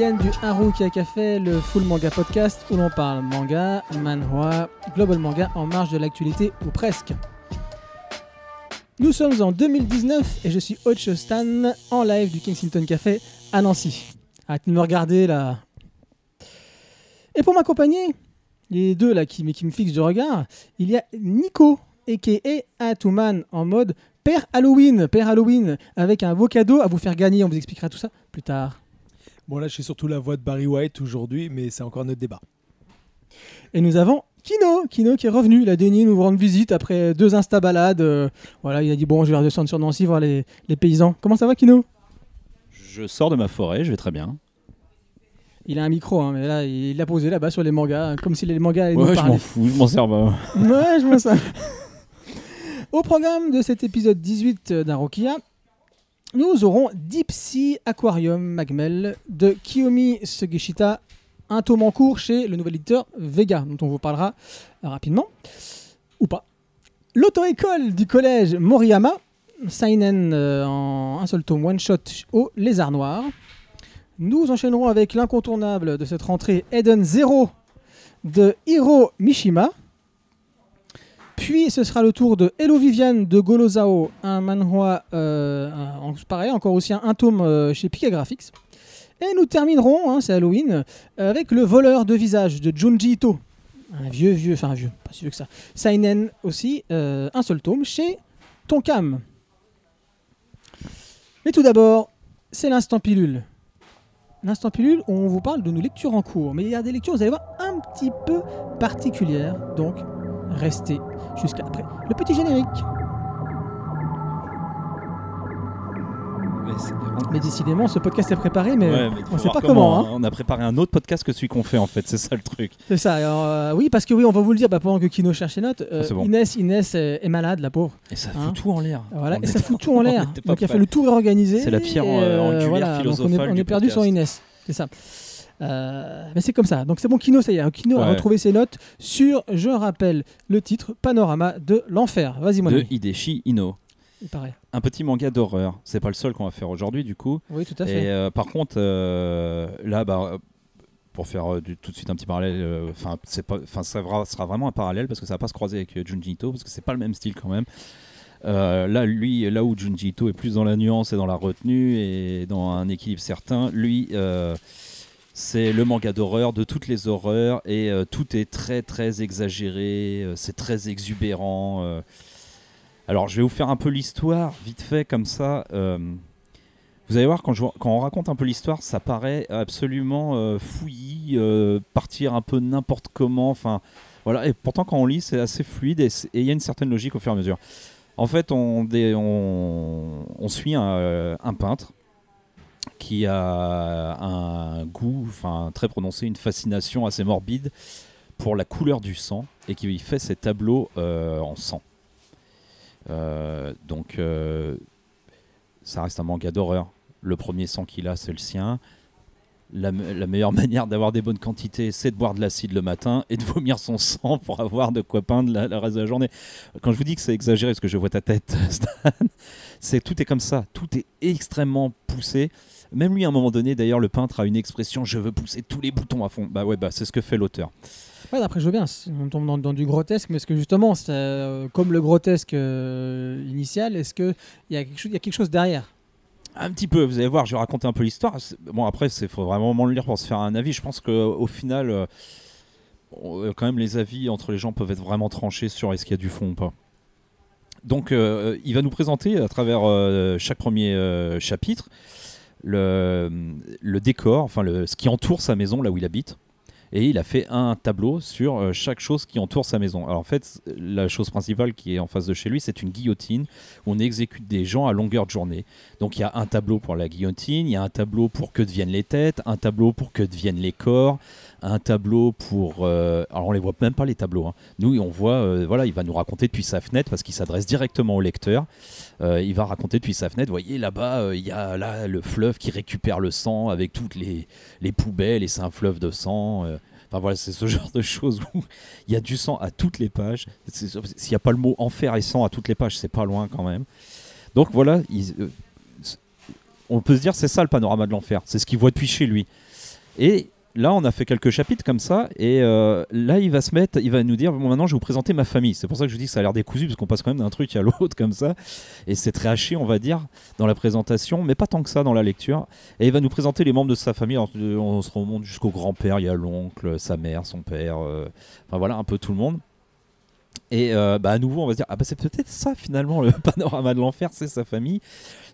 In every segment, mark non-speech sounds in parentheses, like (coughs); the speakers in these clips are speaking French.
viennent du Haruki Café, le Full Manga Podcast, où l'on parle manga, manhwa, global manga en marge de l'actualité ou presque. Nous sommes en 2019 et je suis Ocho Stan en live du Kensington Café à Nancy. Arrêtez de me regarder là. Et pour m'accompagner, les deux là qui, mais qui me fixent du regard, il y a Nico, a.k.a. Atuman, en mode Père Halloween, Père Halloween, avec un beau cadeau à vous faire gagner. On vous expliquera tout ça plus tard. Bon, là, j'ai surtout la voix de Barry White aujourd'hui, mais c'est encore notre débat. Et nous avons Kino, Kino qui est revenu. Il a daigné nous rendre visite après deux insta balades. Euh, voilà, il a dit bon, je vais redescendre sur Nancy voir les, les paysans. Comment ça va, Kino? Je sors de ma forêt, je vais très bien. Il a un micro, hein, mais là, il l'a posé là-bas sur les mangas, comme si les mangas allaient nous Ouais, je parler. m'en fous, je m'en sers pas. Ouais, je vois ça. Au programme de cet épisode 18 d'Arokia, nous aurons Deep Aquarium Magmel de Kiyomi Sugeshita, un tome en cours chez le nouvel éditeur Vega, dont on vous parlera rapidement, ou pas. L'auto-école du collège Moriyama, Seinen euh, en un seul tome one-shot au Lézard Noir. Nous enchaînerons avec l'incontournable de cette rentrée Eden Zero de Hiro Mishima. Puis ce sera le tour de Hello Viviane de Golozao, un manhwa, euh, pareil, encore aussi un, tome euh, chez Pika Graphics. Et nous terminerons, hein, c'est Halloween, euh, avec Le voleur de visage de Junji Ito. Un vieux, vieux, enfin un vieux, pas si vieux que ça. Seinen aussi, un seul tome chez Tonkam. Mais tout d'abord, c'est l'instant pilule. L'instant pilule, on vous parle de nos lectures en cours. Mais il y a des lectures, vous allez voir, un petit peu particulières. Donc, restez jusqu'à après le petit générique. Mais on- décidément, ce podcast est préparé, mais, Ouais, mais faut on sait voir pas comment. hein. On a préparé un autre podcast que celui qu'on fait en fait, c'est ça le truc. C'est ça. alors, euh, oui, parce que oui, on va vous le dire bah, pendant que Kino cherche ses notes. euh, Ah, bon. Inès, Inès euh, est malade, la pauvre. Et ça Hein fout tout en l'air. Voilà, On et ça fout tout en (laughs) l'air. on Donc il a prêts. fallu tout réorganiser. C'est la pierre, et, euh, donc on est, philosophale on du est perdu podcast. sur Inès. C'est ça. Euh, mais c'est comme ça. Donc c'est bon, Kino, ça y est. Kino a Ouais. retrouvé ses notes sur, je rappelle, le titre Panorama de l'enfer. Vas-y, mon de. Hideshi Ino. Il paraît. Un petit manga d'horreur. C'est pas le seul qu'on va faire aujourd'hui du coup. Oui, tout à Et fait. euh, par contre, euh, là, bah, pour faire euh, du- tout de suite un petit parallèle, enfin, c'est pas, enfin, ça sera vraiment un parallèle parce que ça va pas se croiser avec Junji Ito parce que c'est pas le même style quand même. Là, lui, là où Junji Ito est plus dans la nuance et dans la retenue et dans un équilibre certain, lui, c'est le manga d'horreur de toutes les horreurs et euh, tout est très très exagéré, euh, c'est très exubérant. euh. Alors, je vais vous faire un peu l'histoire vite fait comme ça. vous allez voir, quand, on raconte un peu l'histoire, ça paraît absolument euh, fouillis, partir un peu n'importe comment. Enfin, voilà. Et pourtant, quand on lit, c'est assez fluide et il y a une certaine logique au fur et à mesure. En fait, on, suit un peintre qui a un goût enfin, très prononcé, une fascination assez morbide pour la couleur du sang et qui fait ses tableaux euh, en sang. Euh, donc, euh, ça reste un manga d'horreur. Le premier sang qu'il a, c'est le sien. La, me- la meilleure (laughs) manière d'avoir des bonnes quantités, c'est de boire de l'acide le matin et de vomir son sang pour avoir de quoi peindre le reste de la journée. Quand je vous dis que c'est exagéré, parce que je vois ta tête, (laughs) Stan, c'est tout est comme ça. Tout est extrêmement poussé. Même lui, à un moment donné, d'ailleurs, le peintre a une expression je veux pousser tous les boutons à fond. Bah ouais, bah c'est ce que fait l'auteur. Ouais, après, je veux bien. On tombe dans, dans du grotesque, mais est-ce que justement, euh, comme le grotesque euh, initial, est-ce qu'il y, a quelque chose- il y a quelque chose derrière? Un petit peu, vous allez voir, je vais raconter un peu l'histoire. Bon, après, il faut vraiment le lire pour se faire un avis. Je pense qu'au final, euh, quand même, les avis entre les gens peuvent être vraiment tranchés sur est-ce qu'il y a du fond ou pas. Donc, il va nous présenter à travers chaque premier chapitre le, décor, enfin le, ce qui entoure sa maison, là où il habite. Et il a fait un tableau sur euh, chaque chose qui entoure sa maison. Alors en fait, la chose principale qui est en face de chez lui, c'est une guillotine où on exécute des gens à longueur de journée. Donc il y a un tableau pour la guillotine, il y a un tableau pour que deviennent les têtes, un tableau pour que deviennent les corps, un tableau pour... euh, alors on les voit même pas les tableaux. hein. Nous on voit, euh, voilà, il va nous raconter depuis sa fenêtre parce qu'il s'adresse directement au lecteur. Euh, il va raconter depuis sa fenêtre, voyez là-bas, il y a là le fleuve qui récupère le sang avec toutes les, les poubelles et c'est un fleuve de sang. Enfin voilà, c'est ce (laughs) genre de choses où il y a du sang à toutes les pages. S'il n'y a pas le mot enfer et sang à toutes les pages, c'est pas loin quand même. Donc voilà, il- on peut se dire c'est ça le panorama de l'enfer, c'est ce qu'il voit depuis chez lui. Et là, on a fait quelques chapitres comme ça, et euh, là, il va se mettre, il va nous dire bon, maintenant, je vais vous présenter ma famille. C'est pour ça que je dis que ça a l'air décousu, parce qu'on passe quand même d'un truc à (laughs) l'autre comme ça, et c'est très haché, on va dire, dans la présentation, mais pas tant que ça dans la lecture. Et il va nous présenter les membres de sa famille. On se remonte jusqu'au grand-père, il y a l'oncle, sa mère, son père, euh, enfin voilà, un peu tout le monde. Et euh, bah, à nouveau, on va se dire, ah bah c'est peut-être ça finalement le (laughs) panorama de l'enfer, c'est sa famille.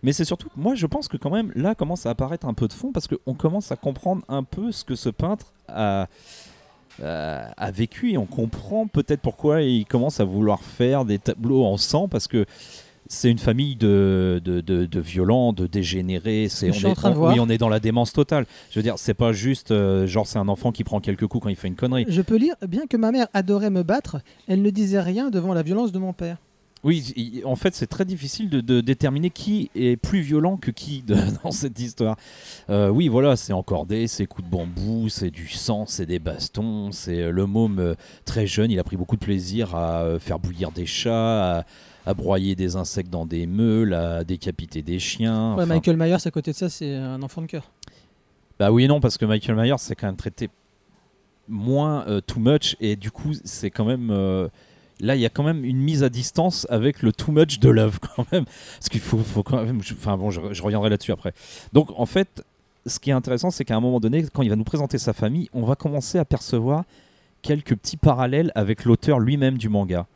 Mais c'est surtout, moi je pense que quand même là commence à apparaître un peu de fond parce qu'on commence à comprendre un peu ce que ce peintre a, euh, a vécu et on comprend peut-être pourquoi il commence à vouloir faire des tableaux en sang parce que c'est une famille de, de, de, de violents, de dégénérés. C'est, on, en est, de voir. oui, on est dans la démence totale. Je veux dire, c'est pas juste euh, genre c'est un enfant qui prend quelques coups quand il fait une connerie. Je peux lire, bien que ma mère adorait me battre, elle ne disait rien devant la violence de mon père. Oui, il- en fait, c'est très difficile de, de déterminer qui est plus violent que qui de- (laughs) dans cette histoire. Euh, oui, voilà, c'est encordé, c'est coups de bambou, c'est du sang, c'est des bastons, c'est euh, le môme euh, très jeune, il a pris beaucoup de plaisir à faire bouillir des chats, à, à broyer des insectes dans des meules, à décapiter des chiens. Ouais, enfin- Michael Myers, à côté de ça, c'est un enfant de cœur. Bah oui et non, parce que Michael Myers, c'est quand même traité moins euh, too much, et du coup, c'est quand même. euh, Là, il y a quand même une mise à distance avec le too much de Love, (laughs) quand même. Parce qu'il faut, faut quand même. Enfin bon, je, je reviendrai là-dessus après. Donc, en fait, ce qui est intéressant, c'est qu'à un moment donné, quand il va nous présenter sa famille, on va commencer à percevoir quelques petits parallèles avec l'auteur lui-même du manga.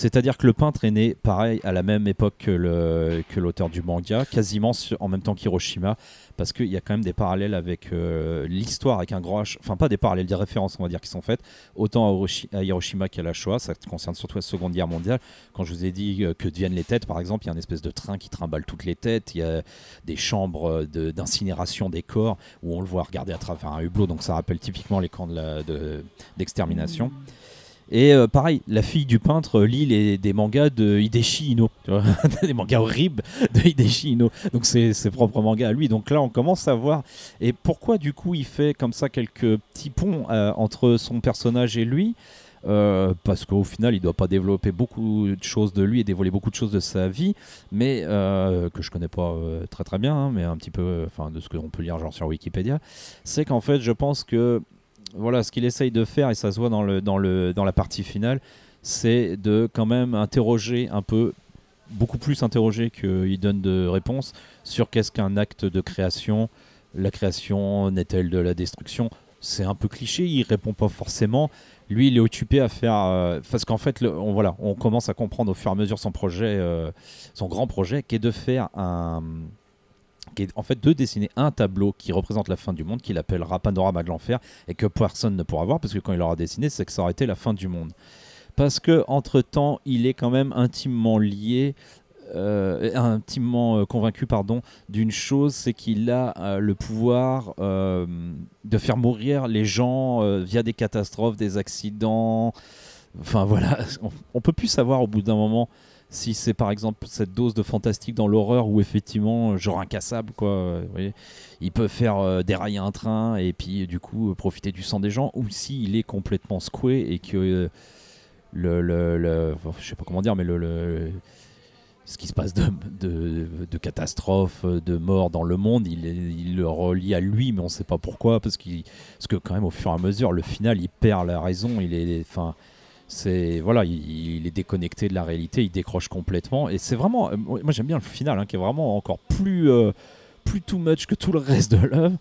C'est-à-dire que le peintre est né, pareil, à la même époque que l'auteur du manga, quasiment en même temps qu'Hiroshima, parce qu'il y a quand même des parallèles avec euh, l'histoire, avec un grand H, enfin pas des parallèles, des références, on va dire, qui sont faites, autant à, Hiroshi- à Hiroshima qu'à la Shoah, ça concerne surtout la Seconde Guerre mondiale. Quand je vous ai dit euh, que deviennent les têtes, par exemple, il y a une espèce de train qui trimballe toutes les têtes, il y a des chambres euh, d'incinération des corps, où on le voit regarder à travers un hublot, donc ça rappelle typiquement les camps d'extermination. Et euh, pareil, la fille du peintre lit des mangas de Hideshi Ino, (laughs) des mangas horribles de Hideshi Ino. Donc c'est ses propres mangas à lui. Donc là, on commence à voir. Et pourquoi du coup il fait comme ça quelques petits ponts euh, entre son personnage et lui? Euh, parce qu'au final, il doit pas développer beaucoup de choses de lui et dévoiler beaucoup de choses de sa vie, mais que je connais pas très très bien, hein, mais un petit peu, enfin de ce qu'on peut lire genre sur Wikipédia, c'est qu'en fait, je pense que voilà, ce qu'il essaye de faire, et ça se voit dans, la partie finale, c'est de quand même interroger un peu, beaucoup plus interroger qu'il donne de réponses sur qu'est-ce qu'un acte de création. La création n'est-elle de la destruction? C'est un peu cliché, il répond pas forcément. Lui, il est occupé à faire. euh, parce qu'en fait, on commence à comprendre au fur et à mesure son projet, euh, son grand projet, qui est de faire un. Qui est en fait de dessiner un tableau qui représente la fin du monde, qu'il appellera Panorama de l'enfer, et que personne ne pourra voir, parce que quand il l'aura dessiné, c'est que ça aurait été la fin du monde. Parce que entre temps, il est quand même intimement lié, euh, intimement euh, convaincu, pardon, d'une chose, c'est qu'il a euh, le pouvoir de faire mourir les gens via des catastrophes, des accidents. Enfin voilà, (laughs) on, on peut plus savoir au bout d'un moment si c'est par exemple cette dose de fantastique dans l'horreur ou effectivement genre incassable quoi. euh, vous voyez. il peut faire euh, dérailler un train et puis du coup euh, profiter du sang des gens ou s'il est complètement secoué et que euh, le, le, le- je sais pas comment dire mais le, le- ce qui se passe de, de, de catastrophes, de morts dans le monde, il, le relie à lui, mais on ne sait pas pourquoi, parce, que quand même au fur et à mesure, le final, il perd la raison, il est, c'est voilà, il, il est déconnecté de la réalité, il décroche complètement, et c'est vraiment, euh, moi j'aime bien le final, hein, qui est vraiment encore plus, euh, plus too much que tout le reste de l'œuvre.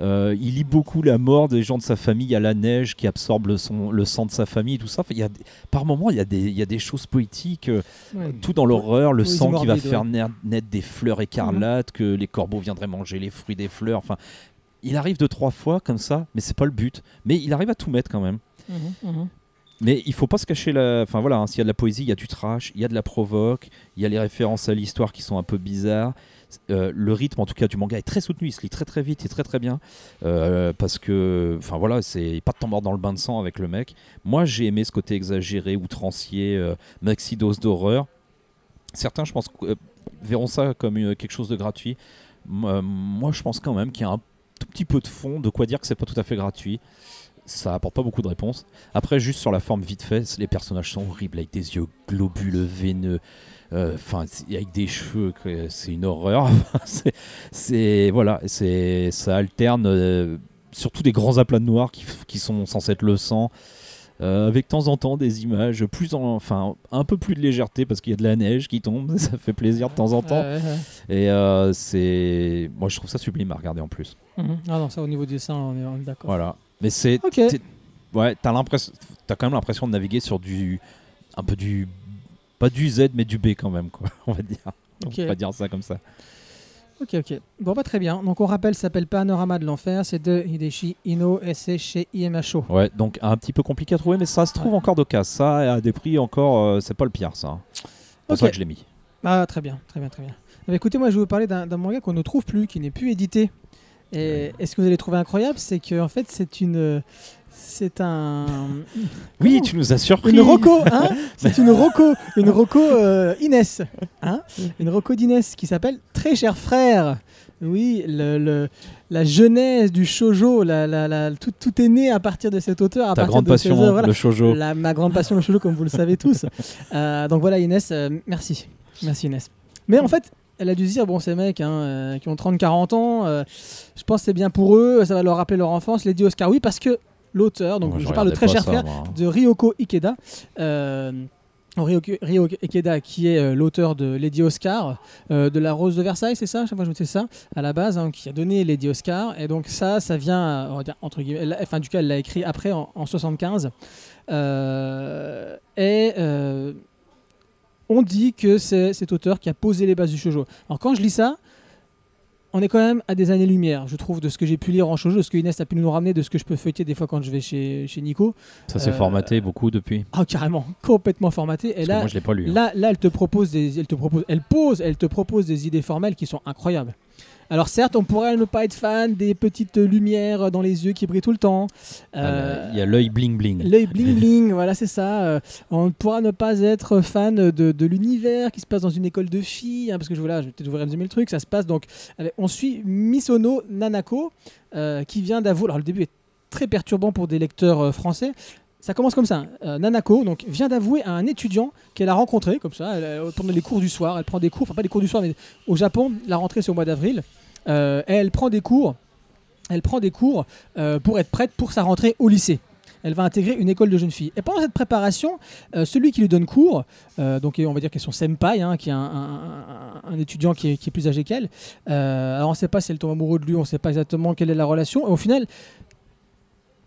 Euh, il lit beaucoup la mort des gens de sa famille, il y a la neige qui absorbe le, son, le sang de sa famille, tout ça. Enfin, il y a, des- par moments, il y, a des, il y a des choses poétiques. euh, Ouais. tout dans l'horreur, le sang qui va faire naître des fleurs écarlates, que les corbeaux viendraient manger les fruits des fleurs. Enfin, il arrive deux trois fois comme ça, mais c'est pas le but. Mais il arrive à tout mettre quand même. Mhm, mhm. Mais il faut pas se cacher la. Enfin voilà, hein, s'il y a de la poésie, il y a du trash, il y a de la provoque, il y a les références à l'histoire qui sont un peu bizarres. Euh, le rythme, en tout cas, du manga est très soutenu. Il se lit très très vite et très très bien Euh, parce que, enfin voilà, c'est pas de temps mort dans le bain de sang avec le mec. Moi, j'ai aimé ce côté exagéré, outrancier, euh, maxi dose d'horreur. Certains, je pense, euh, verront ça comme quelque chose de gratuit. Moi, je pense quand même qu'il y a un tout petit peu de fond, de quoi dire que c'est pas tout à fait gratuit. Ça apporte pas beaucoup de réponses. Après, juste sur la forme vite fait, les personnages sont horribles avec des yeux globuleux, veineux. euh, Enfin, avec des cheveux, c'est une horreur. (laughs) c'est, voilà, c'est ça alterne euh, surtout des grands aplats de noir qui, sont censés être le sang. euh, avec de temps en temps des images plus en, enfin un peu plus de légèreté parce qu'il y a de la neige qui tombe, (laughs) ça fait plaisir de temps en temps. Ouais, ouais, ouais. Et euh, c'est, moi je trouve ça sublime à regarder en plus. Mhm. Ah non, ça au niveau du dessin, on est, on est d'accord. Voilà. Mais c'est, Ok. ouais, t'as l'impression, t'as quand même l'impression de naviguer sur du, un peu du, pas du Z mais du B quand même quoi, (laughs) on va dire. On va dire ça comme ça. Ok, ok. Bon, bah très bien. Donc on rappelle, ça s'appelle Panorama de l'enfer. C'est de Hideshi Ino et c'est chez IMHO. Ouais, donc un petit peu compliqué à trouver, mais ça se trouve encore d'occasion. Ça à des prix encore, euh, c'est pas le pire ça. Pour Ok. ça que je l'ai mis. Ah, très bien, très bien, très bien. Bien, écoutez, moi je vais vous parler d'un manga qu'on ne trouve plus, qui n'est plus édité. Et, et ce que vous allez trouver incroyable, c'est que en fait, c'est une. C'est un. (laughs) Oui, tu nous as surpris. Une Rocco, hein (laughs) C'est une Rocco, une Rocco euh, Inès, hein (laughs) Une Rocco d'Inès qui s'appelle Très cher frère. Oui, le, le- la jeunesse du shojo, la, la- la- tout, tout est né à partir de cet auteur, à Ta partir grande de passion, voilà. le shoujo. La- ma grande passion le shoujo, comme vous le savez tous. Euh, donc voilà Inès, euh, merci, merci Inès. Mais en fait, elle a dû se dire bon ces mecs hein, euh, qui ont 30-40 ans, euh, je pense que c'est bien pour eux, ça va leur rappeler leur enfance. Lady Oscar, oui parce que l'auteur, donc Moi, je, je parle de très cher frère, de Ryoko Ikeda. Euh, Ryoko, Ryoko Ikeda, qui est l'auteur de Lady Oscar, de La Rose de Versailles, c'est ça? Chaque fois je me dis ça, à la base, hein, qui a donné Lady Oscar. Et donc ça, ça vient, on va dire, entre guillemets, elle enfin du coup, elle l'a écrit après, en, en 75. Euh, et on dit que c'est cet auteur qui a posé les bases du shoujo. Alors quand je lis ça, on est quand même à des années-lumière, je trouve, de ce que j'ai pu lire en shoujo, de ce que Inès a pu nous ramener, de ce que je peux feuilleter des fois quand je vais chez, chez Nico. Ça s'est euh, formaté beaucoup depuis. Ah, carrément, complètement formaté. Et Parce là, moi je l'ai pas lu. hein. là, là, elle te propose des, elle te propose, elle pose, elle te propose des idées formelles qui sont incroyables. Alors certes, on pourrait ne pas être fan des petites lumières dans les yeux qui brillent tout le temps. Ah, Euh, Il y a l'œil bling bling. L'œil bling (laughs) bling, voilà, c'est ça. Euh, on pourra ne pas être fan de, de l'univers qui se passe dans une école de filles, hein, parce que je, voilà, je vais peut-être vous résumer le truc. Ça se passe donc, on suit Misono Nanako, euh, qui vient d'avouer. Alors le début est très perturbant pour des lecteurs français. Ça commence comme ça. Euh, Nanako donc, vient d'avouer à un étudiant qu'elle a rencontré, comme ça, elle, les cours du soir. Elle prend des cours, enfin pas les cours du soir, mais au Japon, la rentrée c'est au mois d'avril. Euh, elle prend des cours, elle prend des cours euh, pour être prête pour sa rentrée au lycée. Elle va intégrer une école de jeunes filles. Et pendant cette préparation, celui qui lui donne cours, donc on va dire qu'elle est son senpai, hein, qui est un, étudiant qui est, plus âgé qu'elle. Alors on ne sait pas si elle tombe amoureuse de lui, on ne sait pas exactement quelle est la relation. Et au final,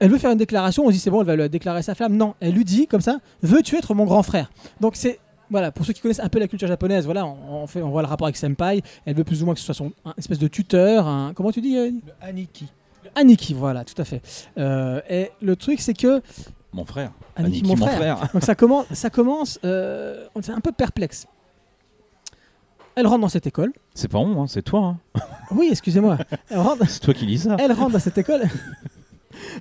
elle veut faire une déclaration. On se dit c'est bon, elle va lui déclarer sa flamme. Non, elle lui dit comme ça veux-tu être mon grand frère? Donc c'est voilà, pour ceux qui connaissent un peu la culture japonaise, voilà, on, on fait, on voit le rapport avec senpai. Elle veut plus ou moins que ce soit son un espèce de tuteur. un- comment tu dis euh, Le Aniki. Aniki, voilà, tout à fait. Euh, et le truc, c'est que Mon frère. Aniki, Aniki, mon frère. donc ça commence, ça commence, euh, on est un peu perplexe. Elle rentre dans cette école. C'est pas on, hein, c'est toi. hein. Oui, excusez-moi. (laughs) Elle rentre, C'est toi qui lis ça. elle rentre dans cette école.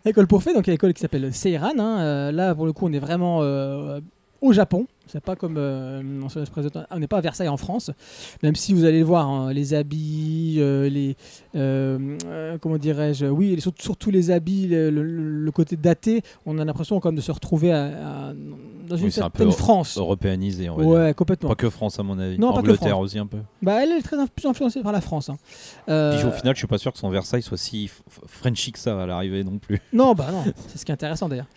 École pour fées, donc il qui s'appelle Seiran. hein. Euh, là, pour le coup, on est vraiment euh, au Japon. C'est pas comme euh, on n'est pas à Versailles en France, même si vous allez le voir, hein, les habits, euh, les euh, comment dirais-je, oui, surtout, les habits, le, le- le côté daté, on a l'impression comme de se retrouver à- à- dans une Oui, c'est un peu certaine France. Européanisé, on va dire. Ouais, complètement. Pas que France à mon avis. Non, Angleterre aussi un peu. Bah, elle est très plus influencée par la France. hein. Puis au final, je suis pas sûr que son Versailles soit si Frenchy que ça à l'arrivée non plus. Non, bah (laughs) non, c'est ce qui est intéressant d'ailleurs.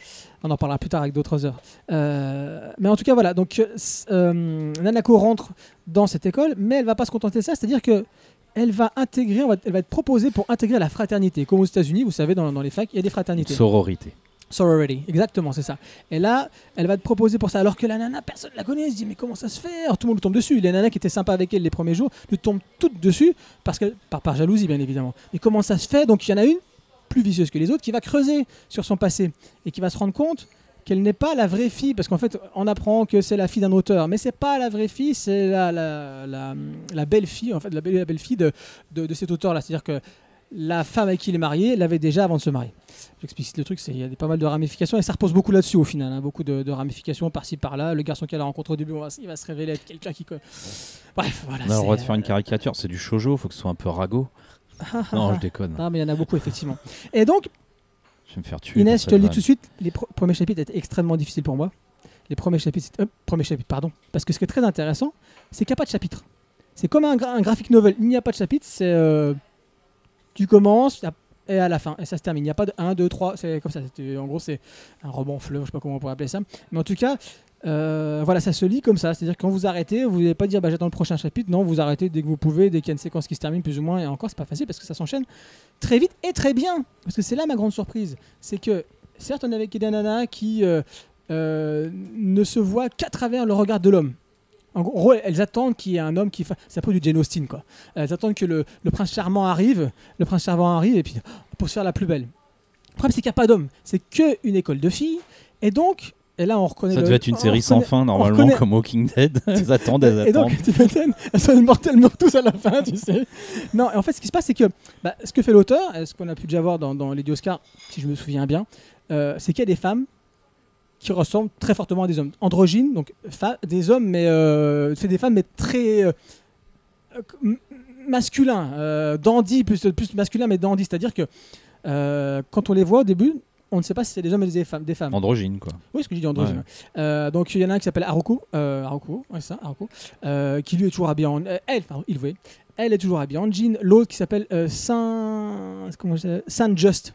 On en parlera plus tard avec d'autres heures. Euh, mais en tout cas, voilà. Donc, euh, euh, Nanako rentre dans cette école, mais elle va pas se contenter de ça. C'est-à-dire que elle va intégrer, elle va être proposée pour intégrer la fraternité. Comme aux États-Unis, vous savez, dans, dans les facs, il y a des fraternités. Sororité. Sorority, exactement, c'est ça. Et là, elle va te proposer pour ça. Alors que la nana, personne ne la connaît. Elle se dit, mais comment ça se fait? Alors, Tout le monde lui tombe dessus. Les nanas qui étaient sympas avec elle les premiers jours lui tombent toutes dessus, parce que, par, par jalousie, bien évidemment. Mais comment ça se fait? Donc, il y en a une, plus vicieuse que les autres, qui va creuser sur son passé et qui va se rendre compte qu'elle n'est pas la vraie fille, parce qu'en fait, on apprend que c'est la fille d'un auteur, mais c'est pas la vraie fille, c'est la, la, la, la belle fille, en fait, la belle, la belle fille de, de, de cet auteur-là. C'est-à-dire que la femme avec qui il est marié l'avait déjà avant de se marier. J'explicite le truc, c'est- il y a des, pas mal de ramifications et ça repose beaucoup là-dessus au final. hein, beaucoup de, de ramifications par-ci par-là. Le garçon qu'elle a rencontré au début, on va- il va se révéler être quelqu'un qui. Bref, voilà. On a le droit de faire une caricature, c'est du shoujo, faut que ce soit un peu ragot. Non, (laughs) je déconne. Non, mais il y en a beaucoup, effectivement. Et donc, Je vais me faire tuer. Inès, je te le dis tout de suite, les premiers chapitres étaient extrêmement difficiles pour moi. Les premiers chapitres, euh, premiers chapitres, pardon. Parce que ce qui est très intéressant, c'est qu'il n'y a pas de chapitre. C'est comme un, gra- un graphic novel. Il n'y a pas de chapitre, c'est. euh, tu commences et à la fin, et ça se termine. Il n'y a pas de 1, 2, 3, c'est comme ça. En gros, c'est un roman fleuve, je sais pas comment on pourrait appeler ça. Mais en tout cas, euh, voilà, ça se lit comme ça. C'est-à-dire quand vous arrêtez, vous n'allez pas dire bah, j'attends le prochain chapitre. Non, vous arrêtez dès que vous pouvez, dès qu'il y a une séquence qui se termine plus ou moins. Et encore, c'est pas facile parce que ça s'enchaîne très vite et très bien. Parce que c'est là ma grande surprise. C'est que, certes, on des nanas qui euh, euh, ne se voient qu'à travers le regard de l'homme. En gros, elles attendent qu'il y ait un homme qui fasse. C'est un peu du Jane Austen, quoi. Elles attendent que le, le prince charmant arrive, le prince charmant arrive, et puis pour se faire la plus belle. Le problème, c'est qu'il n'y a pas d'homme. C'est que une école de filles. Et donc, et là, on reconnaît. Ça le- devait être une série sans reconnaît- fin, normalement, reconnaît- comme Walking Dead. (laughs) elles attendent, elles et donc, attendent. m'étonnes, elles sont mortellement tous à la fin, tu sais. Non, et en fait, ce qui se passe, c'est que bah, ce que fait l'auteur, ce qu'on a pu déjà voir dans, dans les Oscars, si je me souviens bien, euh, c'est qu'il y a des femmes qui ressemblent très fortement à des hommes. Androgynes, donc des hommes, mais euh, c'est des femmes, mais très euh, masculins. Dandy, plus, plus masculin, mais dandy. C'est-à-dire que quand on les voit au début, on ne sait pas si c'est des hommes ou des femmes. Des femmes. Androgyne, quoi. Oui, ce que je dis androgyne. Ouais. Euh, donc il y en a un qui s'appelle Haruko, euh, Haruko, ouais, ça, Haruko, euh, qui lui est toujours habillé en, euh, elle, pardon, il voyait, elle est toujours habillée en jean. L'autre qui s'appelle Saint, comment Saint Just.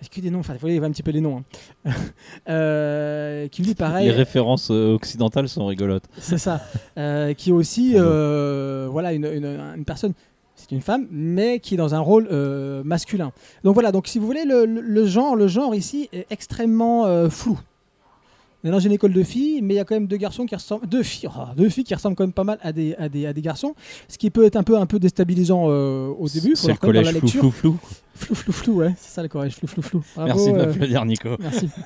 Est-ce que des noms, enfin, il faut aller voir un petit peu les noms. hein. (laughs) Euh, qui lui pareil. Les références euh, occidentales sont rigolotes. C'est ça. Euh, qui est aussi euh, voilà, une, une- une personne, une femme, mais qui est dans un rôle euh, masculin. Donc voilà, donc si vous voulez, le, le- genre, le genre ici est extrêmement euh, flou. On est dans une école de filles, mais il y a quand même deux garçons qui ressemblent, deux filles, oh, deux filles qui ressemblent quand même pas mal à des, à des, à des garçons, ce qui peut être un peu, un peu déstabilisant euh, au début. C'est le collège flou, flou, flou. Flou, flou, flou, ouais, c'est ça le collège, flou, flou, flou. Bravo, Merci de euh, m'applaudir, Nico. Merci. (laughs)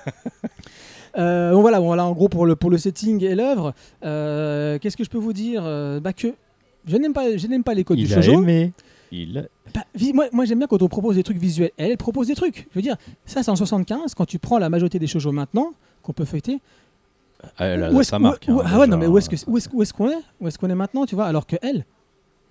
Euh, bon, voilà, bon, voilà en gros pour le, pour le setting et l'œuvre. Euh, Qu'est-ce que je peux vous dire bah, Que je n'aime pas, je n'aime pas les codes du Il shoujo. aimé. Il Bah, moi, moi j'aime bien quand on propose des trucs visuels. Elle, elle propose des trucs. Je veux dire, ça c'est en 75. Quand tu prends la majorité des shoujo maintenant, qu'on peut feuilleter. Ah, Elle a sa marque. où- hein, ah ouais, non, mais où est-ce où qu'on est Où est-ce qu'on est maintenant, tu vois Alors que elle,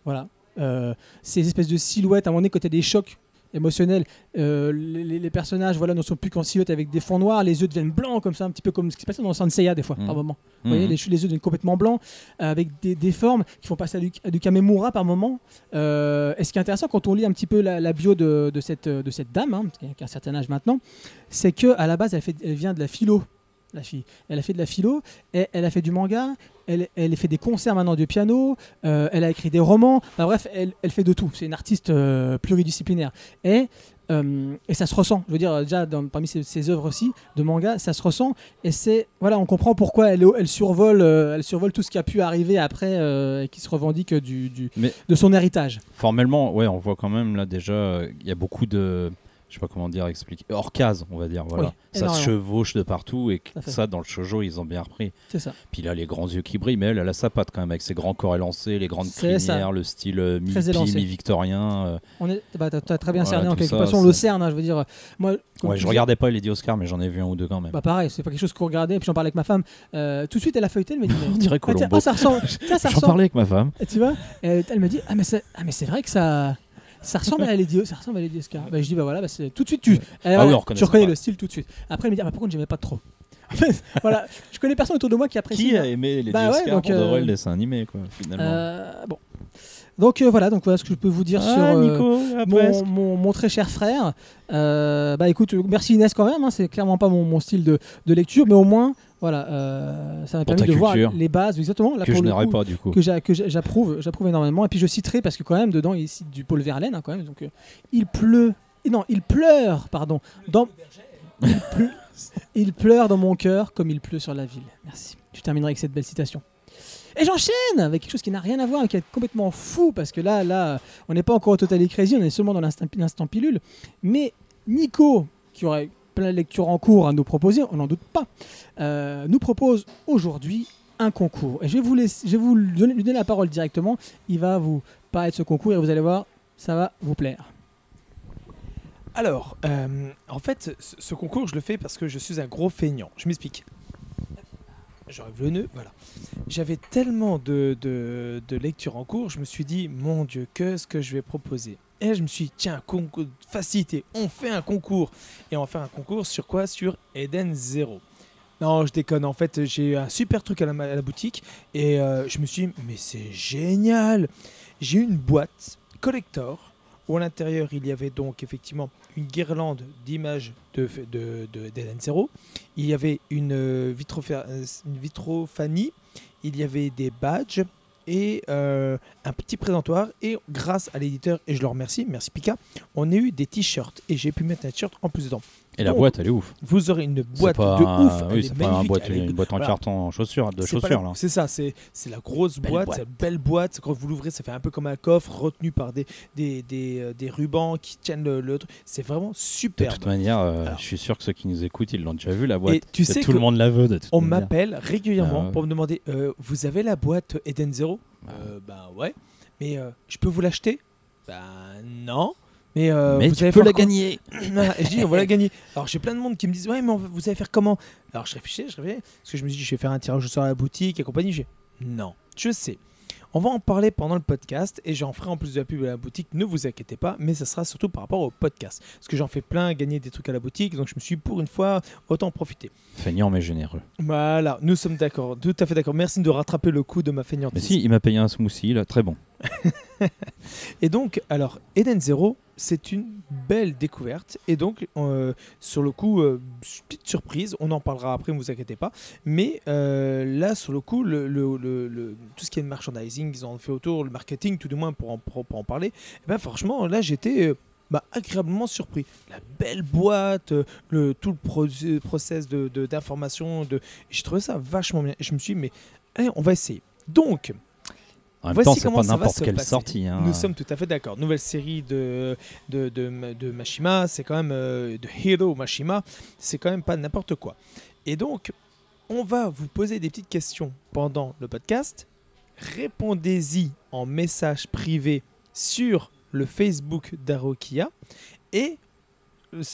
voilà, euh, ces espèces de silhouettes, à un moment donné, quand il y a des chocs émotionnels, euh, les, personnages voilà, ne sont plus qu'en silhouette avec des fonds noirs, les yeux deviennent blancs comme ça, un petit peu comme ce qui se passait dans Sanseiya des fois, par moment. Mhm. Vous voyez, les, les yeux deviennent complètement blancs, avec des, des formes qui font passer à du, à du Kamemura par moment. Euh, et ce qui est intéressant quand on lit un petit peu la, la bio de, de cette, de cette dame, hein, qui a- un certain âge maintenant, c'est que à la base, elle, fait, elle vient de la philo, la fille. Elle a fait de la philo, et elle a fait du manga, elle, elle fait des concerts maintenant du piano, euh, elle a écrit des romans, Enfin, bref, elle, elle fait de tout. C'est une artiste euh, pluridisciplinaire. Et, euh, et ça se ressent. Je veux dire, déjà, dans- parmi ses, ses œuvres aussi, de manga, ça se ressent. Et c'est, voilà, on comprend pourquoi elle, elle, survole, elle survole tout ce qui a pu arriver après et qui se revendique du, du- Mais- de son héritage. Formellement, ouais, on voit quand même là déjà, il y a beaucoup de, je sais pas comment dire, expliquer, hors case, on va dire, voilà. Oui, ça se chevauche de partout et ça, dans le shoujo, ils ont bien repris. C'est ça. Puis là, les grands yeux qui brillent, mais elle, elle a sa patte quand même, avec ses grands corps élancés, les grandes C'est ça. crinières, le style euh, mi-victorien. euh. On est, bah, t'as très bien Voilà, cerné en quelque ça, façon. On le cerne, hein, je veux dire. Moi, comme Ouais, je regardais pas les Lady Oscar, mais j'en ai vu un ou deux quand même. Bah pareil, c'est pas quelque chose qu'on regardait. Et puis j'en parlais avec ma femme. Euh, tout de suite, elle a feuilleté. Elle m'a dit (laughs) On dirait Ah, ah, ça ressemble. (laughs) J'en parlais avec ma femme. Et tu vois Elle me dit ah mais c'est ah mais c'est vrai que ça ça ressemble à Lady ça ressemble à Lady Oscar. Bah, je dis bah voilà bah, c'est tout de suite tu eh, Ah voilà, oui, on reconnaît tu reconnais le style tout de suite. Après elle me dit ah, bah, par contre j'aimais pas trop. (laughs) Voilà, je connais personne autour de moi qui apprécie. Qui a aimé les Bah ouais, donc, pour de euh, vrai le dessin animé, quoi, finalement Euh, bon. Donc euh, voilà, donc voilà ce que je peux vous dire sur Ah, euh, Nico, presse. mon, mon- mon très cher frère. Euh, bah écoute, merci Inès quand même, hein, c'est clairement pas mon, mon style de, de lecture, mais au moins, voilà, euh, ça m'a permis de voir les bases, exactement. Là, que pour je n'aurais pas du coup. que j'a- que j'a- j'approuve, j'approuve énormément. Et puis je citerai parce que quand même dedans il cite du Paul Verlaine hein, quand même. Donc euh, il pleut, non, il pleure, pardon, dans, il, pleut, (laughs) il pleure dans mon cœur comme il pleut sur la ville. Merci. Je terminerai avec cette belle citation. Et j'enchaîne avec quelque chose qui n'a rien à voir, mais qui est complètement fou parce que là, là, on n'est pas encore au Total Crazy, on est seulement dans l'instant pilule. Mais Nico, qui aurait plein de lectures en cours à nous proposer, on n'en doute pas, euh, nous propose aujourd'hui un concours. Et je vais vous, lui donner, la parole directement. Il va vous parler de ce concours et vous allez voir, ça va vous plaire. Alors, euh, en fait, ce, concours, je le fais parce que je suis un gros feignant. Je m'explique. J'enlève le nœud, voilà. J'avais tellement de, de, de lectures en cours, je me suis dit, mon Dieu, qu'est-ce que je vais proposer? Et là, je me suis dit, tiens, facilité, on fait un concours. Et on va faire un concours sur quoi? Sur Eden Zero. Non, je déconne. En fait, j'ai eu un super truc à la, boutique. Et euh, je me suis dit, mais c'est génial J'ai une boîte collector où à l'intérieur, il y avait donc effectivement une guirlande d'images de, de, de, d'Eden Zero. Il y avait une, euh, euh, une vitrophanie. Il y avait des badges et euh, un petit présentoir. Et grâce à l'éditeur, et je le remercie, merci Pika, on a eu des t-shirts. Et j'ai pu mettre un t-shirt en plus dedans. Et la Donc, boîte, elle est ouf. Vous aurez une boîte pas de ouf. Oui, c'est pas un magnifique, boîte, une boîte en voilà. carton en chaussures, de chaussures. C'est ça, c'est la grosse Belle boîte, boîte. belle boîte. Quand vous l'ouvrez, ça fait un peu comme un coffre retenu par des, des, des, euh, des rubans qui tiennent le, le truc. C'est vraiment De superbe. toute manière, euh, Alors. je suis sûr que ceux qui nous écoutent, ils l'ont déjà vu la boîte. Et tu sais tout le monde la veut de toute on m'appelle régulièrement Ah ouais. pour me demander euh, Vous avez la boîte Eden Zero? Ah. Euh, Ben ouais. Mais je peux vous l'acheter? Ben non. Mais, euh, Mais vous tu allez peux la gagner. Et je dis, on va la (laughs) gagner. Alors, j'ai plein de monde qui me disent, ouais, mais on va- vous allez faire comment? Alors, je réfléchis, je réfléchis. Parce que je me dis, je vais faire un tirage au sort à la boutique et compagnie. J'ai, non, je sais. On va en parler pendant le podcast et j'en ferai en plus de la pub à la boutique, ne vous inquiétez pas, mais ça sera surtout par rapport au podcast. Parce que j'en fais plein, gagner des trucs à la boutique, donc je me suis pour une fois, autant en profiter. Feignant mais généreux. Voilà, nous sommes d'accord, tout à fait d'accord. Merci de rattraper le coup de ma Mais feignantise. si, il m'a payé un smoothie là, très bon. (laughs) Et donc, alors, Eden Zero, c'est une belle découverte. Et donc, euh, sur le coup, euh, petite surprise, on en parlera après, ne vous inquiétez pas. Mais euh, là, sur le coup, le, tout ce qui est merchandising, ils ont fait autour, le marketing, tout du moins pour en, parler, eh ben, franchement, là, j'étais. bah, agréablement surpris. La belle boîte, le, tout le pro- process de- de- d'information, de, j'ai trouvé ça vachement bien. Et je me suis dit, mais allez, on va essayer. Donc, En même Voici temps, c'est pas n'importe quelle passer. sortie. hein. nous sommes tout à fait d'accord. Nouvelle série de, de, de, de Mashima, c'est quand même euh, de Hero Mashima, c'est quand même pas n'importe quoi. Et donc, on va vous poser des petites questions pendant le podcast. Répondez-y en message privé sur le Facebook d'Arokia. Et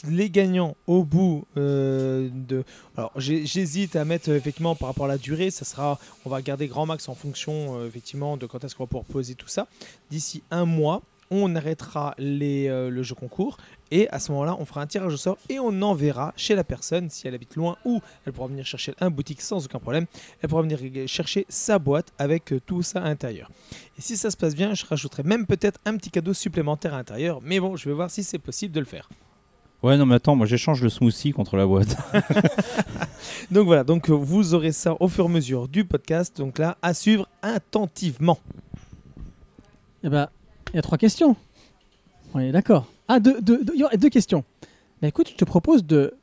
les gagnants au bout euh, de. Alors j'hésite à mettre effectivement par rapport à la durée, ça sera. On va garder grand max en fonction euh, effectivement de quand est-ce qu'on va pouvoir poser tout ça. D'ici un mois, on arrêtera euh, le jeu concours et à ce moment-là, on fera un tirage au sort et on enverra chez la personne si elle habite loin ou elle pourra venir chercher un boutique sans aucun problème. Elle pourra venir chercher sa boîte avec tout ça à l'intérieur. Et si ça se passe bien, je rajouterai même peut-être un petit cadeau supplémentaire à l'intérieur. Mais bon, je vais voir si c'est possible de le faire. Ouais, non, mais attends, moi j'échange le smoothie contre la boîte. (laughs) Donc voilà, donc euh, vous aurez ça au fur et à mesure du podcast. Donc là, à suivre attentivement. Eh ben, il y a trois questions. On est d'accord. Ah, deux, deux, deux- il y aura deux questions. Bah écoute, je te propose de.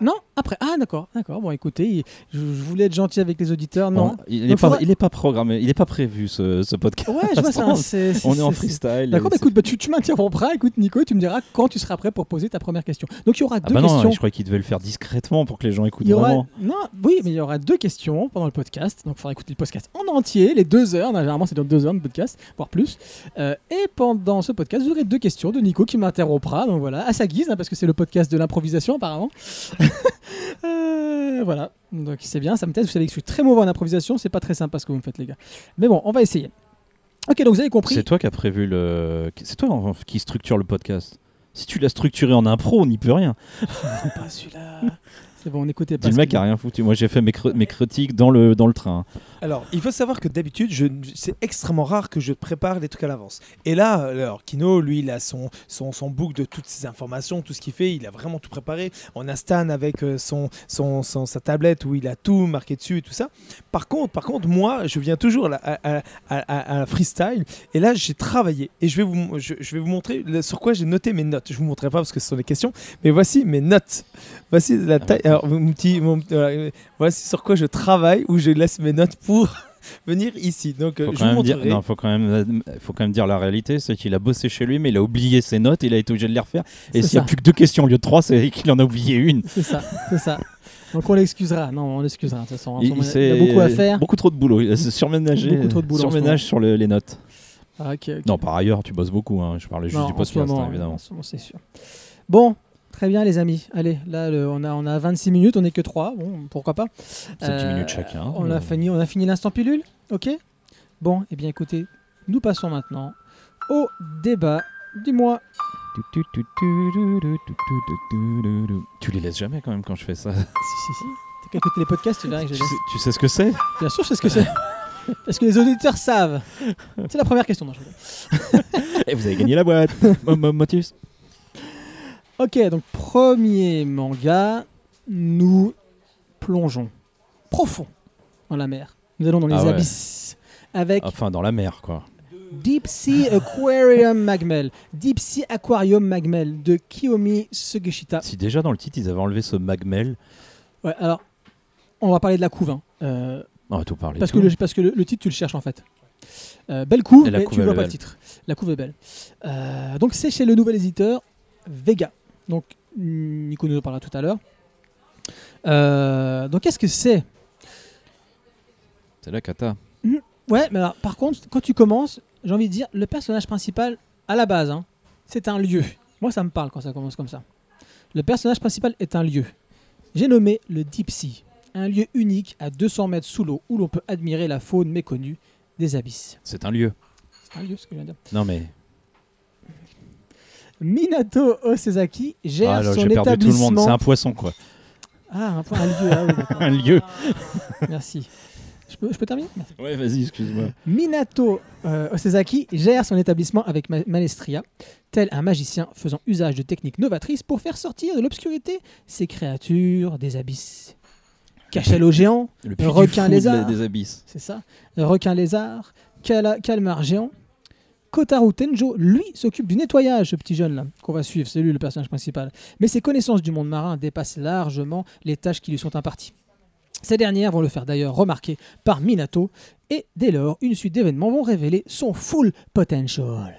Non Après. Ah, d'accord, d'accord. Bon, écoutez, je, je voulais être gentil avec les auditeurs. Non. Il n'est pas, faudra- pas programmé, il est pas prévu ce, ce podcast. Ouais, je vois ça. (laughs) On est en freestyle. D'accord, bah écoute, bah, tu, tu m'interrompras. Écoute, Nico, tu me diras quand tu seras prêt pour poser ta première question. Donc, il y aura Ah deux bah non, questions. je croyais qu'il devait le faire discrètement pour que les gens écoutent Il y aura... vraiment. Non, oui, mais il y aura deux questions pendant le podcast. Donc, il faudra écouter le podcast en entier, les deux heures. Généralement, c'est dans deux heures de podcast, voire plus. Euh, et pendant ce podcast, vous aurez deux questions de Nico qui m'interrompra. Donc voilà, à sa guise, hein, parce que c'est le podcast de l'improvisation apparemment. (laughs) Euh, voilà, donc c'est bien, ça me teste. Vous savez que je suis très mauvais en improvisation. C'est pas très sympa ce que vous me faites, les gars. Mais bon, on va essayer. Ok, donc vous avez compris. C'est toi qui as prévu le. C'est toi en- qui structure le podcast. Si tu l'as structuré en impro, on n'y peut rien. (laughs) pas celui-là. C'est bon, n'écoutez pas. Dis le ce mec qu'il a rien foutu. Moi j'ai fait mes, cre- mes critiques dans le, dans le train. Alors, il faut savoir que d'habitude, c'est extrêmement rare que je prépare des trucs à l'avance. Et là, alors, Kino, lui, il a son, son, son book de toutes ses informations, tout ce qu'il fait, il a vraiment tout préparé. On a Stan avec euh, son, son, son- sa tablette où il a tout marqué dessus et tout ça. Par contre, par contre moi, je viens toujours à, à, à- à- à la freestyle. Et là, j'ai travaillé. Et je vais vous, je, je vais vous montrer sur quoi j'ai noté mes notes. Je vous montrerai pas parce que ce sont des questions. Mais voici mes notes. Voici la taille. Alors, mon petit, mon- euh, voici sur quoi je travaille, où je laisse mes notes pour (laughs) venir ici. Donc, euh, Faut je vous dire, non, faut, quand même, faut quand même dire la réalité c'est qu'il a bossé chez lui, mais il a oublié ses notes, il a été obligé de les refaire. Et s'il n'y a plus que deux questions au lieu de trois, c'est (laughs) qu'il en a oublié une. C'est ça, c'est ça. (laughs) Donc on l'excusera. Non, on l'excusera. De toute façon, en ce Il, a beaucoup à faire. Beaucoup trop de boulot. Il a surménagé. Beaucoup trop de boulot surménage sur le- les notes. Ah. Non, par ailleurs, tu bosses beaucoup. hein. Je parlais juste Non, du podcast, hein, évidemment. c'est sûr. Bon, Très bien, les amis. Allez, là, on, a, on a 26 minutes, on n'est que 3. Bon, pourquoi pas. 7 minutes chacun. On a fini, on a fini l'instant pilule Ok Bon, et eh bien écoutez, nous passons maintenant au débat du mois. Tu les laisses jamais quand même quand je fais ça. Si, si, si. T'as qu'à écouter les podcasts, tu verras que je les. Tu sais, ce que c'est Bien sûr, je sais ce que c'est. Parce que les auditeurs savent. C'est la première question. Et vous avez gagné la boîte, Motus. Ok, donc premier manga, nous plongeons profond dans la mer. Nous allons dans les Ah ouais. abysses avec Enfin, dans la mer, quoi. Deep Sea Aquarium (laughs) Magmel. Deep Sea Aquarium Magmel de Kiyomi Sugeshita. Si déjà dans le titre, ils avaient enlevé ce magmel, Ouais, alors, on va parler de la couve. hein. Euh, on va tout parler. parce, tout. que le, parce que le, le titre, tu le cherches en fait. Euh, belle couve, Et la mais couve, tu ne elle vois est pas le belle. titre. La couve est belle. Euh, donc, c'est chez le nouvel éditeur Vega. Donc, Nico nous en parlera tout à l'heure. Euh, donc, qu'est-ce que c'est? C'est la cata. Ouais, mais alors, par contre, quand tu commences, j'ai envie de dire, le personnage principal, à la base, hein, c'est un lieu. (laughs) Moi, ça me parle quand ça commence comme ça. Le personnage principal est un lieu. J'ai nommé le Deep Sea, un lieu unique à 200 mètres sous l'eau où l'on peut admirer la faune méconnue des abysses. C'est un lieu. C'est un lieu, ce que je viens de dire. Non, mais. Minato Osezaki gère Ah, là, son j'ai perdu tout le monde. établissement. C'est un poisson, quoi. Ah, un, point- un lieu. Ah oui, d'accord. (laughs) Un lieu. (laughs) Merci. Je peux, je peux terminer? Ouais, vas-y, excuse-moi. Minato euh, Osezaki gère son établissement avec ma- maestria, tel un magicien faisant usage de techniques novatrices pour faire sortir de l'obscurité ces créatures des abysses. Cachalot géant, Le requin lézard. des, des abysses. c'est ça, requin lézard, cala- calmar géant. Kotaru Tenjo, lui, s'occupe du nettoyage, ce petit jeune-là, qu'on va suivre, c'est lui le personnage principal. Mais ses connaissances du monde marin dépassent largement les tâches qui lui sont imparties. Ces dernières vont le faire d'ailleurs remarquer par Minato, et dès lors, une suite d'événements vont révéler son full potential.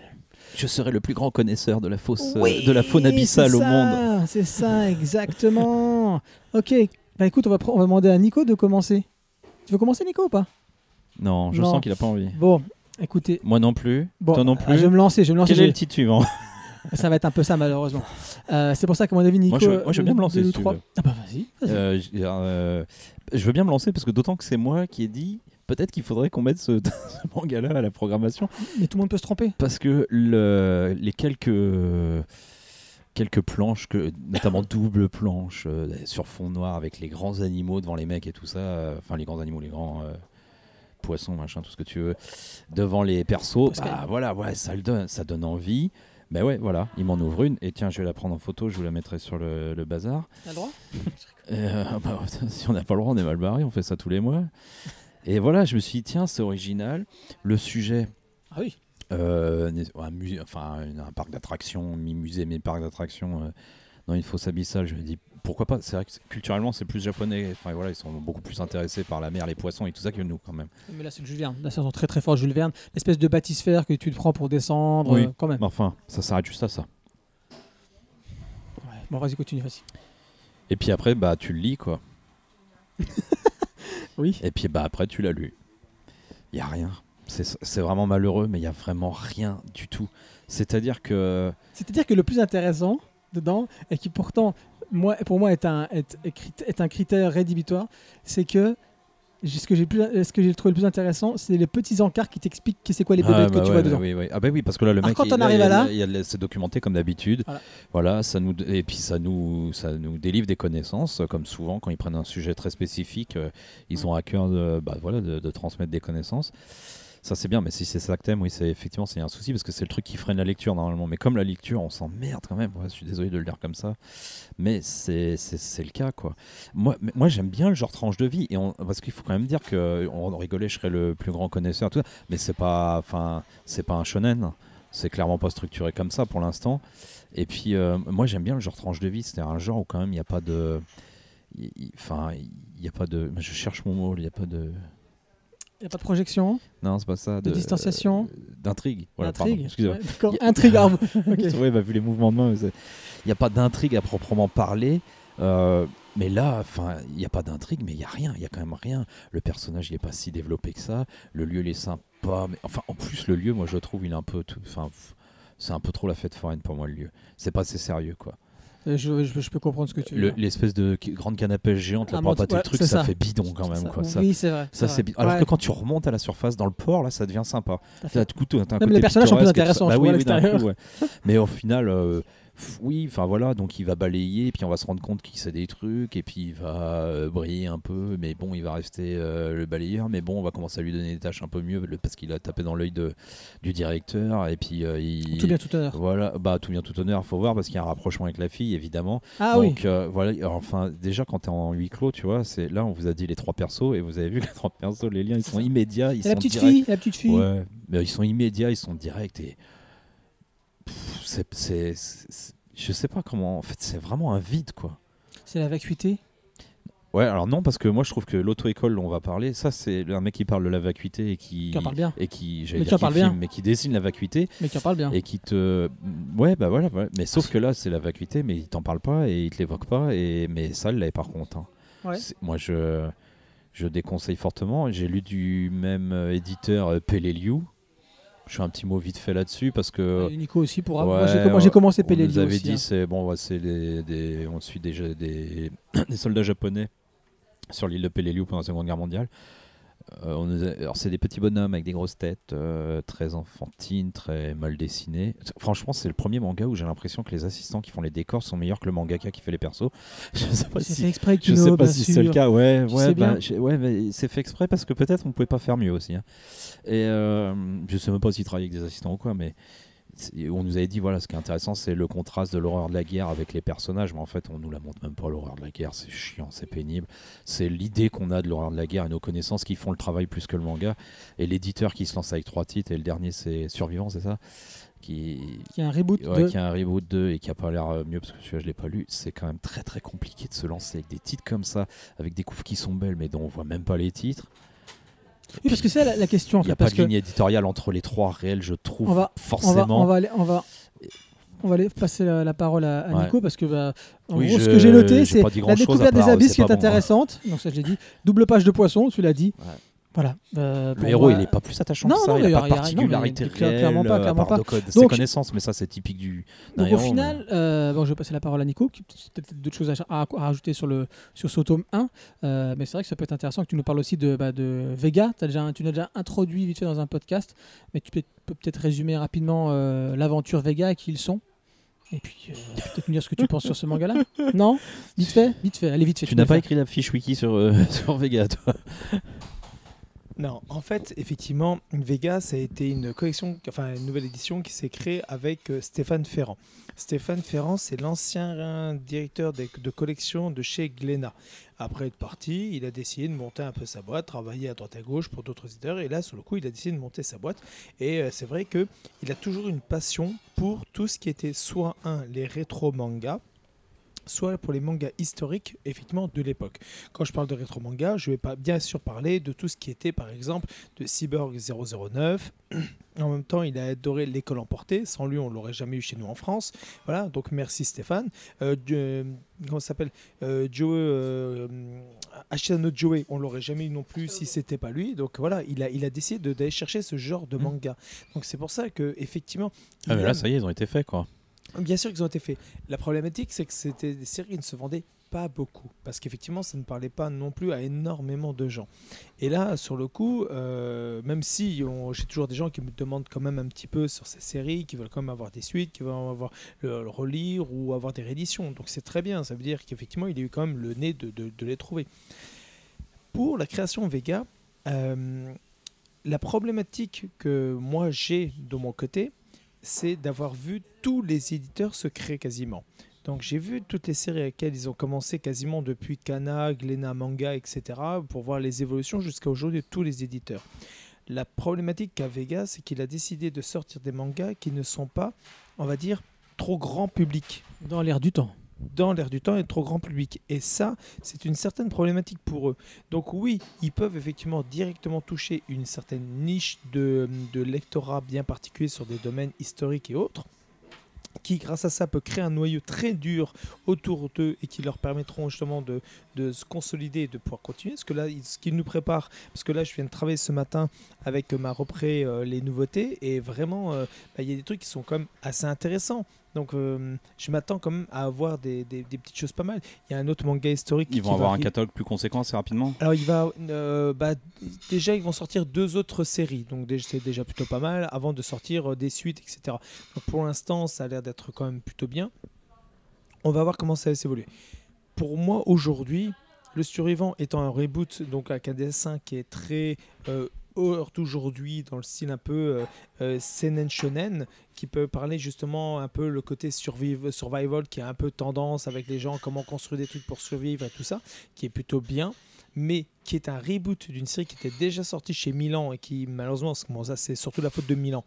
Je serai le plus grand connaisseur de la, fausse, Oui, de la faune abyssale au monde. C'est ça, exactement. ok, bah écoute, on va, on va demander à Nico de commencer. Tu veux commencer, Nico, ou pas? Non, je Non. sens qu'il a pas envie. Bon, écoutez. Moi non plus. Bon, Toi non ah, plus. je vais me lancer, je vais me lancer. Quel est le titre suivant? (laughs) Ça va être un peu ça, malheureusement. Euh, c'est pour ça qu'à mon avis, Nico. Moi, je- moi, je veux bien me lancer, si tu veux. Ah bah vas-y. Euh, je, euh, je veux bien me lancer parce que d'autant que c'est moi qui ai dit peut-être qu'il faudrait qu'on mette ce, (laughs) ce manga-là à la programmation Mais tout le monde peut se tromper. parce que le, les quelques quelques planches que notamment double planche euh, sur fond noir avec les grands animaux devant les mecs et tout ça euh, enfin les grands animaux les grands euh, poissons machin tout ce que tu veux devant les persos bah voilà ouais ça le donne ça donne envie ben ouais voilà il m'en ouvre une et tiens je vais la prendre en photo je vous la mettrai sur le, le bazar T'as le droit euh, (laughs) bah, (laughs) si on n'a pas le droit, on est mal barré, on fait ça tous les mois. Et voilà, je me suis dit, tiens, c'est original. Le sujet, Ah oui. euh, un, musée, enfin, un parc d'attractions, mi-musée, mi-parc d'attractions euh, dans une fosse abyssale, je me dis, pourquoi pas C'est vrai que culturellement, c'est plus japonais. Enfin, voilà, ils sont beaucoup plus intéressés par la mer, les poissons et tout ça que nous, quand même. Mais là, c'est le Jules Verne. Là, ça sent très très fort Jules Verne. L'espèce de bâtisphère que tu te prends pour descendre, Oui. euh, quand même. Enfin, ça s'arrête juste à ça. Ouais. Bon, vas-y, continue, vas-y. Et puis après, bah, tu le lis, quoi. (laughs) Oui. Et puis bah après tu l'as lu. Il y a rien. C'est c'est vraiment malheureux, mais il y a vraiment rien du tout. C'est-à-dire que C'est-à-dire que le plus intéressant dedans, et qui pourtant, moi, pour moi, est un, est, est un critère rédhibitoire, c'est que ce que j'ai plus- ce que j'ai trouvé le plus intéressant, c'est les petits encarts qui t'expliquent que c'est quoi les Ah, que bah tu ouais, vois bah dedans. oui, oui. Ah bah oui, parce que là le Alors, mec, quand on là, arrive là- a- c'est documenté comme d'habitude. Voilà. Voilà. ça nous et puis ça nous ça nous délivre des connaissances, comme souvent quand ils prennent un sujet très spécifique, euh, ils ont à cœur de bah, voilà de, de transmettre des connaissances. Ça c'est bien, mais si c'est ça que t'aimes, oui, c'est effectivement c'est un souci parce que c'est le truc qui freine la lecture normalement. Mais comme la lecture, on s'emmerde quand même. Je suis désolé de le dire comme ça, mais c'est le cas quoi. Moi, moi j'aime bien le genre tranche de vie et parce qu'il faut quand même dire que on rigolait, je serais le plus grand connaisseur, tout ça, mais c'est pas, enfin, c'est pas un shonen. C'est clairement pas structuré comme ça pour l'instant. Et puis euh, moi j'aime bien le genre tranche de vie, c'est un genre où quand même il n'y a pas de, enfin il n'y a pas de, je cherche mon mot, il n'y a pas de, Il n'y a pas de projection, non c'est pas ça, de, distanciation, euh, d'intrigue. Voilà, d'intrigue. excusez-moi. Ouais, Intrigue. ah, (laughs) ok. Ouais, bah, vu les mouvements de main, il n'y a pas d'intrigue à proprement parler. euh, mais là, enfin, il n'y a pas d'intrigue, mais il y a rien. Il y a quand même rien. Le personnage, il est pas si développé que ça. Le lieu, il est sympa. Mais enfin, en plus, le lieu, moi, je trouve, il est un peu, enfin, c'est un peu trop la fête foraine pour moi le lieu. C'est pas assez sérieux, quoi. Euh, je, je- je peux comprendre ce que tu veux. L'espèce de grande canne à pêche géante, là, Ah, pour appâter ouais, le truc, ça, ça. fait bidon quand même. Ça- Quoi. Ça, oui, c'est vrai. ça, c'est. Alors Ouais, que quand tu remontes à la surface, dans le port, là, ça devient sympa. à fait. Tout, t'as un Même côté les personnages sont plus intéressants, Bah je oui, oui, coup, ouais. Mais au final, euh, oui, enfin voilà, donc il va balayer, et puis on va se rendre compte qu'il sait des trucs, et puis il va euh, briller un peu, mais bon, il va rester euh, le balayeur, mais bon, on va commencer à lui donner des tâches un peu mieux, parce qu'il a tapé dans l'œil du directeur, et puis euh, il. Tout bien, tout honneur. Voilà, bah tout bien tout honneur, faut voir parce qu'il y a un rapprochement avec la fille évidemment. Ah oui. Donc euh, voilà, alors, enfin déjà quand t'es en huis clos, tu vois, c'est là on vous a dit les trois persos et vous avez vu que les trois persos, les liens ils sont immédiats, ils Et sont la petite fille, la petite fille. Ouais, mais ils sont immédiats, ils sont directs et c'est, je sais pas comment. En fait, c'est vraiment un vide quoi. C'est la vacuité? Ouais, alors non parce que moi je trouve que l'auto-école dont on va parler, ça c'est un mec qui parle de la vacuité et qui Qui en parle bien. et qui, Mais dire qui parle filme, bien. mais qui dessine la vacuité Mais qui en parle bien. et qui te ouais bah voilà, mais sauf que là c'est la vacuité mais il t'en parle pas et il te l'évoque pas et mais ça l'est par contre hein. Ouais. Moi je je déconseille fortement j'ai lu du même euh, éditeur euh, Peleliu je fais un petit mot vite fait là-dessus parce que Et Nico aussi pourra. Ouais, moi, j'ai commencé on Pelé avait aussi. dit hein. c'est bon ouais, c'est des, des- on suit déjà des, (coughs) des soldats japonais sur l'île de Peleliu pendant la Seconde Guerre mondiale Euh, on nous a- alors c'est des petits bonhommes avec des grosses têtes, euh, très enfantines, très mal dessinés. Franchement, c'est le premier manga où j'ai l'impression que les assistants qui font les décors sont meilleurs que le mangaka qui fait les persos. (laughs) Je sais pas C'est si, exprès, je sais pas si c'est le cas. Ouais, Tu ouais, sais bah, ouais, mais c'est fait exprès parce que peut-être on pouvait pas faire mieux aussi. hein. Et euh, je sais même pas s'ils travaillent avec des assistants ou quoi, mais on nous avait dit voilà, ce qui est intéressant, c'est le contraste de l'horreur de la guerre avec les personnages. Mais en fait, on nous la montre même pas l'horreur de la guerre. C'est chiant, c'est pénible. C'est l'idée qu'on a de l'horreur de la guerre et nos connaissances qui font le travail plus que le manga. Et l'éditeur qui se lance avec trois titres et le dernier c'est Survivant, c'est ça? Qui, Qui a un reboot Ouais, de. qui a un reboot 2 et qui a pas l'air euh, mieux parce que celui-là je l'ai pas lu. C'est quand même très très compliqué de se lancer avec des titres comme ça, avec des couves qui sont belles mais dont on voit même pas les titres. Oui, parce que c'est la, la question. En Il n'y a pas de que ligne éditoriale entre les trois réels, je trouve On va- on va, forcément. on va aller, on va, on va aller passer la, la parole à, à Ouais. Nico parce que bah, en Oui, gros, ce que j'ai noté, c'est la découverte des abysses qui est bon, intéressante. Donc ça, je l'ai dit. Double page de poisson, tu l'as dit. Ouais. Voilà. Euh, Le héros, moi- il est pas plus attachant Non, que ça. non, il mais a pas de particularité non, cla- clairement réelle, pas, à clairement part pas. de code- ses Donc- connaissances, mais ça c'est typique du. Donc au final, euh, bon, je vais passer la parole à Nico, qui a peut-être d'autres choses à, à- à rajouter sur, le, sur ce tome 1. Euh, mais c'est vrai que ça peut être intéressant que tu nous parles aussi de, bah, de Vega. As déjà, tu l'as déjà introduit vite fait dans un podcast, mais tu peux, peux peut-être résumer rapidement l'aventure Vega et qui ils sont. Et puis euh, peut-être nous dire ce que tu penses sur ce manga-là. Non? Vite fait? Vite fait, allez vite fait. Tu n'as pas écrit la fiche wiki sur, euh, (laughs) sur Vega, toi? Non, en fait, effectivement, Vega, ça a été une collection, enfin une nouvelle édition qui s'est créée avec euh, Stéphane Ferrand. Stéphane Ferrand, c'est l'ancien directeur de, collection de chez Glénat. Après être parti, il a décidé de monter un peu sa boîte, travailler à droite à gauche pour d'autres éditeurs. Et là, sur le coup, il a décidé de monter sa boîte. Et euh, c'est vrai que il a toujours une passion pour tout ce qui était soit un les rétro mangas, soit pour les mangas historiques, effectivement, de l'époque. Quand je parle de rétro manga, je vais pas bien sûr parler de tout ce qui était, par exemple, de Cyborg 009. En même temps, il a adoré l'école emportée. Sans lui, on l'aurait jamais eu chez nous en France. Voilà, donc merci Stéphane. Euh, de- comment ça s'appelle? Euh, Joe, euh, Ashitano Joe, on l'aurait jamais eu non plus si c'était pas lui. Donc voilà, il a, il a décidé de- d'aller chercher ce genre de Mhm. manga. Donc c'est pour ça que effectivement. Ah, mais là, aime- ça y est, ils ont été faits, quoi. Bien sûr qu'ils ont été faits. La problématique, c'est que c'était des séries qui ne se vendaient pas beaucoup. Parce qu'effectivement, ça ne parlait pas non plus à énormément de gens. Et là, sur le coup, euh, même si j'ai toujours des gens qui me demandent quand même un petit peu sur ces séries, qui veulent quand même avoir des suites, qui veulent avoir le, relire ou avoir des rééditions. Donc c'est très bien. Ça veut dire qu'effectivement, il a eu quand même le nez de les trouver. Pour la création Vega, euh, la problématique que moi j'ai de mon côté, c'est d'avoir vu tous les éditeurs se créer quasiment. Donc j'ai vu toutes les séries avec lesquelles ils ont commencé quasiment depuis Kana, Glénat Manga, etc. pour voir les évolutions jusqu'à aujourd'hui de tous les éditeurs. La problématique qu'a Vega, c'est qu'il a décidé de sortir des mangas qui ne sont pas, on va dire, trop grand public. Dans l'air du temps. Dans l'air du temps et trop grand public. Et ça, c'est une certaine problématique pour eux. Donc oui, ils peuvent effectivement directement toucher une certaine niche de, de lectorat bien particulier sur des domaines historiques et autres, qui, grâce à ça, peut créer un noyau très dur autour d'eux et qui leur permettront justement de, de se consolider et de pouvoir continuer. Parce que là, ce qu'ils nous prépare, parce que là, je viens de travailler ce matin avec ma repré euh, les nouveautés et vraiment, euh, bah, il y a des trucs qui sont quand même assez intéressants. Donc, euh, je m'attends quand même à avoir des, des- des petites choses pas mal. Il y a un autre manga historique Ils qui vont va avoir un catalogue plus conséquent assez rapidement. Alors il va, euh, bah, déjà ils vont sortir deux autres séries, donc c'est déjà plutôt pas mal, avant de sortir euh, des suites, etc. Donc pour l'instant ça a l'air d'être quand même plutôt bien. On va voir comment ça va s'évoluer. Pour moi aujourd'hui, le survivant étant un reboot, donc avec un dessin qui est très euh, hors d'aujourd'hui, dans le style un peu euh, euh, seinen shonen, qui peut parler justement un peu le côté survive, survival, qui a un peu tendance avec les gens, comment construire des trucs pour survivre et tout ça, qui est plutôt bien mais qui est un reboot d'une série qui était déjà sortie chez Milan et qui malheureusement, ça c'est surtout la faute de Milan,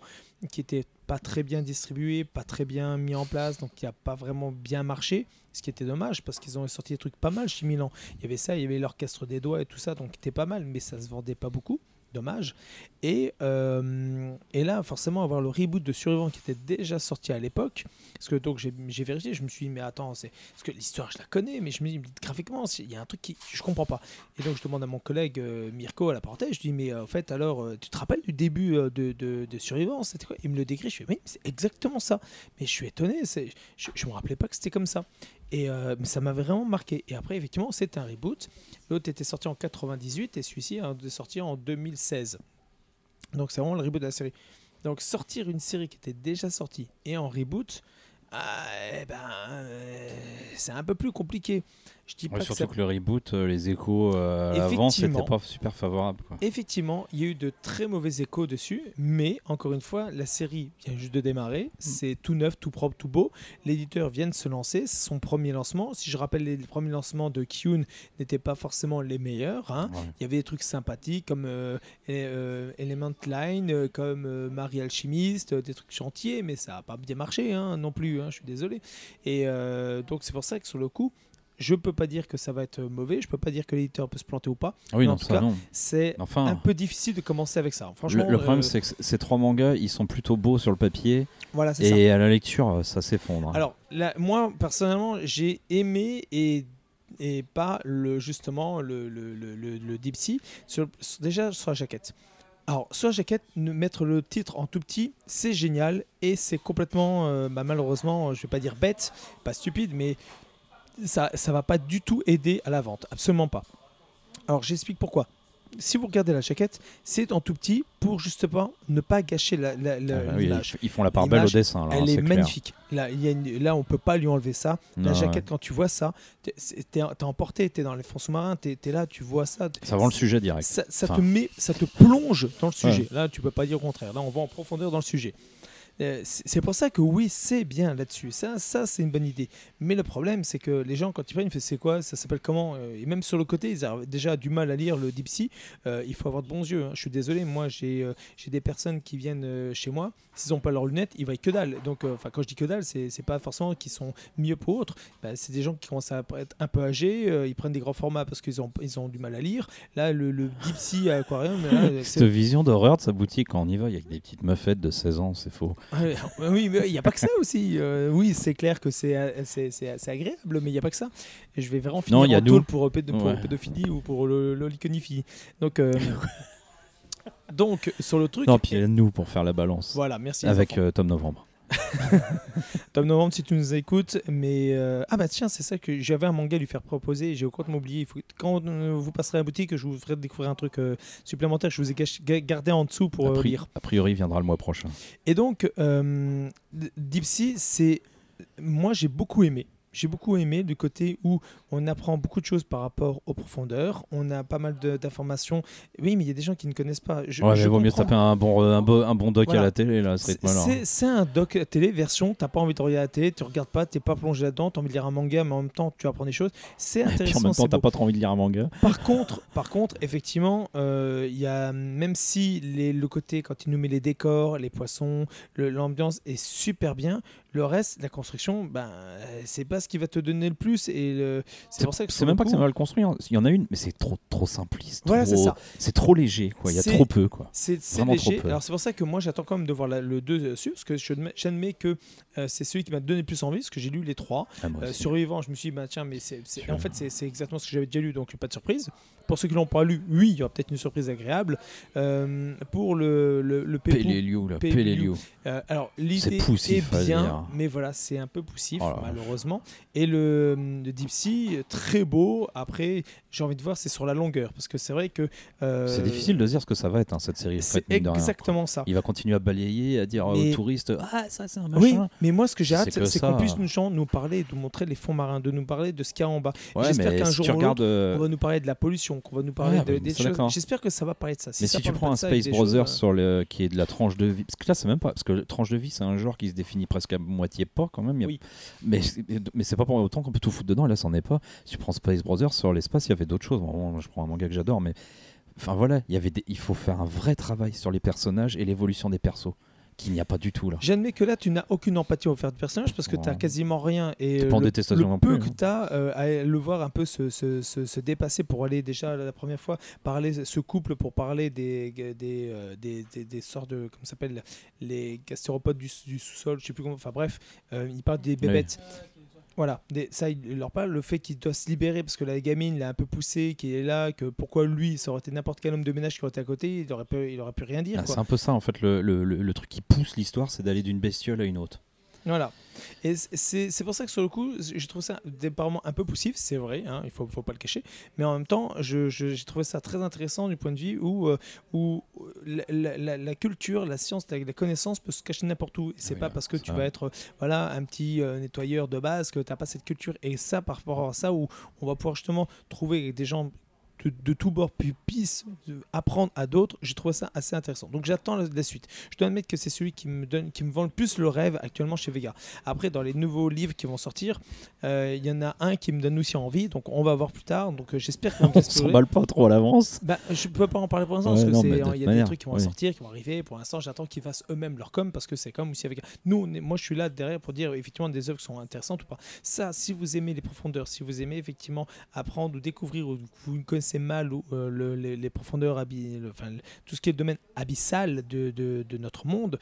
qui était pas très bien distribué, pas très bien mis en place, donc qui a pas vraiment bien marché, ce qui était dommage parce qu'ils ont sorti des trucs pas mal chez Milan. Il y avait ça, il y avait l'orchestre des doigts et tout ça, donc c'était pas mal, mais ça se vendait pas beaucoup. Dommage. Et, euh, et là, forcément, avoir le reboot de Survivant qui était déjà sorti à l'époque, parce que donc j'ai vérifié, je me suis dit, mais attends, c'est parce que l'histoire, je la connais, mais je me dis, graphiquement, il y a un truc qui je comprends pas. Et donc, je demande à mon collègue euh, Mirko à la parenthèse, je dis, mais euh, en fait, alors, euh, tu te rappelles du début euh, de, de, de Survivant C'était quoi? Il me le décrit, je fais, oui, c'est exactement ça. Mais je suis étonné, je, je me rappelais pas que c'était comme ça. Et euh, ça m'a vraiment marqué. Et après, effectivement, c'est un reboot. L'autre était sorti en 98 et celui-ci est sorti en 2016. Donc, c'est vraiment le reboot de la série. Donc, sortir une série qui était déjà sortie et en reboot, ah, eh ben, euh, c'est un peu plus compliqué. Je dis Ouais, pas que surtout ça- que le reboot, euh, les échos euh, à l'avant, c'était pas super favorable. Quoi. Effectivement, il y a eu de très mauvais échos dessus, mais encore une fois, la série vient juste de démarrer, Mm. c'est tout neuf, tout propre, tout beau. L'éditeur vient de se lancer, c'est son premier lancement. Si je rappelle, les premiers lancements de Kyun n'étaient pas forcément les meilleurs. hein. Ouais. Il y avait des trucs sympathiques comme euh, euh, Element Line, comme Marie Alchimiste, des trucs chantiers, mais ça n'a pas bien marché hein, non plus, hein, je suis désolé. Et donc c'est pour ça que sur le coup, je peux pas dire que ça va être mauvais, je peux pas dire que l'éditeur peut se planter ou pas. Ah oui, Mais en non, tout ça cas, non. C'est Enfin, un peu difficile de commencer avec ça. Franchement, le, le problème, euh, c'est que ces trois mangas, ils sont plutôt beaux sur le papier voilà, c'est ça. et à la lecture, ça s'effondre. hein. Alors, là, moi, personnellement, j'ai aimé et, et pas le, justement le, le, le, le- Deep Sea, sur- déjà sur la jaquette. Alors, sur la jaquette, mettre le titre en tout petit, c'est génial et c'est complètement, euh, bah, malheureusement, je vais pas dire bête, pas stupide, mais ça ça va pas du tout aider à la vente, absolument pas. Alors, j'explique pourquoi. Si vous regardez la jaquette, c'est en tout petit pour justement ne pas gâcher la, la- la- Ah bah oui, ils font la part belle au dessin. là, Elle hein, est, magnifique. Là, il y a une- là, on peut pas lui enlever ça. La jaquette, ouais. quand tu vois ça, t'es t'es emporté, t'es dans les fonds sous-marins, t'es es là, tu vois ça. Ça vend le sujet direct. Ça, ça Enfin. te met, ça te plonge dans le sujet. Là, tu peux pas dire au contraire. Là, on va en profondeur dans le sujet. Euh, c'est pour ça que oui, c'est bien là-dessus. Ça, ça c'est une bonne idée. Mais le problème, c'est que les gens, quand ils prennent, ils font c'est quoi? Ça s'appelle comment? Euh, Et même sur le côté, ils ont déjà du mal à lire le Deep Sea. Euh, il faut avoir de bons yeux. hein. Je suis désolé, moi, j'ai j'ai des personnes qui viennent chez moi. S'ils n'ont pas leurs lunettes, ils voient que dalle. Donc, enfin, quand je dis que dalle, c'est pas forcément qu'ils sont mieux pour autres. Bah, c'est des gens qui commencent à être un peu âgés. ils prennent des grands formats parce qu'ils ont, ils ont du mal à lire. Là, le, le Sea à Aquarium, là, (laughs) Cette vision d'horreur de sa boutique, quand on y va, il y a que des petites meufettes de 16 ans, c'est faux. Ouais, oui, mais il n'y a pas que ça aussi. Euh, oui, c'est clair que c'est euh, c'est- c'est- c'est agréable, mais il n'y a pas que ça. Et je vais vraiment finir Non, y a en pour, euh, pédo- pour Ouais. pédophilie ou pour l'oliconiphilie. Donc, euh, (laughs) donc, sur le truc. Non, puis il y a nous pour faire la balance. Voilà, merci. Avec euh, Tom Novembre. (laughs) Tom Novembre, si tu nous écoutes. Mais euh, ah bah tiens, c'est ça que j'avais un manga à lui faire proposer. J'ai au compte m'oublier. Il faut quand euh, vous passerez à la boutique, je vous ferai découvrir un truc euh, supplémentaire. Je vous ai ga- gardé en dessous pour a, euh, lire. a priori, il viendra le mois prochain. Et donc, Deep Sea, c'est. Moi, j'ai beaucoup aimé. J'ai beaucoup aimé du côté où on apprend beaucoup de choses par rapport aux profondeurs. On a pas mal d'informations. Oui, mais il y a des gens qui ne connaissent pas. Je, Ouais, je mais vaut mieux taper un bon, un bon, un bon doc Voilà. à la télé, là, C'est- hein. C'est un doc télé version, t'as pas envie de regarder la télé, tu regardes pas, t'es pas plongé là-dedans, t'as envie de lire un manga, mais en même temps tu apprends des choses. C'est (laughs) Et puis intéressant. en même temps, t'as pas trop envie de lire un manga. Par contre, par contre, effectivement, euh, y a même si les- le côté quand il nous met les décors, les poissons, l'ambiance est super bien, Le reste, la construction, ben, euh, c'est pas ce qui va te donner le plus. Et le- c'est pour ça que c'est même pas que c'est mal construit. hein. Il y en a une, mais c'est trop, trop simpliste. Voilà, c'est trop- ça. C'est trop léger. Quoi. Il y a trop peu. Quoi. C'est Vraiment trop léger. peu. Alors c'est pour ça que moi j'attends quand même de voir la- le 2 dessus, parce que je j'admets que euh, c'est celui qui m'a donné le plus envie, parce que j'ai lu les trois. Ah, Euh, survivant, je me suis dit, bah, tiens, mais c'est, en fait c'est, exactement ce que j'avais déjà lu, donc pas de surprise. Pour ceux qui l'ont pas lu, oui, il y aura peut-être une surprise agréable. Euh, pour le, le, le Pépou, là. Peleliu. euh, alors l'idée C'est poussif, est bien. Mais voilà, c'est un peu poussif Oh malheureusement. Et le, le Deep Sea, très beau. Après, j'ai envie de voir, c'est sur la longueur, parce que c'est vrai que euh, C'est difficile de dire ce que ça va être, hein, cette série. C'est de rien. exactement ça. Il va continuer à balayer, à dire Mais- aux touristes Ah, ça, c'est un machin. Oui, mais moi ce que j'ai hâte, c'est qu'on puisse nous, gens nous parler, nous montrer les fonds marins, de nous parler de ce qu'il y a en bas. Ouais, J'espère qu'un si jour regardes. euh, On va nous parler de la pollution, qu'on va nous parler Ouais, de- des choses. J'espère que ça va parler de ça. mais ça si tu prends un Space Brothers euh, sur le, qui est de la tranche de vie, parce que là c'est même pas, parce que tranche de vie c'est un genre qui se définit presque à moitié pas quand même. a- Oui. Mais mais c'est pas pour autant qu'on peut tout foutre dedans. Là, c'en est pas. Si tu prends Space Brothers sur l'espace, il y avait d'autres choses. Moi, je prends un manga que j'adore, mais enfin voilà, il y avait, des- il faut faire un vrai travail sur les personnages et l'évolution des persos, qu'il n'y a pas du tout là. J'admets que là, tu n'as aucune empathie envers le personnage parce que tu n'as quasiment rien. Et en le, le peu plus, que hein. tu as à le voir un peu se, se- se- se dépasser pour aller déjà la première fois parler ce couple pour parler des des, euh, des, des- des sortes de comment ça s'appelle les gastéropodes du, du sous-sol je sais plus comment enfin bref euh, il parle des bébêtes voilà, des- ça il leur parle, le fait qu'il doit se libérer parce que la gamine l'a un peu poussé, qu'il est là, que pourquoi lui, ça aurait été n'importe quel homme de ménage qui aurait été à côté, il aurait pu, il aurait pu rien dire. Ah, c'est un peu ça en fait. Le, le- le- le truc qui pousse l'histoire, c'est d'aller d'une bestiole à une autre. Voilà. Et c'est pour ça que sur le coup, je trouve ça apparemment un peu poussif, c'est vrai, hein, il faut, faut pas le cacher. Mais en même temps, j'ai trouvé ça très intéressant du point de vue où, euh, où la, la- culture, la science, la, la connaissance peut se cacher n'importe où. C'est Oui, pas parce que tu vas être euh, voilà, un petit euh, nettoyeur de base que tu n'as pas cette culture. Et ça, par rapport à ça, où on va pouvoir justement trouver des gens de, de tous bords puis puissent euh, apprendre à d'autres, j'ai trouvé ça assez intéressant. Donc j'attends la, la suite. Je dois admettre que c'est celui qui me donne, qui me vend le plus le rêve actuellement chez Vega. Après, dans les nouveaux livres qui vont sortir, euh, il y en a un qui me donne aussi envie, donc on va voir plus tard. Donc euh, j'espère qu'on va (laughs) s'emballe pas trop à l'avance. bah, je peux pas en parler pour l'instant Ouais, parce que non, c'est- mais de il y a toute des manière, trucs qui vont oui. sortir, qui vont arriver. Pour l'instant, j'attends qu'ils fassent eux-mêmes leur com parce que c'est comme aussi avec nous. est- moi, je suis là derrière pour dire effectivement des œuvres qui sont intéressantes ou pas. Ça, si vous aimez les profondeurs, si vous aimez effectivement apprendre ou découvrir ou vous connaissez mal euh, le- les, profondeurs, enfin tout ce qui est le domaine abyssal de notre monde,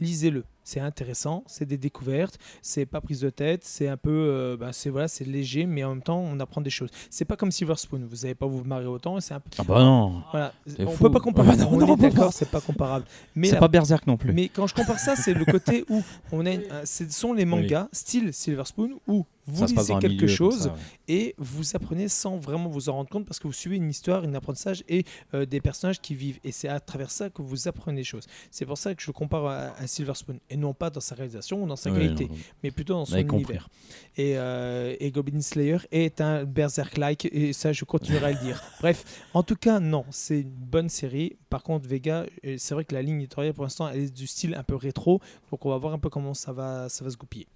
lisez-le. C'est intéressant, c'est des découvertes, c'est pas prise de tête, c'est un peu, euh, ben, c'est voilà, c'est léger, mais en même temps, on apprend des choses. C'est pas comme Silver Spoon, vous n'allez pas vous marrer autant, c'est un peu Ah bah non. voilà, on fou. peut pas comparer. Ah bah non, on non, est d'accord, c'est pas comparable. Mais, C'est la- pas Berserk non plus. mais quand je compare ça, c'est le côté où on a, une- (laughs) euh, ce sont les mangas style Silver Spoon où vous lisez quelque chose ça, ouais. et vous apprenez sans vraiment vous en rendre compte parce que vous suivez une histoire, un apprentissage et euh, des personnages qui vivent. Et c'est à travers ça que vous apprenez des choses. C'est pour ça que je compare à, à Silver Spoon et non pas dans sa réalisation ou dans sa Ouais, qualité, non, non. mais plutôt dans son univers. Et, euh, et Goblin Slayer est un berserk-like et ça je continuerai à le dire. (laughs) Bref, en tout cas, non, c'est une bonne série. Par contre, Vega, euh, c'est vrai que la ligne éditoriale pour l'instant elle est du style un peu rétro, donc on va voir un peu comment ça va, ça va se goupiller.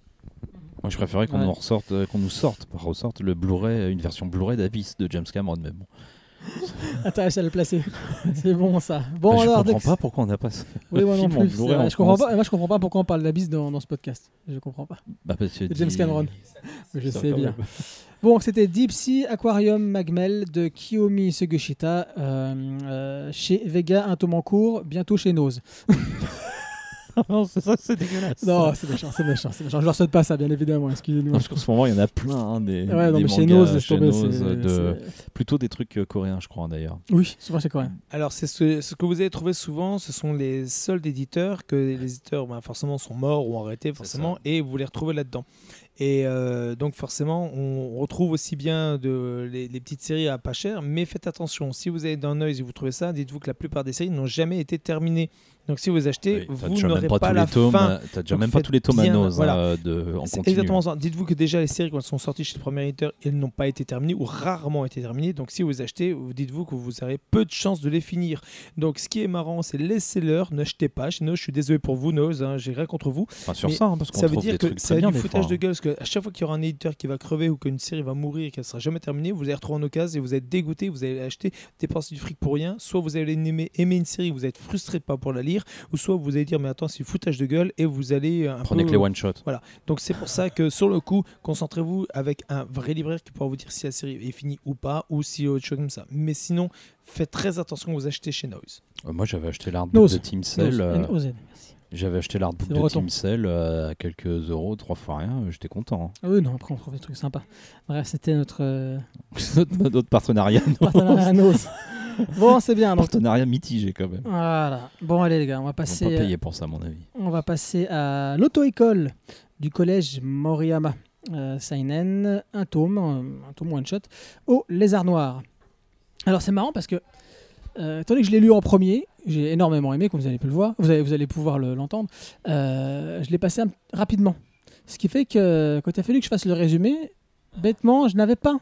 Moi, je préférais qu'on Ouais. nous ressorte, euh, qu'on nous sorte, pas ressorte le Blu-ray, une version Blu-ray d'Abyss de James Cameron. Mais bon, (laughs) Attends, à le placer. (laughs) c'est bon ça. Bon, Bah, je comprends Dex. pas pourquoi on n'a pas. ce- Oui, moi (laughs) non film plus. vrai. Je comprends pas, moi, je comprends pas pourquoi on parle d'Abyss dans, dans ce podcast. Je comprends pas. Bah, parce que C'est James dit- Cameron. Je sais bien. Bon, c'était Deep Sea Aquarium Magmel de Kiyomi Sugeshita euh, euh, chez Vega, un tome en cours, bientôt chez Nose. (laughs) non, c'est ça, c'est dégueulasse. Non, c'est méchant, c'est méchant, c'est méchant. Je leur souhaite pas ça, bien évidemment, excusez-nous. Non, parce qu'en ce moment, il y en a plein hein, des, Ouais, non, des mais chez mangas chez tomber. Nose, c'est- de- c'est- plutôt des trucs euh, coréens, je crois d'ailleurs. Oui, souvent c'est coréen. Alors, c'est ce, ce que vous avez trouvé souvent, ce sont les seuls éditeurs que les éditeurs, ben, forcément, sont morts ou arrêtés, forcément, et vous les retrouvez là-dedans. Et euh, donc, forcément, on retrouve aussi bien de, les, les petites séries à pas cher, mais faites attention. Si vous avez dans un œil et vous trouvez ça, dites-vous que la plupart des séries n'ont jamais été terminées. Donc, si vous achetez, Oui, vous n'aurez pas, la tomes. fin. euh, T'as déjà Donc même pas tous les tomes à voilà. hein, de, en continu. exactement ça. Dites-vous que déjà les séries, quand elles sont sorties chez le premier éditeur, elles n'ont pas été terminées ou rarement été terminées. Donc si vous achetez, vous- dites-vous que vous aurez peu de chances de les finir. Donc ce qui est marrant, c'est laissez-leur, n'achetez pas. Chez je suis désolé pour vous, Nose, hein, j'ai rien contre vous. Enfin, sur Mais ça, hein, parce qu'on Ça veut dire que très bien du foutage de hein. gueule. Parce que qu'à chaque fois qu'il y aura un éditeur qui va crever ou qu'une série va mourir et qu'elle sera jamais terminée, vous allez retrouver en occasion et vous êtes dégoûté, vous allez acheter, dépenser du fric pour rien. Soit vous allez aimer, aimer une série, vous êtes frustré de pas pour la lire, ou soit vous allez dire mais attends c'est foutage de gueule et vous allez euh, un Prenez peu- que les one shot. donc c'est pour ça que sur le coup, concentrez-vous avec un vrai libraire qui pourra vous dire si la série est finie ou pas, ou si autre chose comme ça. Mais sinon, faites très attention quand vous achetez chez Noise. Euh, Moi, j'avais acheté l'artbook de Team Cell. Nose, euh. J'avais acheté l'artbook de breton. Team Cell euh, à quelques euros, trois fois rien. J'étais content. hein. Ah oui, non, après on trouve des trucs sympas. Bref, c'était notre (laughs) notre, notre partenariat, partenariat. (laughs) (laughs) Bon, c'est bien. Donc, partenariat mitigé quand même. voilà. Bon, allez les gars, on va passer. pas euh, payer pour ça, à mon avis. On va passer à l'auto-école du collège Moriyama. Euh, Seinen, un tome, euh, un tome one shot, au Lézard Noir. Alors c'est marrant parce que, euh, étant donné que je l'ai lu en premier, j'ai énormément aimé, comme vous allez pu le voir, vous allez, vous allez pouvoir le- l'entendre, euh, je l'ai passé rapidement. Ce qui fait que quand il a fallu que je fasse le résumé, bêtement, je n'avais pas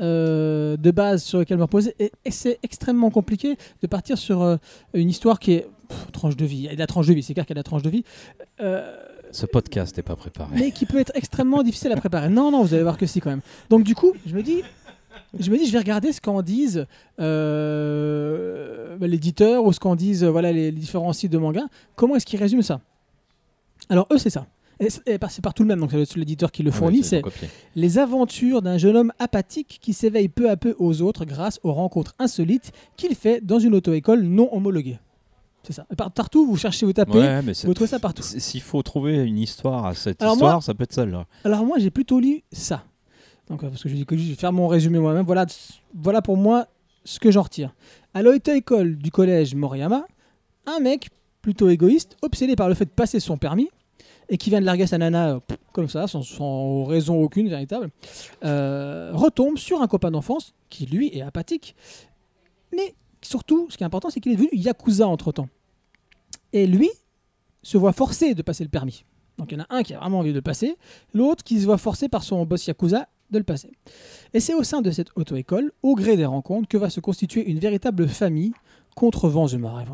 euh, de base sur lequel me reposer. Et, et c'est extrêmement compliqué de partir sur euh, une histoire qui est pff, tranche de vie. Il y a de la tranche de vie, c'est clair qu'il y a de la tranche de vie. Euh, Ce podcast n'est pas préparé. mais qui peut être extrêmement difficile à préparer. Non, non, vous allez voir que si quand même. Donc du coup, je me dis, je me dis, je vais regarder ce qu'en disent l'éditeur ou ce qu'en disent voilà les, les différents sites de manga. Comment est-ce qu'ils résument ça? Alors eux, c'est ça. C'est partout le même, donc c'est l'éditeur qui le Ouais, fournit. c'est les aventures d'un jeune homme apathique qui s'éveille peu à peu aux autres grâce aux rencontres insolites qu'il fait dans une auto-école non homologuée. C'est ça. Partout, vous cherchez, vous tapez, Ouais, mais vous trouvez ça partout. S'il faut trouver une histoire à cette Alors histoire, moi- ça peut être celle-là. Alors moi, j'ai plutôt lu ça. Donc, euh, parce que je dis que je vais faire mon résumé moi-même. Voilà, voilà pour moi ce que j'en retire. À l'auto-école du collège Moriyama, un mec plutôt égoïste, obsédé par le fait de passer son permis, et qui vient de larguer sa nana euh, comme ça, sans, raison aucune véritable, euh, retombe sur un copain d'enfance qui, lui, est apathique. Mais surtout, ce qui est important, c'est qu'il est devenu Yakuza entre-temps. Et lui se voit forcé de passer le permis. Donc il y en a un qui a vraiment envie de passer, l'autre qui se voit forcé par son boss Yakuza de le passer. Et c'est au sein de cette auto-école, au gré des rencontres, que va se constituer une véritable famille contre vents et marées,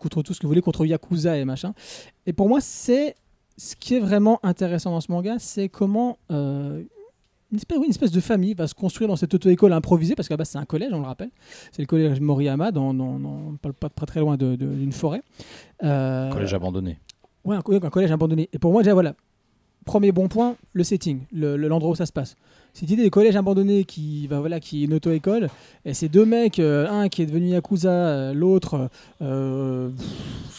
contre tout ce que vous voulez, contre Yakuza et machin. Et pour moi, c'est ce qui est vraiment intéressant dans ce manga, c'est comment euh, une, espèce, oui, une espèce de famille va se construire dans cette auto-école improvisée, parce qu'à la base c'est un collège, on le rappelle. C'est le collège Moriyama, dans, dans- dans- pas, pas très très loin d'une forêt. Euh, Collège abandonné. Ouais, un collège abandonné. Et pour moi, déjà, voilà. Premier bon point, le setting, le- le- l'endroit où ça se passe. Cette idée des collèges abandonnés qui, va, voilà, qui est une auto-école, et ces deux mecs, euh, un qui est devenu Yakuza, euh, l'autre, euh,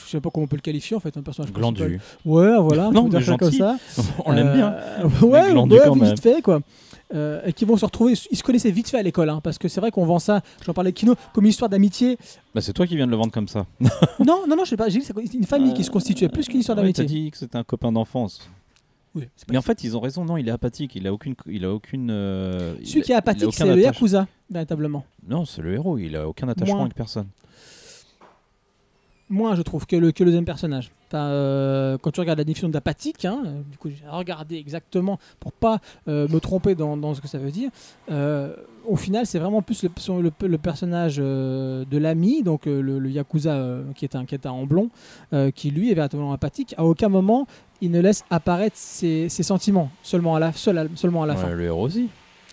je sais pas comment on peut le qualifier en fait, un personnage. Glandu. Ouais, voilà, Non, on mais ça comme gentil. ça. (laughs) On l'aime bien. Euh, ouais, glandu ouais, vite même. fait quoi. Euh, et qui vont se retrouver, ils se connaissaient vite fait à l'école, hein, parce que c'est vrai qu'on vend ça, j'en parlais avec Kino, comme une histoire d'amitié. Bah, c'est toi qui viens de le vendre comme ça. non, non, non, je sais pas, j'ai dit une famille qui se constituait plus qu'une histoire Ouais, d'amitié. T'as dit que c'était un copain d'enfance. Oui, Mais en fait, ils ont raison. Non, il est apathique. Il a aucune. Il a aucune. euh, Celui qui est apathique, c'est le Yakuza, véritablement. Non, c'est le héros. Il a aucun attachement Moins. avec personne. Moins, je trouve, que le, que le deuxième personnage. Enfin, euh, quand tu regardes la définition d'apathique, hein, du coup, j'ai regardé exactement pour pas euh, me tromper dans, dans ce que ça veut dire. au final, c'est vraiment plus le, le- le personnage de l'ami, donc le, Yakuza qui, est un, qui est un blond, qui lui est véritablement apathique. À aucun moment, il ne laisse apparaître ses, ses sentiments, seulement à la, seul à- seulement à la Ouais, fin. le héros aussi.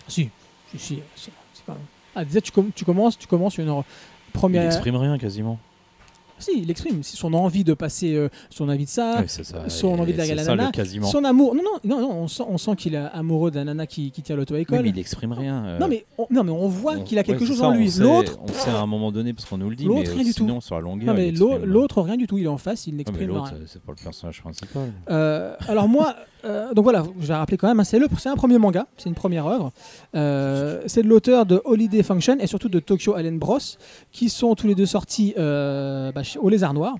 Si, si, si, c'est c'est quand même. Ah, déjà, tu, com- tu commences, tu commences une Il première. exprime rien quasiment. Si, il exprime si son envie de passer euh, son avis de ça, son Et envie de la ça, nana, son amour. Non, non, non, non on sent, on sent qu'il est amoureux d'un nana qui, qui tient Oui, l'auto-école. mais il exprime rien. euh, Non, mais on, non, mais on voit qu'il a quelque ouais, chose ça, en lui. L'autre, On sait à un moment donné parce qu'on nous le dit, mais rien du tout. sinon sur la longueur. non, mais l'autre, rien du tout. Il est en face, il n'exprime rien. c'est- c'est pas le personnage principal. Euh, alors moi, euh, donc voilà, je vais rappeler quand même, hein, c'est le- c'est un premier manga, c'est une première œuvre. Euh, c'est de l'auteur de Holiday Function et surtout de Tokyo Allen Bros, qui sont tous les deux sortis euh, bah, au Lézard Noir.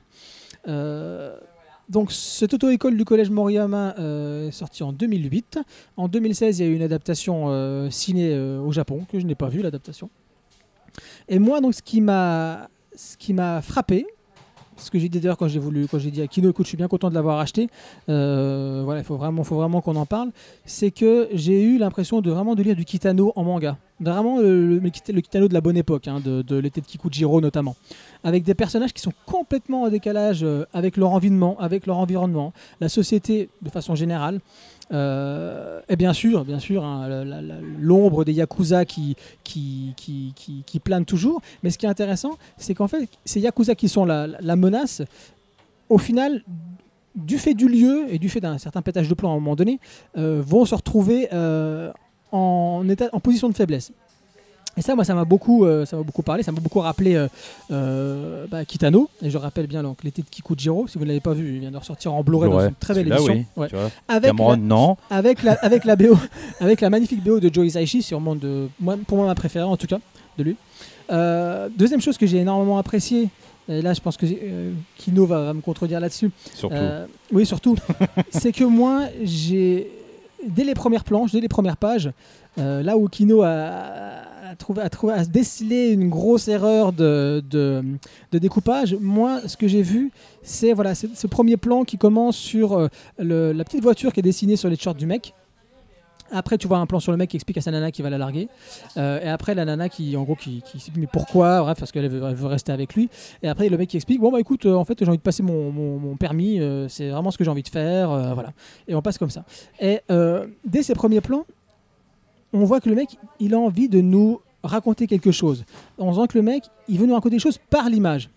Donc cette auto-école du collège Moriyama est sortie en 2008. En 2016, il y a eu une adaptation ciné au Japon que je n'ai pas vue l'adaptation. Et moi, donc ce qui m'a ce qui m'a frappé, ce que j'ai dit d'ailleurs quand j'ai voulu quand j'ai dit à Kino, écoute, je suis bien content de l'avoir acheté. Euh, voilà, il faut vraiment, qu'on en parle. C'est que j'ai eu l'impression de vraiment lire du Kitano en manga. Vraiment le Kitano de la bonne époque, hein, de, de l'été de Kikujiro notamment. Avec des personnages qui sont complètement en décalage euh, avec leur environnement, avec leur environnement, la société de façon générale. Euh, et bien sûr, bien sûr, hein, l'ombre des Yakuza qui, qui, plane toujours. Mais ce qui est intéressant, c'est qu'en fait, ces Yakuza qui sont la, menace, au final, du fait du lieu et du fait d'un certain pétage de plan à un moment donné, euh, vont se retrouver euh, en position de faiblesse. Et ça, moi, ça m'a beaucoup, euh, ça m'a beaucoup parlé, ça m'a beaucoup rappelé euh, euh, bah, Kitano. Et je rappelle bien donc, l'été de Kikujiro. Si vous ne l'avez pas vu, il vient de ressortir en Blu-ray dans une très belle édition. oui, Ouais. Avec, Cameron, la, non. avec, la, avec la BO, (laughs) avec la magnifique BO de Joe Hisaishi, sûrement de, moi, pour moi ma préférée en tout cas de lui. Deuxième chose que j'ai énormément apprécié, et là je pense que euh, Kino va, va me contredire là-dessus. Surtout. Euh, oui, surtout, (laughs) c'est que moi j'ai dès les premières planches, dès les premières pages, euh, là où Kino a, a trouvé, a trouvé, a décelé une grosse erreur de, de, découpage, moi ce que j'ai vu, c'est voilà, ce premier plan qui commence sur euh, la petite voiture qui est dessinée sur les shorts du mec. Après, tu vois un plan sur le mec qui explique à sa nana qu'il va la larguer. Euh, et après, la nana qui, en gros, qui, qui explique mais pourquoi, parce qu'elle veut, rester avec lui. Et après, le mec qui explique bon, bah écoute, euh, en fait, j'ai envie de passer mon, permis, c'est vraiment ce que j'ai envie de faire, voilà. Et on passe comme ça. Et dès ces premiers plans, on voit que le mec, il a envie de nous raconter quelque chose. On sent que le mec, il veut nous raconter des choses par l'image.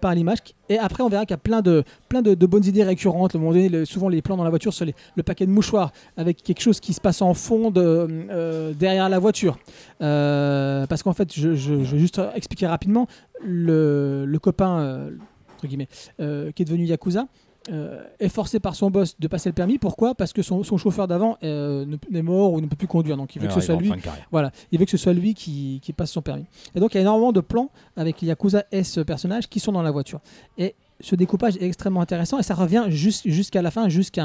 Par l'image. Et après, on verra qu'il y a plein de, plein de, bonnes idées récurrentes. À un moment donné, souvent, les plans dans la voiture sur le paquet de mouchoirs avec quelque chose qui se passe en fond de, euh, derrière la voiture. Euh, parce qu'en fait, je, vais juste expliquer rapidement. Le, copain, euh, entre guillemets, qui est devenu Yakuza, euh, est forcé par son boss de passer le permis. Pourquoi? Parce que son, son chauffeur d'avant euh, est mort ou ne peut plus conduire. Donc il veut que ce arrive soit lui voilà, il veut que ce soit lui qui, qui passe son permis. Et donc il y a énormément de plans avec Yakuza et ce personnage qui sont dans la voiture. Et ce découpage est extrêmement intéressant et ça revient jusqu'à la fin, jusqu'à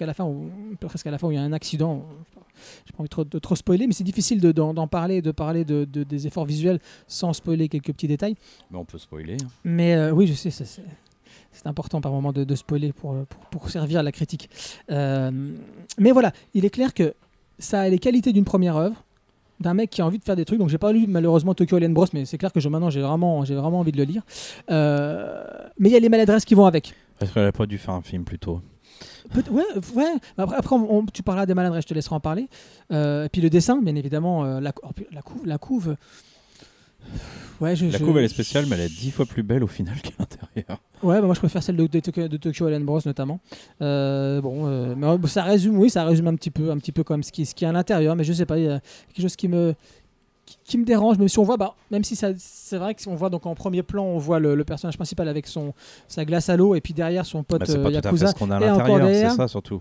la fin, où, presque à la fin où il y a un accident. J'ai pas envie de trop, de trop spoiler, mais c'est difficile de- d'en parler, de parler de, de- des efforts visuels sans spoiler quelques petits détails. Mais on peut spoiler. hein. Mais euh, oui, je sais, c'est- c'est important par moment de, de spoiler pour, euh, pour, pour servir à la critique. Euh, mais voilà, il est clair que ça a les qualités d'une première œuvre, d'un mec qui a envie de faire des trucs. Donc j'ai pas lu malheureusement Tokyo Alien Bros, mais c'est clair que je, maintenant j'ai vraiment, j'ai vraiment envie de le lire. Euh, mais il y a les maladresses qui vont avec. Parce qu'elle a pas dû faire un film plus tôt. Peut- ouais, ouais. Après, après on- on- tu parleras des maladresses, je te laisserai en parler. Euh, et puis le dessin, bien évidemment, la, la, couve, la couve. Ouais, je, La je- couve, elle est spéciale, mais elle est dix fois plus belle au final (laughs) qu'à l'intérieur. Ouais, bah moi je préfère celle de, de Tokyo, de Tokyo Alien Bros notamment. Euh, bon, euh, mais euh, ça résume, oui, ça résume un petit peu, un petit peu comme ce qui, ce qui est à l'intérieur, mais je sais pas, il y a quelque chose qui me, qui, qui me dérange, même si on voit, bah, même si c'est vrai que si on voit donc en premier plan, on voit le, le personnage principal avec son sa glace à l'eau et puis derrière son pote Bah, c'est euh, pas tout à fait ce qu'on a à l'intérieur, c'est ça surtout.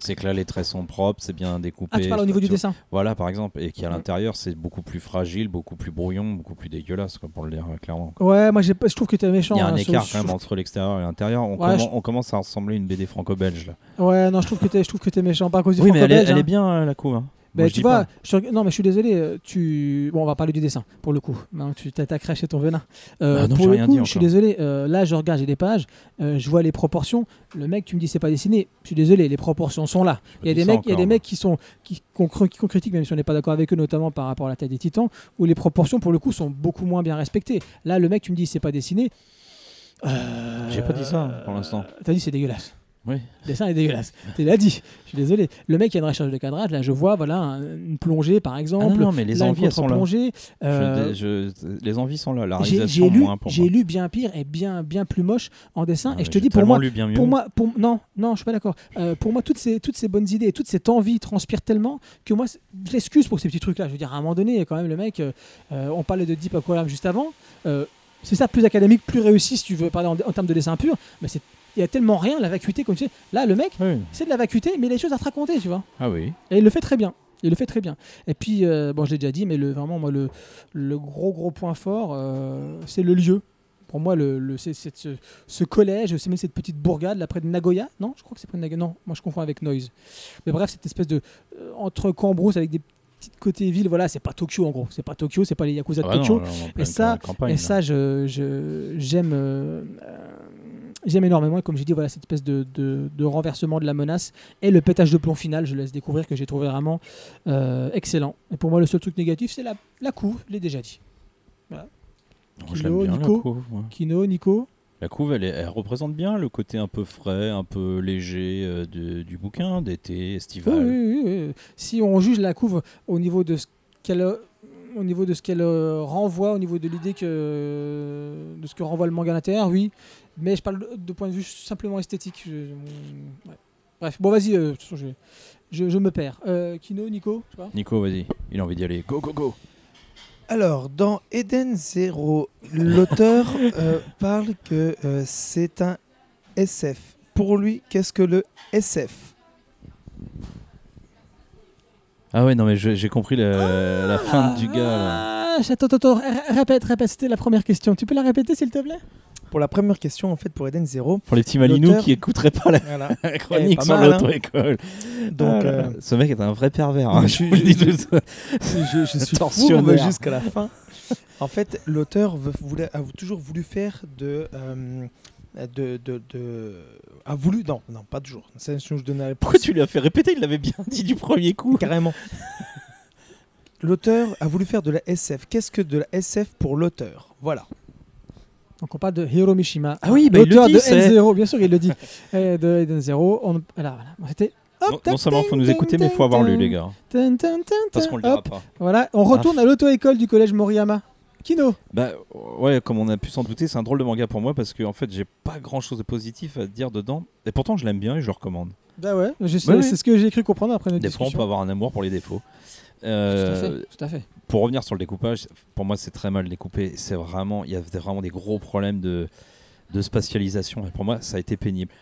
C'est que là, les traits sont propres, c'est bien découpé. Ah, tu parles au niveau du dessin. Voilà, par exemple, et qui à l'intérieur, c'est beaucoup plus fragile, beaucoup plus brouillon, beaucoup plus dégueulasse, quoi, pour le dire euh, clairement. Ouais, moi je trouve que t'es méchant. Il y a un hein, écart quand même entre l'extérieur et l'intérieur. On, Ouais, commen- je- on commence à ressembler à une BD franco-belge là. Ouais, non, je trouve que t'es, je trouve que t'es méchant. Par cause du Oui, mais elle est, elle hein. est bien euh, la couve. hein. Bah, Moi, tu vois, je non mais je suis désolé, euh, tu... bon, on va parler du dessin pour le coup. Maintenant tu t'attaquerais chez ton venin. Euh, Bah non, pour le rien coup, dit je suis désolé. euh, là, je regarde, j'ai des pages, euh, je vois les proportions. Le mec, tu me dis c'est pas dessiné. Je suis désolé, les proportions sont là. Il y a des mecs, il y a des mecs qui sont qui qu'on qui critique même si on n'est pas d'accord avec eux, notamment par rapport à la taille des Titans, où les proportions pour le coup sont beaucoup moins bien respectées. Là, le mec, tu me dis c'est pas dessiné. J'ai pas dit ça, pour l'instant. T'as dit c'est dégueulasse. Oui. Le dessin est dégueulasse. Tu l'as dit. Je suis désolé. Le mec, il y a une recherche de cadrage. Là, je vois, voilà, un- une plongée, par Ah exemple. non, non, mais les Là, une envies, elles sont là. contre-plongée. Euh, Je- je- les envies sont là. La j'ai lu, j'ai lu bien pire et bien, bien plus moche en dessin. Ah, et je te dis, pour moi, bien pour moi, pour, non, non, je suis pas d'accord. Euh, pour moi, toutes ces, toutes ces bonnes idées et toute cette envie transpirent tellement que moi, je l'excuse pour ces petits trucs-là. Je veux dire, à un moment donné, quand même, le mec, euh, euh, on parlait de Deep Aquarium juste avant. euh, c'est ça, plus académique, plus réussi, si tu veux parler en, en termes de dessin pur. Mais c'est- il y a tellement rien, la vacuité, comme tu sais. Là, le mec, Oui. c'est de la vacuité, mais il a des choses à te raconter, tu vois. Ah oui. Et il le fait très bien. Il le fait très bien. Et puis, euh, bon, je l'ai déjà dit, mais le, vraiment, moi, le, le gros, gros point fort, euh, c'est le lieu. Pour moi, le, le- c'est, c'est ce, ce collège, c'est même cette petite bourgade là près de Nagoya. Non, je crois que c'est près de Nagoya. Non, moi je confonds avec Noise. Mais bref, cette espèce de. euh, entre Cambrousse avec des petites côtés villes, voilà, c'est pas Tokyo en gros. C'est pas Tokyo, c'est pas les Yakuza de Ah bah Tokyo. non, pleine ça- campagne, Et ça, je, j'aime, euh, j'aime énormément. Et comme j'ai dit, voilà cette espèce de, de- de renversement de la menace et le pétage de plomb final, je laisse découvrir que j'ai trouvé vraiment euh, excellent. Et pour moi, le seul truc négatif, c'est la, la couve. Je l'ai déjà dit. Oh, Kino, bien, Nico. couve, moi. Kino, Nico. La couve, elle, représente bien le côté un peu frais, un peu léger euh, de- du bouquin, d'été, estival. oui, oui, oui. Si on juge la couve au niveau de ce qu'elle au niveau de ce qu'elle euh, renvoie, au niveau de l'idée que de ce que renvoie le manga à l'intérieur, oui. Mais je parle de, de point de vue simplement esthétique. Je- ouais. Bref, bon, vas-y. euh, je, je, je me perds. Euh, Kino, Nico, je sais pas. Nico, vas-y, il a envie d'y aller. Go, go, go Alors, dans Eden Zero, l'auteur (laughs) euh, parle que euh, c'est un SF. Pour lui, qu'est-ce que le SF Ah ouais, non, mais j'ai compris la, la fin du gars. là. Ah, attends, attends, répète, répète. C'était la première question. Tu peux la répéter, s'il te plaît? Pour la première question, en fait, pour Eden Zero, Pour les petits malinous qui écouteraient pas la voilà. (laughs) chronique pas sur hein. l'auto-école. Donc, Ah euh, Ce mec est un vrai pervers. hein, je (laughs) je je- je, je suis fourbe jusqu'à la fin. En fait, l'auteur a toujours voulu faire de, euh, de, de, de- a voulu non non pas toujours. C'est je réponse. Pourquoi tu lui as fait répéter Il l'avait bien dit du premier coup. carrément. L'auteur a voulu faire de la SF. Qu'est-ce que de la SF pour l'auteur? Voilà. Donc on parle de Hiro Mishima. Ah oui, bah, l'auteur de c'est- N0, bien sûr, il le dit. (laughs) De Eden Zero. On... Alors, voilà. Bon, C'était. hop, Non, non seulement faut nous écouter, mais il faut avoir lu, les gars. Parce qu'on le dira pas. Voilà, on retourne à l'auto-école du collège Moriyama. Kino. Bah ouais, comme on a pu s'en douter, c'est un drôle de manga pour moi parce que en fait, j'ai pas grand chose de positif à dire dedans. Et pourtant, je l'aime bien et je le recommande. Bah ouais, c'est ce que j'ai cru comprendre après notre Des fois, on peut avoir un amour pour les défauts. Tout à Euh, fait, tout à fait. pour revenir sur le découpage, pour moi c'est très mal découpé. C'est vraiment, il y a vraiment des gros problèmes de, de spatialisation. Et pour moi, ça a été pénible.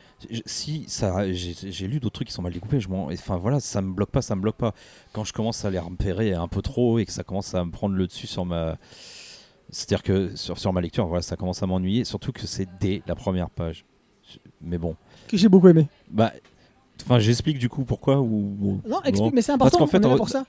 Si ça, j'ai j'ai lu d'autres trucs qui sont mal découpés. Je m'en, enfin voilà, ça me bloque pas, ça me bloque pas. Quand je commence à les repérer un peu trop et que ça commence à me prendre le dessus sur ma, c'est-à-dire que sur, sur ma lecture, voilà, ça commence à m'ennuyer. Surtout que c'est dès la première page. Mais bon, Que j'ai beaucoup aimé. bah, enfin j'explique du coup pourquoi ou. Non, explique, mais c'est Parce important, qu'en fait, on est là pour ça.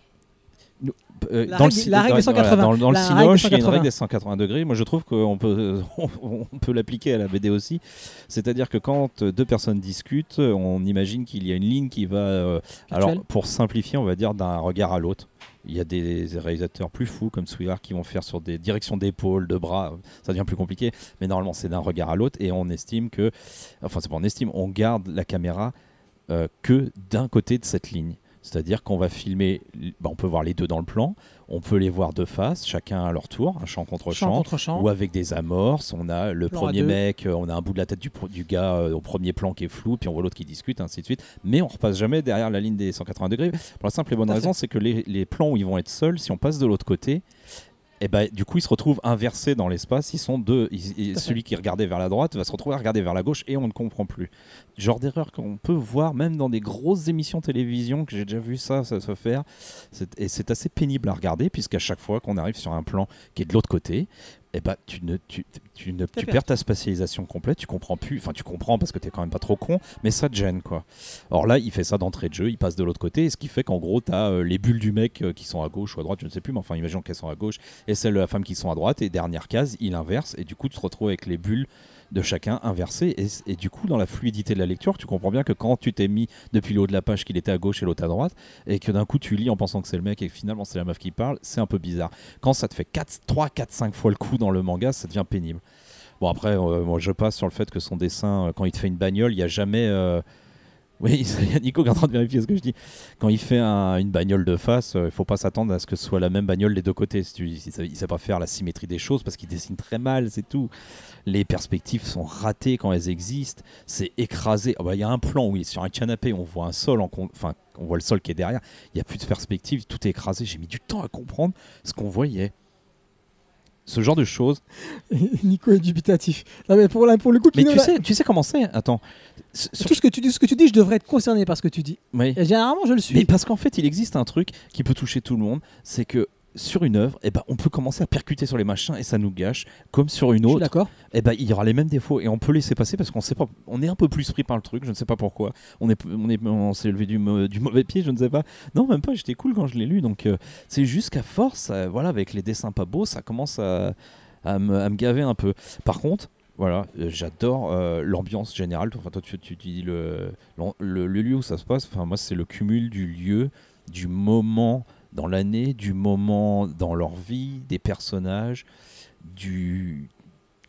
Euh, La dans le règle- ci- la règle des 180. voilà, dans, dans le Cinoche, il y a une 180. règle des 180 degrés. Moi, je trouve qu'on peut, (laughs) on peut l'appliquer à la BD aussi. C'est-à-dire que quand deux personnes discutent, on imagine qu'il y a une ligne qui va. euh, alors, pour simplifier, on va dire d'un regard à l'autre. Il y a des réalisateurs plus fous comme Swigard qui vont faire sur des directions d'épaule, de bras. Ça devient plus compliqué. Mais normalement, c'est d'un regard à l'autre. Et on estime que. Enfin, c'est pas on estime, on garde la caméra euh, que d'un côté de cette ligne. C'est-à-dire qu'on va filmer, bah, on peut voir les deux dans le plan, on peut les voir de face, chacun à leur tour, un champ contre Champ champ, contre champ. ou avec des amorces. On a le Plan premier mec, euh, on a un bout de la tête du, gars euh, au premier plan qui est flou, puis on voit l'autre qui discute, ainsi de suite. Mais on repasse jamais derrière la ligne des 180 degrés. Pour la simple et bonne raison, c'est que les, les plans où ils vont être seuls, si on passe de l'autre côté, et ben, du coup, ils se retrouvent inversés dans l'espace. Ils sont deux. Ils- ils- celui qui regardait vers la droite va se retrouver à regarder vers la gauche et on ne comprend plus. Genre d'erreur qu'on peut voir même dans des grosses émissions télévision que j'ai déjà vu ça, ça se faire. Et c'est assez pénible à regarder puisqu'à chaque fois qu'on arrive sur un plan qui est de l'autre côté, ben, tu, ne, tu, tu, ne, tu perds. ta spatialisation complète, tu comprends plus, enfin tu comprends parce que tu es quand même pas trop con, mais ça te gêne quoi. Or là, il fait ça d'entrée de jeu, il passe de l'autre côté, et ce qui fait qu'en gros, tu as les bulles du mec euh, qui sont à gauche ou à droite, je ne sais plus, mais enfin, imaginons qu'elles sont à gauche, et celles de la femme qui sont à droite, et dernière case, il inverse, et du coup, tu te retrouves avec les bulles de chacun inversées, et, et du coup, dans la fluidité de la lecture, tu comprends bien que quand tu t'es mis depuis le haut de la page qu'il était à gauche et l'autre à droite, et que d'un coup tu lis en pensant que c'est le mec et que finalement c'est la meuf qui parle, c'est un peu bizarre. Quand ça te fait 4, 3, 4, 5 fois le coup dans le manga, ça devient pénible. Bon après, euh, moi je passe sur le fait que son dessin, euh, quand il te fait une bagnole, il n'y a jamais... euh, Oui, il y a Nico qui est en train de vérifier ce que je dis. Quand il fait un- une bagnole de face, il faut pas s'attendre à ce que ce soit la même bagnole des deux côtés. Si il sait pas faire la symétrie des choses parce qu'il dessine très mal, c'est tout. Les perspectives sont ratées quand elles existent. C'est écrasé. Ah bah, Il y a un plan où il est sur un canapé, on voit un sol, enfin on voit le sol qui est derrière. Il y a plus de perspective, tout est écrasé. J'ai mis du temps à comprendre ce qu'on voyait. Ce genre de choses. (laughs) Nico est dubitatif. Non, mais pour, la- pour le coup, Mais Kino, tu là- sais, tu sais comment c'est Attends. Sur- tout ce que tu dis, ce que tu dis, je devrais être concerné par ce que tu dis. Oui. Et généralement, je le suis. Mais parce qu'en fait, il existe un truc qui peut toucher tout le monde, c'est que sur une œuvre, eh ben, on peut commencer à percuter sur les machins et ça nous gâche. Comme sur une autre, d'accord. eh ben, il y aura les mêmes défauts et on peut laisser passer parce qu'on sait pas, on est un peu plus pris par le truc. Je ne sais pas pourquoi. On est, on est, on s'est levé du, mau- du mauvais pied. Je ne sais pas. Non, même pas. J'étais cool quand je l'ai lu. Donc euh, c'est juste qu'à force, euh, voilà, avec les dessins pas beaux, ça commence à, à me, gaver un peu. Par contre. Voilà, euh, j'adore euh, l'ambiance générale. Enfin, toi, tu, tu dis le, le, le lieu où ça se passe. Enfin, moi, c'est le cumul du lieu, du moment dans l'année, du moment dans leur vie, des personnages, du,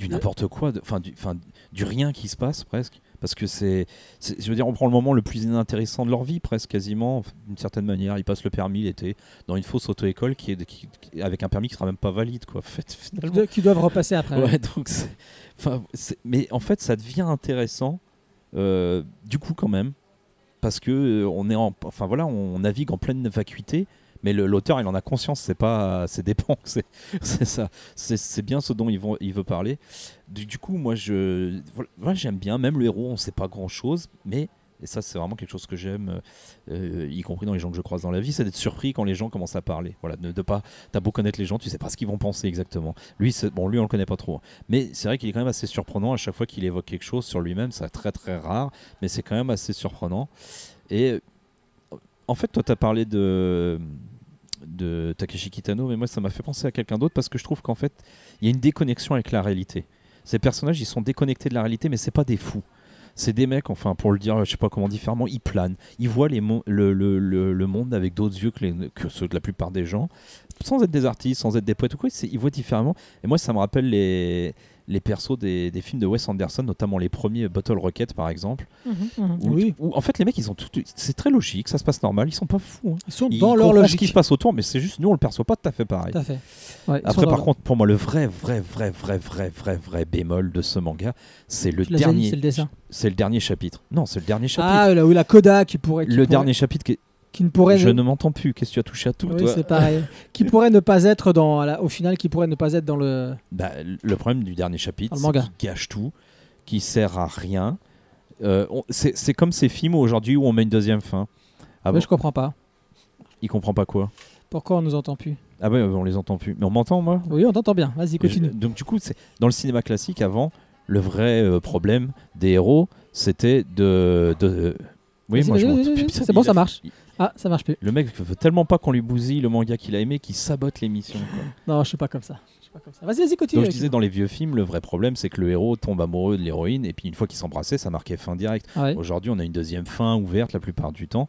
n'importe quoi, enfin, du, rien qui se passe presque. Parce que c'est, je veux dire, on prend le moment le plus inintéressant de leur vie, presque quasiment, d'une certaine manière. Ils passent le permis l'été dans une fausse auto-école qui est, qui- qui- avec un permis qui sera même pas valide, quoi. (laughs) Fait, finalement. Qui doivent repasser après. Ouais, donc mais en fait, ça devient intéressant, euh, du coup, quand même, parce que euh, on est en, enfin voilà, on navigue en pleine vacuité, mais l'auteur, il en a conscience, c'est pas, c'est dépend, c'est (laughs) c'est ça, c'est bien ce dont il, veut parler. Du, coup, moi, je, voilà, j'aime bien, même le héros, on sait pas grand chose, mais et ça, c'est vraiment quelque chose que j'aime, euh, y compris dans les gens que je croise dans la vie, c'est d'être surpris quand les gens commencent à parler. Voilà, de, de pas, t'as beau connaître les gens, tu sais pas ce qu'ils vont penser exactement. Lui, bon, lui, on le connaît pas trop, mais c'est vrai qu'il est quand même assez surprenant à chaque fois qu'il évoque quelque chose sur lui-même. C'est très très rare, mais c'est quand même assez surprenant. Et en fait, toi, tu as parlé de de Takeshi Kitano, mais moi, ça m'a fait penser à quelqu'un d'autre parce que je trouve qu'en fait, il y a une déconnexion avec la réalité. Ces personnages, ils sont déconnectés de la réalité, mais c'est pas des fous. C'est des mecs, enfin, pour le dire, je sais pas comment différemment, ils planent. Ils voient le, monde avec d'autres yeux que, que ceux de la plupart des gens, sans être des artistes, sans être des poètes ou quoi. Ils voient différemment. Et moi, ça me rappelle les, les persos des, des films de Wes Anderson, notamment les premiers Bottle Rocket, par exemple. Où, Oui, où, en fait, les mecs, ils ont tout. C'est très logique, ça se passe normal, ils sont pas fous. hein. ils sont Ils dans leur comprennent ce logique. qui se passe autour, mais c'est juste nous, on le perçoit pas tout à fait pareil. Tout à fait. Ouais, Après, par leur- contre, pour moi, le vrai, vrai, vrai, vrai, vrai, vrai, vrai bémol de ce manga, c'est le dernier. c'est le dessin. C'est le dernier chapitre. Non, c'est le dernier chapitre. Ah, là où la Coda qui pourrait. qui le pourrait- dernier chapitre, qui est- Qui ne pourrait. je ne m'entends plus. Qu'est-ce que tu as touché à tout, Oui, c'est pareil. qui pourrait ne pas être dans. la- Au final, qui pourrait ne pas être dans le. Bah, le problème du dernier chapitre, c'est qu'il gâche tout, qui sert à rien. Euh, c'est c'est comme ces films aujourd'hui où on met une deuxième fin. Ah Mais bon je comprends pas. Il comprend pas quoi Pourquoi on nous entend plus? Ah ouais, on les entend plus. Mais on m'entend, moi? Oui, on t'entend bien. Vas-y, continue. Je- donc du coup, c'est dans le cinéma classique avant, le vrai euh, problème des héros, c'était de, de... Oui, moi je c'est bon, ça marche. Ah, ça marche plus. Le mec veut tellement pas qu'on lui bousille le manga qu'il a aimé qu'il sabote l'émission. (laughs) Non, je suis pas comme ça. Vas-y, vas-y, continue. Donc je disais dans les vieux films, le vrai problème c'est que le héros tombe amoureux de l'héroïne et puis une fois qu'ils s'embrassaient, ça marquait fin direct. Ah ouais. Aujourd'hui, on a une deuxième fin ouverte la plupart du temps.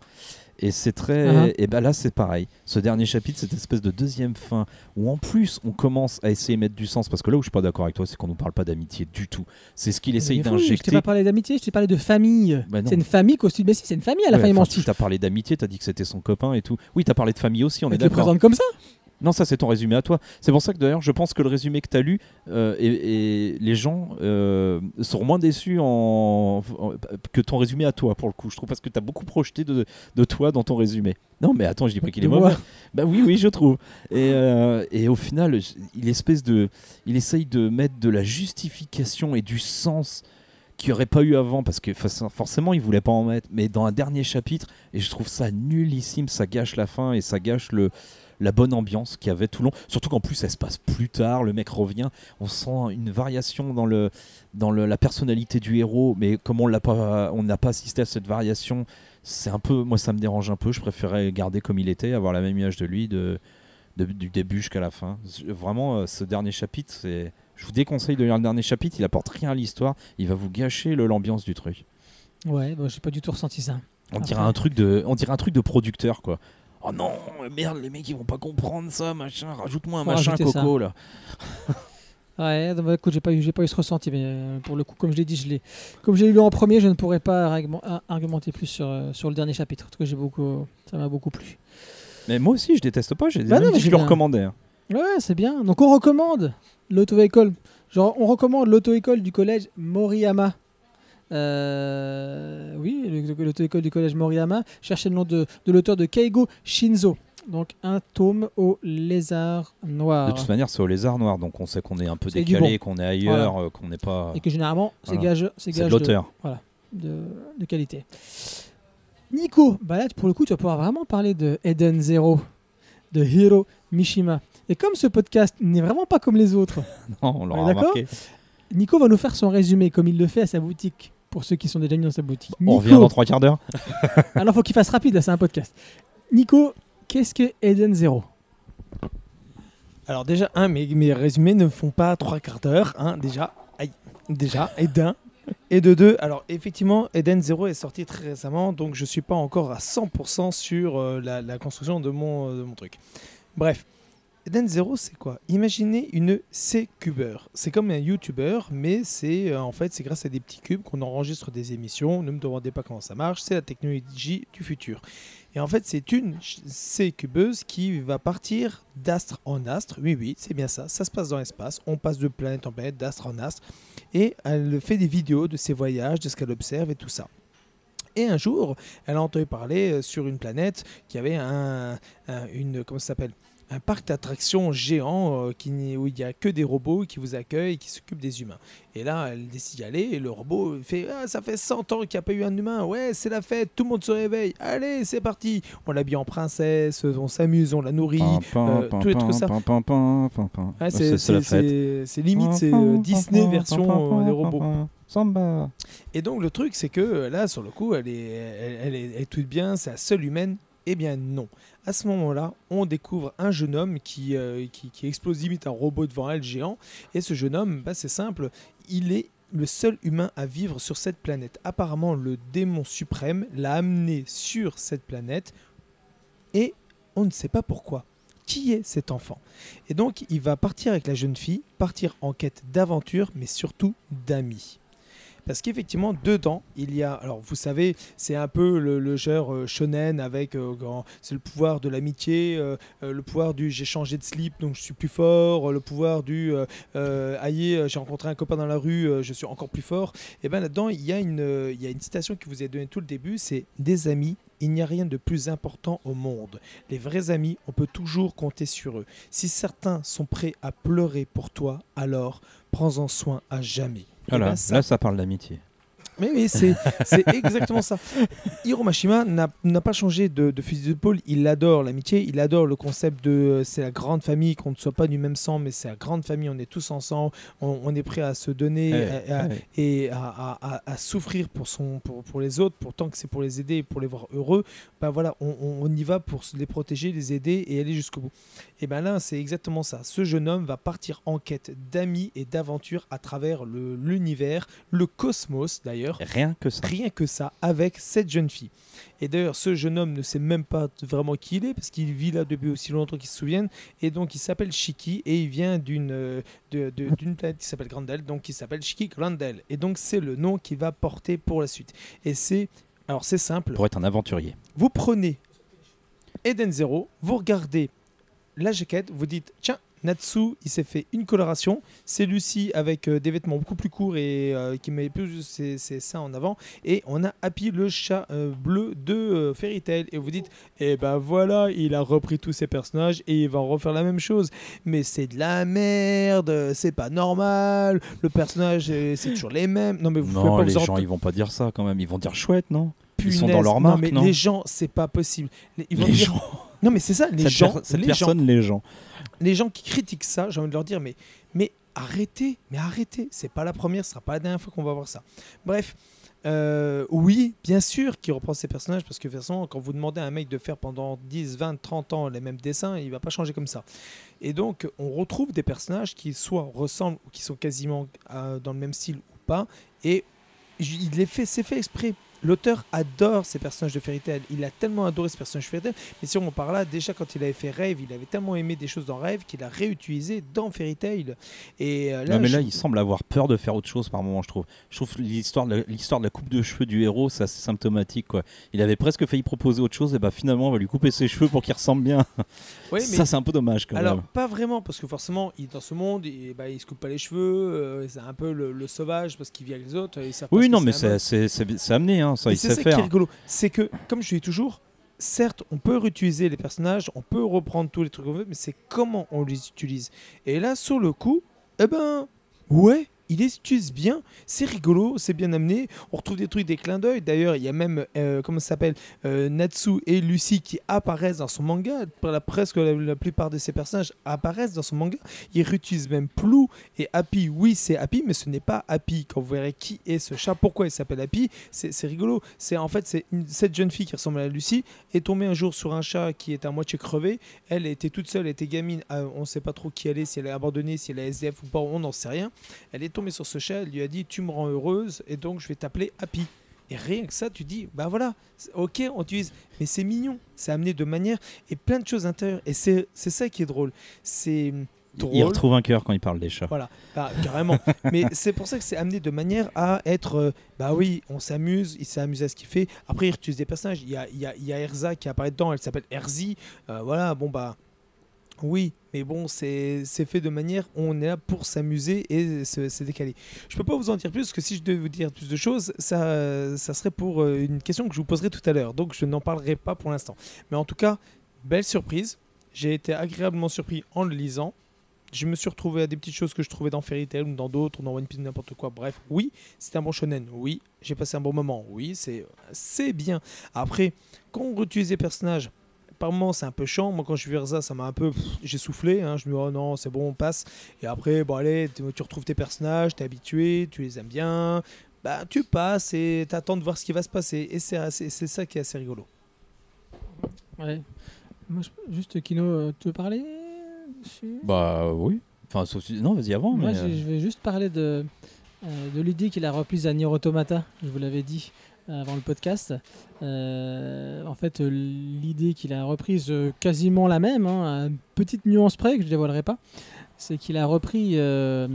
Et c'est très. Uh-huh. Et ben là, c'est pareil. Ce dernier chapitre, cette espèce de deuxième fin, où en plus, on commence à essayer de mettre du sens. Parce que là où je suis pas d'accord avec toi, c'est qu'on nous parle pas d'amitié du tout. C'est ce qu'il essaye Mais fou, Je t'ai d'injecter. pas parlé d'amitié, je t'ai parlé de famille. Bah c'est une famille costume. Mais si, c'est une famille à la Ouais, fin, il tu t'as parlé d'amitié, t'as dit que c'était son copain et tout. Oui, t'as parlé de famille aussi, on est Tu le d'accord. présentes comme ça Non, ça c'est ton résumé à toi. C'est pour ça que d'ailleurs, je pense que le résumé que t'as lu, euh, et, et les gens euh, seront moins déçus en, en- que ton résumé à toi, pour le coup. Je trouve parce que t'as beaucoup projeté de, de toi dans ton résumé. Non, mais attends, je dis pas qu'il est mauvais. Bah oui, oui, je trouve. Et, euh, et au final, il espèce de, il essaye de mettre de la justification et du sens qu'il n'y aurait pas eu avant parce que forcément il voulait pas en mettre mais dans un dernier chapitre et je trouve ça nullissime ça gâche la fin et ça gâche le la bonne ambiance qu'il y avait tout le long. Surtout qu'en plus elle se passe plus tard le mec revient on sent une variation dans le dans le- la personnalité du héros mais comme on l'a pas on n'a pas assisté à cette variation c'est un peu moi ça me dérange un peu. Je préférais garder comme il était avoir la même image de lui de, de- du début jusqu'à la fin. Vraiment euh, ce dernier chapitre c'est je vous déconseille de lire le dernier chapitre il apporte rien à l'histoire il va vous gâcher l'ambiance du truc. Ouais, bah, j'ai pas du tout ressenti ça. on dirait un truc de on dirait un truc de producteur quoi oh non merde les mecs ils vont pas comprendre ça machin rajoute-moi un Faut machin ça. coco là (laughs) Ouais, bah, écoute, j'ai pas eu, j'ai pas eu ce ressenti, mais euh, pour le coup, comme je l'ai dit, je l'ai, comme je l'ai lu en premier, je ne pourrais pas argumenter plus sur, euh, sur le dernier chapitre. En tout cas, j'ai beaucoup, ça m'a beaucoup plu. mais moi aussi je déteste pas j'ai Bah je j'ai le recommandais hein. Ouais, c'est bien. Donc on recommande l'auto-école. Genre, on recommande l'auto-école du collège Moriyama. Euh, oui, le- l'auto-école du collège Moriyama. Cherchez le nom de, de l'auteur de Keigo Shinzo. Donc un tome au lézard noir. de toute manière c'est au lézard noir donc on sait qu'on est un peu décalé qu'on est ailleurs euh, qu'on n'est pas Et que généralement, c'est Voilà. gage, c'est c'est de gage l'auteur de, de qualité. Nico, bah là, pour le coup, tu vas pouvoir vraiment parler de Eden Zero, de Hiro Mishima. Et comme ce podcast n'est vraiment pas comme les autres, (laughs) non on l'aura remarqué Nico va nous faire son résumé comme il le fait à sa boutique. Pour ceux qui sont déjà venus dans sa boutique. on Nico, revient dans trois quarts d'heure (laughs) alors faut qu'il fasse rapide, là, c'est un podcast. Nico, qu'est-ce que Eden Zero? Alors déjà, un, mes, mes résumés ne font pas trois quarts d'heure, hein, déjà. Aïe, déjà, et d'un. Et de deux, alors effectivement, Eden Zero est sorti très récemment, donc je suis pas encore à 100% sur euh, la, la construction de mon, euh, de mon truc. Bref, Eden Zero, c'est quoi? Imaginez une C-cuber. C'est comme un YouTuber, mais c'est euh, en fait c'est grâce à des petits cubes qu'on enregistre des émissions. Ne me demandez pas comment ça marche, c'est la technologie du futur. Et en fait, c'est une C-cubeuse qui va partir d'astre en astre. Oui, oui, c'est bien ça. Ça se passe dans l'espace. On passe de planète en planète, d'astre en astre. Et elle fait des vidéos de ses voyages, de ce qu'elle observe et tout ça. Et un jour, elle a entendu parler euh, sur une planète qui avait un- une comment ça s'appelle? Un parc d'attractions géant euh, qui, où il n'y a que des robots qui vous accueillent et qui s'occupent des humains. Et là, elle décide d'y aller et le robot fait ah, Ça fait 100 ans qu'il n'y a pas eu un humain. Ouais, c'est la fête, tout le monde se réveille. Allez, c'est parti. On l'habille en princesse, on s'amuse, on la nourrit. euh, tous les trucs ça. C'est c'est limite, c'est euh, Disney version euh, des robots. Samba. Et donc le truc, c'est que euh, là, sur le coup, elle est, elle, elle est, elle est toute bien, c'est la seule humaine. Eh bien non. À ce moment-là, on découvre un jeune homme qui, euh, qui explose limite un robot devant elle géant. Et ce jeune homme, bah, c'est simple, il est le seul humain à vivre sur cette planète. Apparemment, le démon suprême l'a amené sur cette planète et on ne sait pas pourquoi. Qui est cet enfant? Et donc, il va partir avec la jeune fille, partir en quête d'aventure, mais surtout d'amis. Parce qu'effectivement, dedans, il y a. Alors, vous savez, c'est un peu le, genre euh, shonen avec. euh, c'est le pouvoir de l'amitié, euh, le pouvoir du j'ai changé de slip donc je suis plus fort, le pouvoir du aïe, j'ai rencontré un copain dans la rue, je suis encore plus fort. Et bien là-dedans, il y, a une, il y a une citation qui vous est donnée tout le début c'est Des amis, il n'y a rien de plus important au monde. Les vrais amis, on peut toujours compter sur eux. Si certains sont prêts à pleurer pour toi, alors prends-en soin à jamais. Voilà, ben, ça- là ça parle d'amitié. Mais oui, c'est exactement ça. Hiro Mashima n'a pas changé de, de fusil d'épaule. Il adore l'amitié, il adore le concept de euh, c'est la grande famille, qu'on ne soit pas du même sang, mais c'est la grande famille, on est tous ensemble, on, on est prêt à se donner Eh, à- à- eh, et à, souffrir pour, son, pour, pour les autres, pourtant que c'est pour les aider, pour les voir heureux, ben voilà, on, y va pour les protéger, les aider et aller jusqu'au bout. Et ben là, c'est exactement ça. Ce jeune homme va partir en quête d'amis et d'aventures à travers le- l'univers, le cosmos d'ailleurs. Rien que ça. Rien que ça avec cette jeune fille. Et d'ailleurs, ce jeune homme ne sait même pas vraiment qui il est parce qu'il vit là depuis aussi longtemps qu'il se souvienne. Et donc, il s'appelle Shiki et il vient d'une euh, d'une planète qui s'appelle Grandel. Donc, il s'appelle Shiki Grandel. Et donc, c'est le nom qu'il va porter pour la suite. Et c'est. Alors, c'est simple. Pour être un aventurier. Vous prenez Eden Zero, vous regardez la jaquette, vous dites tiens, Natsu, il s'est fait une coloration. C'est Lucie avec euh, des vêtements beaucoup plus courts et euh, qui met plus ses, ses seins en avant. Et on a Happy, le chat euh, bleu de Fairy Tail. Et vous dites eh ben voilà, il a repris tous ses personnages et il va refaire la même chose. Mais c'est de la merde, c'est pas normal. Le personnage, c'est toujours les mêmes. Non, mais vous pouvez Non, pas les vous gens ils vont pas dire ça quand même. Ils vont dire chouette, non? Ils sont dans leur non, marque, mais non? les gens, c'est pas possible. Les, ils vont Les dire- gens. Non, mais c'est ça, les Cette gens, cette les, gens personne, les gens. Les gens qui critiquent ça, j'ai envie de leur dire, mais, mais arrêtez, mais arrêtez. C'est pas la première, ce sera pas la dernière fois qu'on va voir ça. Bref. euh, oui, bien sûr qu'il reprend ses personnages parce que quand vous demandez à un mec de faire pendant 10, 20, 30 ans les mêmes dessins, il va pas changer comme ça. Et donc, on retrouve des personnages qui soit ressemblent ou qui sont quasiment euh, dans le même style ou pas. Et il est fait, c'est fait exprès. L'auteur adore ces personnages de Fairy Tail. Il a tellement adoré ces personnages de Fairy Tail. Mais si on parle là, déjà quand il avait fait Rêve, il avait tellement aimé des choses dans Rêve qu'il a réutilisé dans Fairy Tail. Et euh, là, non, mais je- là, il semble avoir peur de faire autre chose par moment, je trouve. Je trouve l'histoire de, l'histoire de la coupe de cheveux du héros, c'est assez symptomatique. Quoi. Il avait presque failli proposer autre chose, et bah finalement, on va lui couper ses cheveux pour qu'il ressemble bien. (laughs) Mais- Ça, c'est un peu dommage quand Alors, même. pas vraiment, parce que forcément, il, dans ce monde, il, bah, il se coupe pas les cheveux, euh, c'est un peu le, le sauvage parce qu'il vit avec les autres. Oui, non, mais c'est, c'est, c'est- c'est amené, hein, ça, Et il c'est sait ça qui est rigolo. C'est que, comme je dis toujours, certes, on peut réutiliser les personnages, on peut reprendre tous les trucs qu'on veut, mais c'est comment on les utilise. Et là, sur le coup, eh ben, ouais, il les utilise bien. C'est rigolo, c'est bien amené. On retrouve des trucs, des clins d'œil. D'ailleurs, il y a même, euh, comment ça s'appelle, euh, Natsu et Lucie qui apparaissent dans son manga. Presque la, plupart de ces personnages apparaissent dans son manga. Il réutilise même Plou et Happy. Oui, c'est Happy, mais ce n'est pas Happy. Quand vous verrez qui est ce chat, pourquoi il s'appelle Happy, c'est rigolo. C'est en fait c'est cette jeune fille qui ressemble à Lucie est tombée un jour sur un chat qui est à moitié crevé. Elle était toute seule, elle était gamine. euh, on ne sait pas trop qui elle est, si elle est abandonnée, si elle est SDF ou pas, on n'en sait rien. Elle est tombée sur ce chat, elle lui a dit tu me rends heureuse et donc je vais t'appeler Happy. Et rien que ça, tu dis, bah voilà, ok, on utilise, mais c'est mignon, c'est amené de manière et plein de choses intérieures. Et c'est c'est ça qui est drôle. C'est drôle. Il retrouve un cœur quand il parle des chats. Voilà, bah, carrément. (laughs) Mais c'est pour ça que c'est amené de manière à être. euh, bah oui, on s'amuse, il s'est amusé à ce qu'il fait. Après, il utilise des personnages. Il y a, il y a, il y a Erza qui apparaît dedans, elle s'appelle Erzi. Euh, voilà, bon bah. Oui, mais bon, c'est fait de manière. On est là pour s'amuser et c'est décalé. Je peux pas vous en dire plus, parce que si je devais vous dire plus de choses, ça, ça serait pour euh, une question que je vous poserai tout à l'heure. Donc je n'en parlerai pas pour l'instant. Mais en tout cas, belle surprise. J'ai été agréablement surpris en le lisant. Je me suis retrouvé à des petites choses que je trouvais dans Fairy Tail ou dans d'autres, dans One Piece, n'importe quoi. Bref, oui, c'est un bon shonen. Oui, j'ai passé un bon moment. Oui, c'est bien. Après, quand on utilise les personnages, par moments c'est un peu chiant. Moi, quand je vu ça, ça m'a un peu. J'ai soufflé. hein. Je me dis, oh non, c'est bon, on passe. Et après, bon, allez, tu retrouves tes personnages, t'es habitué, tu les aimes bien. Bah, tu passes et t'attends de voir ce qui va se passer. Et c'est assez- c'est ça qui est assez rigolo. Ouais. Moi, je- juste Kino, euh, tu veux parler dessus Bah oui. Enfin, sauf si- Non, vas-y avant. Moi, mais, je, euh, je vais juste parler de, euh, de l'idée qu'il a reprise à Nier Automata, je vous l'avais dit avant le podcast. Euh, en fait, l'idée qu'il a reprise euh, quasiment la même, hein, à une petite nuance près que je ne dévoilerai pas, c'est qu'il a repris euh,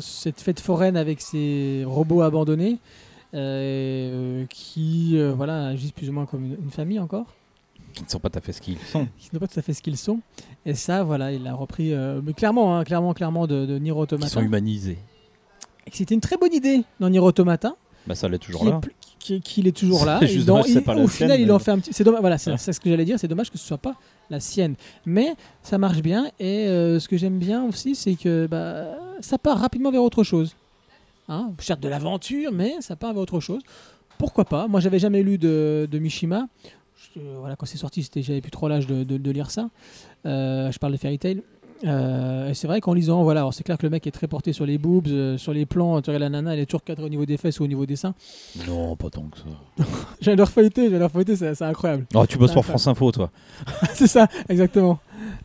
cette fête foraine avec ses robots abandonnés. euh, qui voilà agissent plus ou moins comme une, une famille encore Qui ne sont pas tout à fait ce qu'ils sont. (laughs) qui ne sont pas tout à fait ce qu'ils sont et ça voilà il a repris mais clairement hein, clairement clairement de, de Nier Qui Automata sont humanisés. c'était une très bonne idée dans Nier Automata, Bah ça l'est toujours qui est là. plus- qui- qu'il est toujours là. (laughs) C'est Et dans- il- au sienne, final, ont bon. fait un petit. C'est dommage. Voilà, c'est Ouais. c'est ce que j'allais dire. C'est dommage que ce soit pas la sienne, mais ça marche bien. Et euh, ce que j'aime bien aussi, c'est que bah, ça part rapidement vers autre chose. Hein, certes de l'aventure, mais ça part vers autre chose. Pourquoi pas? Moi, j'avais jamais lu de, de Mishima. Je- voilà, quand c'est sorti, j'avais plus trop l'âge de, de- de lire ça. Euh, je parle de Fairy Tail. Euh, et c'est vrai qu'en lisant, voilà, alors c'est clair que le mec est très porté sur les boobs, euh, sur les plans. Tu la nana, elle est toujours cadrée au niveau des fesses ou au niveau des seins. Non, pas tant que ça. (laughs) J'adore feuilleter, j'adore feuilleter, c'est c'est incroyable. Oh, tu bosses pour. France Info, toi. (laughs) c'est ça, exactement.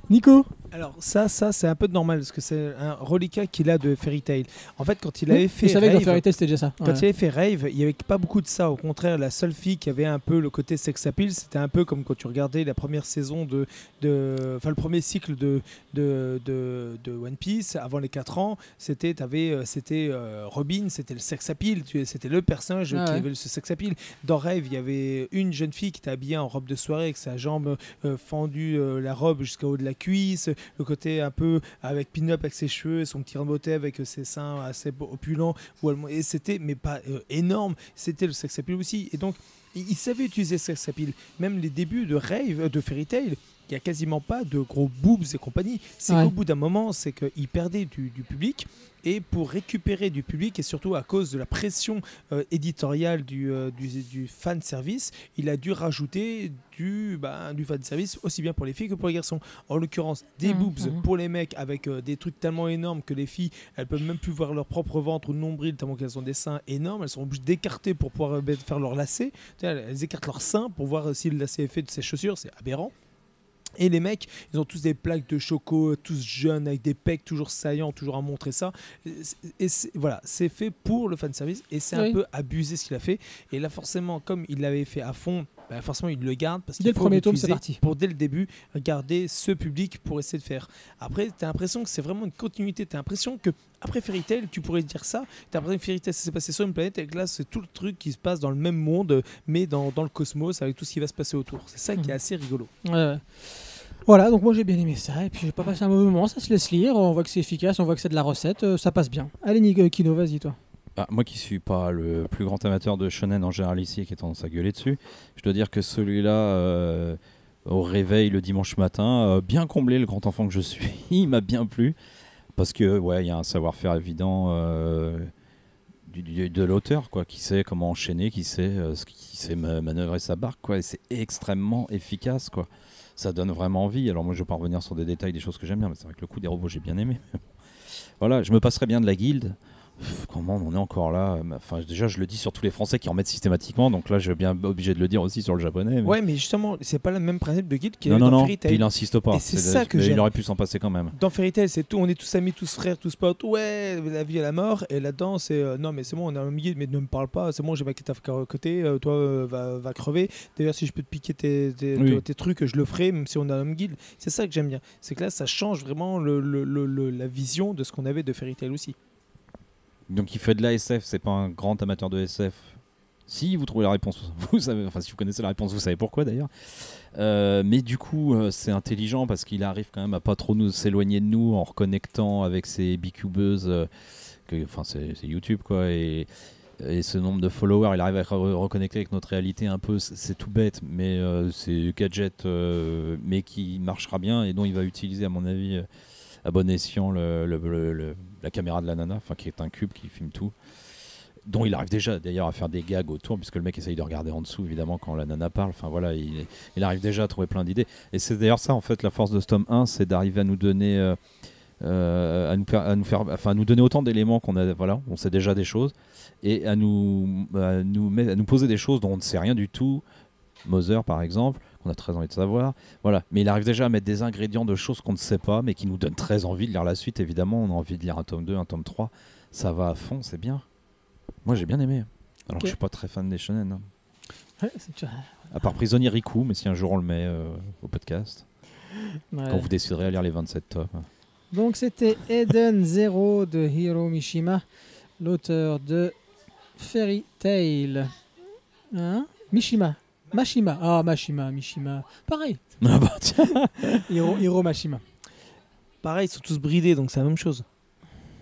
Nico Alors ça, ça c'est un peu normal parce que c'est un reliquat qu'il a de Fairy Tail. En fait, quand il Oui, avait fait Je savais que Rave, Fairy Tail, c'était déjà ça. quand Ouais. il avait fait Rave, il n'y avait pas beaucoup de ça. Au contraire, la seule fille qui avait un peu le côté sex appeal, c'était un peu comme quand tu regardais la première saison de, de enfin le premier cycle de de, de, de One Piece avant les 4 ans. C'était, t'avais, euh, c'était euh, Robin, c'était le sex appeal. C'était le personnage Ah qui ouais. avait ce sex appeal. Dans Rave, il y avait une jeune fille qui était habillée en robe de soirée avec sa jambe euh, fendue, la robe jusqu'au haut de la cuisse, le côté un peu avec pin-up avec ses cheveux, son petit beauté avec euh, ses seins assez opulents. Et c'était, mais pas euh, énorme, c'était le sex aussi. Et donc, il, savait utiliser sex appeal. Même les débuts de Rave, euh, de Fairy Tail, il n'y a quasiment pas de gros boobs et compagnie. C'est Ouais. qu'au bout d'un moment, c'est qu'il perdait du, du public. Et pour récupérer du public, et surtout à cause de la pression euh, éditoriale du, euh, du, du fan service, il a dû rajouter du, bah, du fan service aussi bien pour les filles que pour les garçons. En l'occurrence, des Mhm, boobs mhm. pour les mecs avec euh, des trucs tellement énormes que les filles, elles peuvent même plus voir leur propre ventre ou nombril tellement qu'elles ont des seins énormes. Elles sont obligées d'écarter pour pouvoir euh, faire leur lacet. Elles écartent leur sein pour voir si le lacet est fait de ses chaussures. C'est aberrant. Et les mecs, ils ont tous des plaques de choco, tous jeunes, avec des pecs toujours saillants, toujours à montrer ça. Et voilà, c'est fait pour le fanservice et c'est Oui. un peu abusé ce qu'il a fait. Et là, forcément, comme il l'avait fait à fond, bah, forcément, il le garde parce qu'il le faut premier tome, c'est parti. Pour dès le début, garder ce public pour essayer de faire. Après, tu as l'impression que c'est vraiment une continuité. Tu as l'impression que après Fairy Tail, tu pourrais dire ça. Tu as l'impression que Fairy Tail, ça s'est passé sur une planète et que là, c'est tout le truc qui se passe dans le même monde, mais dans, dans le cosmos, avec tout ce qui va se passer autour. C'est ça qui est assez rigolo. Ouais, ouais. Voilà, donc moi j'ai bien aimé ça, et puis j'ai pas passé un mauvais moment, ça se laisse lire, on voit que c'est efficace, on voit que c'est de la recette, euh, ça passe bien. Allez Nico, Kino, vas-y toi. Ah, moi qui suis pas le plus grand amateur de shonen en général ici et qui a tendance à gueuler dessus, je dois dire que celui-là, euh, au réveil le dimanche matin, euh, bien comblé le grand enfant que je suis, (laughs) il m'a bien plu parce que ouais, il y a un savoir-faire évident euh, de l'auteur quoi, qui sait comment enchaîner, qui sait qui sait ma- manœuvrer sa barque quoi, et c'est extrêmement efficace quoi. Ça donne vraiment envie. Alors moi je vais pas revenir sur des détails des choses que j'aime bien, mais c'est vrai que le coup des robots j'ai bien aimé. voilà, je me passerais bien de la guilde. Comment on en est encore là Enfin, déjà, je le dis sur tous les Français qui en mettent systématiquement, donc là, je suis bien obligé de le dire aussi sur le japonais. mais- Ouais, mais justement, c'est pas le même principe de guide qu'il y non, a non, dans non, Fairy Tail. il insiste pas. Et c'est ça que. Il aurait pu s'en passer quand même. Dans Fairy Tail, c'est tout, on est tous amis, tous frères, tous potes, ouais, la vie à la mort. Et là-dedans, c'est euh, non, mais c'est bon, on est un guide, mais ne me parle pas, c'est bon, j'ai ma quête à côté, euh, toi, euh, va, va crever. D'ailleurs, si je peux te piquer tes, tes, Oui. tes trucs, je le ferai, même si on a un homme guide. C'est ça que j'aime bien. C'est que là, ça change vraiment le, le- le- le- la vision de ce qu'on avait de Fairy Tail aussi. Donc il fait de la SF, c'est pas un grand amateur de SF. Si vous trouvez la réponse, (laughs) vous savez, enfin si vous connaissez la réponse, vous savez pourquoi d'ailleurs. Euh, mais du coup, euh, c'est intelligent parce qu'il arrive quand même à pas trop nous s'éloigner de nous en reconnectant avec ses bicubeuses, enfin c'est YouTube quoi, et, et ce nombre de followers, il arrive à re- reconnecter avec notre réalité un peu. C'est tout bête, mais euh, c'est gadget, mais qui marchera bien et dont il va utiliser à mon avis à bon escient le- le- le- la caméra de la nana, enfin qui est un cube qui filme tout dont il arrive déjà d'ailleurs à faire des gags autour, puisque le mec essaye de regarder en dessous, évidemment, quand la nana parle. Enfin voilà, il, arrive déjà à trouver plein d'idées. Et c'est d'ailleurs ça, en fait, la force de ce tome 1, c'est d'arriver à nous donner. autant d'éléments qu'on a voilà on sait déjà des choses et à nous à nous à nous poser des choses dont on ne sait rien du tout Moser par exemple qu'on a très envie de savoir voilà mais il arrive déjà à mettre des ingrédients de choses qu'on ne sait pas mais qui nous donnent très envie de lire la suite évidemment on a envie de lire un tome 2 un tome 3 ça va à fond c'est bien moi j'ai bien aimé alors Ok. que je suis pas très fan des shonen hein. Ouais, à part Prisonnier Riku mais si un jour on le met euh, au podcast ouais. quand vous déciderez à lire les 27 tomes Donc c'était Eden Zero de Hiro Mishima, l'auteur de Fairy Tail. Hein? Mishima. Mashima. Ah, Mashima, Mishima. Pareil. ah bah tiens (laughs) Hiro, Hiro Mashima. Pareil, ils sont tous bridés, donc c'est la même chose.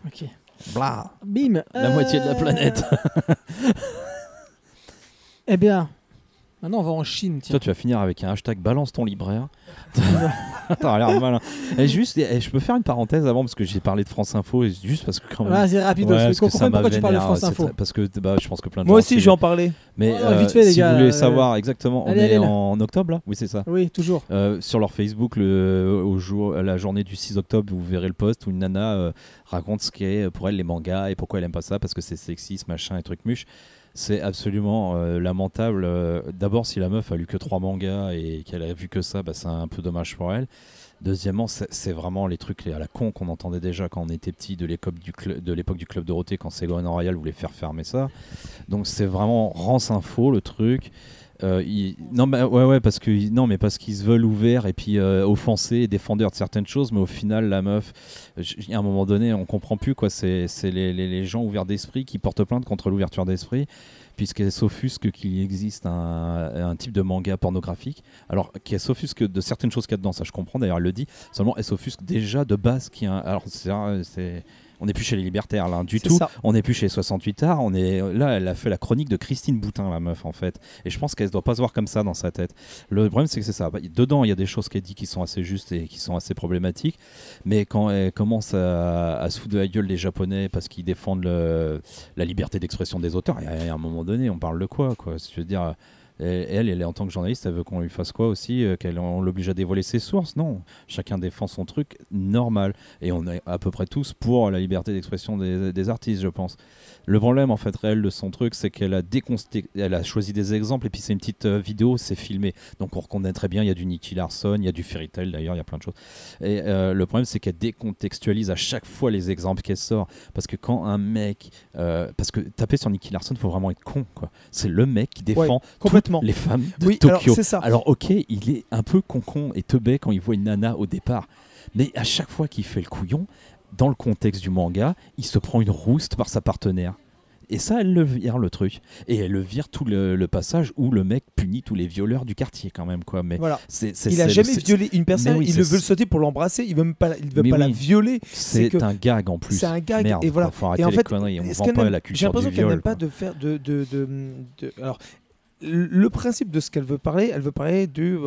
Ok. blah Bim. La moitié de la planète. (laughs) eh bien, maintenant on va en Chine. Tiens. Toi, tu vas finir avec un hashtag balance ton libraire. (laughs) T'as l'air malin. Et juste, et je peux faire une parenthèse avant parce que j'ai parlé de France Info et juste parce que quand même. Vas-y, rapide. Ouais, parce parce qu'on que ça comprenne m'a pourquoi tu parles de France c'est Info. Parce que bah, je pense que plein de Moi gens aussi, je vais en parler. Mais Oh, euh, vite fait, les si gars, vous voulez euh, savoir exactement, on allez, est allez, en octobre là? Oui, c'est ça. Oui, toujours. Euh, sur leur Facebook, le, au jour, la journée du 6 octobre, vous verrez le post où une nana euh, raconte ce qu'est pour elle les mangas et pourquoi elle aime pas ça parce que c'est sexiste, machin et truc muche. C'est absolument euh, lamentable. D'abord, si la meuf a lu que trois mangas et qu'elle a vu que ça, bah, c'est un peu dommage pour elle. Deuxièmement, c'est vraiment les trucs à la con qu'on entendait déjà quand on était petit de l'époque du, cl- du Club Dorothée, quand Ségolène Royal voulait faire fermer ça. Donc c'est vraiment rance info le truc? Euh, Non, mais, ouais, ouais, parce que non, mais parce qu'ils se veulent ouverts et puis euh, offensés défendeurs de certaines choses, mais au final, la meuf, à un moment donné, on comprend plus quoi. C'est les, les- les gens ouverts d'esprit qui portent plainte contre l'ouverture d'esprit, puisqu'elle s'offusque qu'il existe un, un type de manga pornographique. Alors, qu'elle s'offusque de certaines choses qu'il y a dedans, ça je comprends. D'ailleurs, elle le dit. Seulement, elle s'offusque déjà de base qui a. Alors, c'est- on n'est plus chez les libertaires là, du C'est tout. ça. On n'est plus chez 68 arts, on est là, elle a fait la chronique de Christine Boutin, la meuf en fait. Et je pense qu'elle ne doit pas se voir comme ça dans sa tête. Le problème c'est que c'est ça. Bah, Dedans, il y a des choses qu'elle dit qui sont assez justes et qui sont assez problématiques. Mais quand elle commence à, à se foutre de la gueule des Japonais parce qu'ils défendent le- la liberté d'expression des auteurs, et à un moment donné, on parle de quoi, quoi? Je veux dire. Et Elle, elle est en tant que journaliste, elle veut qu'on lui fasse quoi aussi euh, Qu'elle on l'oblige à dévoiler ses sources? Non, chacun défend son truc normal. Et on est à peu près tous pour la liberté d'expression des, des artistes, je pense. Le problème, en fait, réel de son truc, c'est qu'elle a, déconste- elle a choisi des exemples et puis c'est une petite euh, vidéo, c'est filmé. Donc on reconnaît très bien, il y a du Nicky Larson, il y a du Fairy Tail d'ailleurs, il y a plein de choses. Et euh, le problème, c'est qu'elle décontextualise à chaque fois les exemples qu'elle sort. Parce que quand un mec. euh, parce que taper sur Nicky Larson, faut vraiment être con, quoi. C'est le mec qui défend complètement. les femmes de Oui, alors Tokyo. c'est ça. Alors ok, il est un peu con-con et teubé quand il voit une nana au départ. Mais à chaque fois qu'il fait le couillon, dans le contexte du manga, il se prend une rouste par sa partenaire. Et ça, elle le vire le truc. Et elle le vire tout le, le passage où le mec punit tous les violeurs du quartier quand même quoi. Mais Voilà. Il a jamais violé une personne, oui, il veut le sauter pour l'embrasser, il veut même pas, il veut Mais pas la violer. C'est que un gag en plus. c'est un gag, Merde, et voilà. Faut arrêter Et en les fait, conneries. On Est-ce vend pas la J'ai culture du l'impression qu'elle n'aime pas de faire de, de, de, de- alors le principe de ce qu'elle veut parler, elle veut parler du,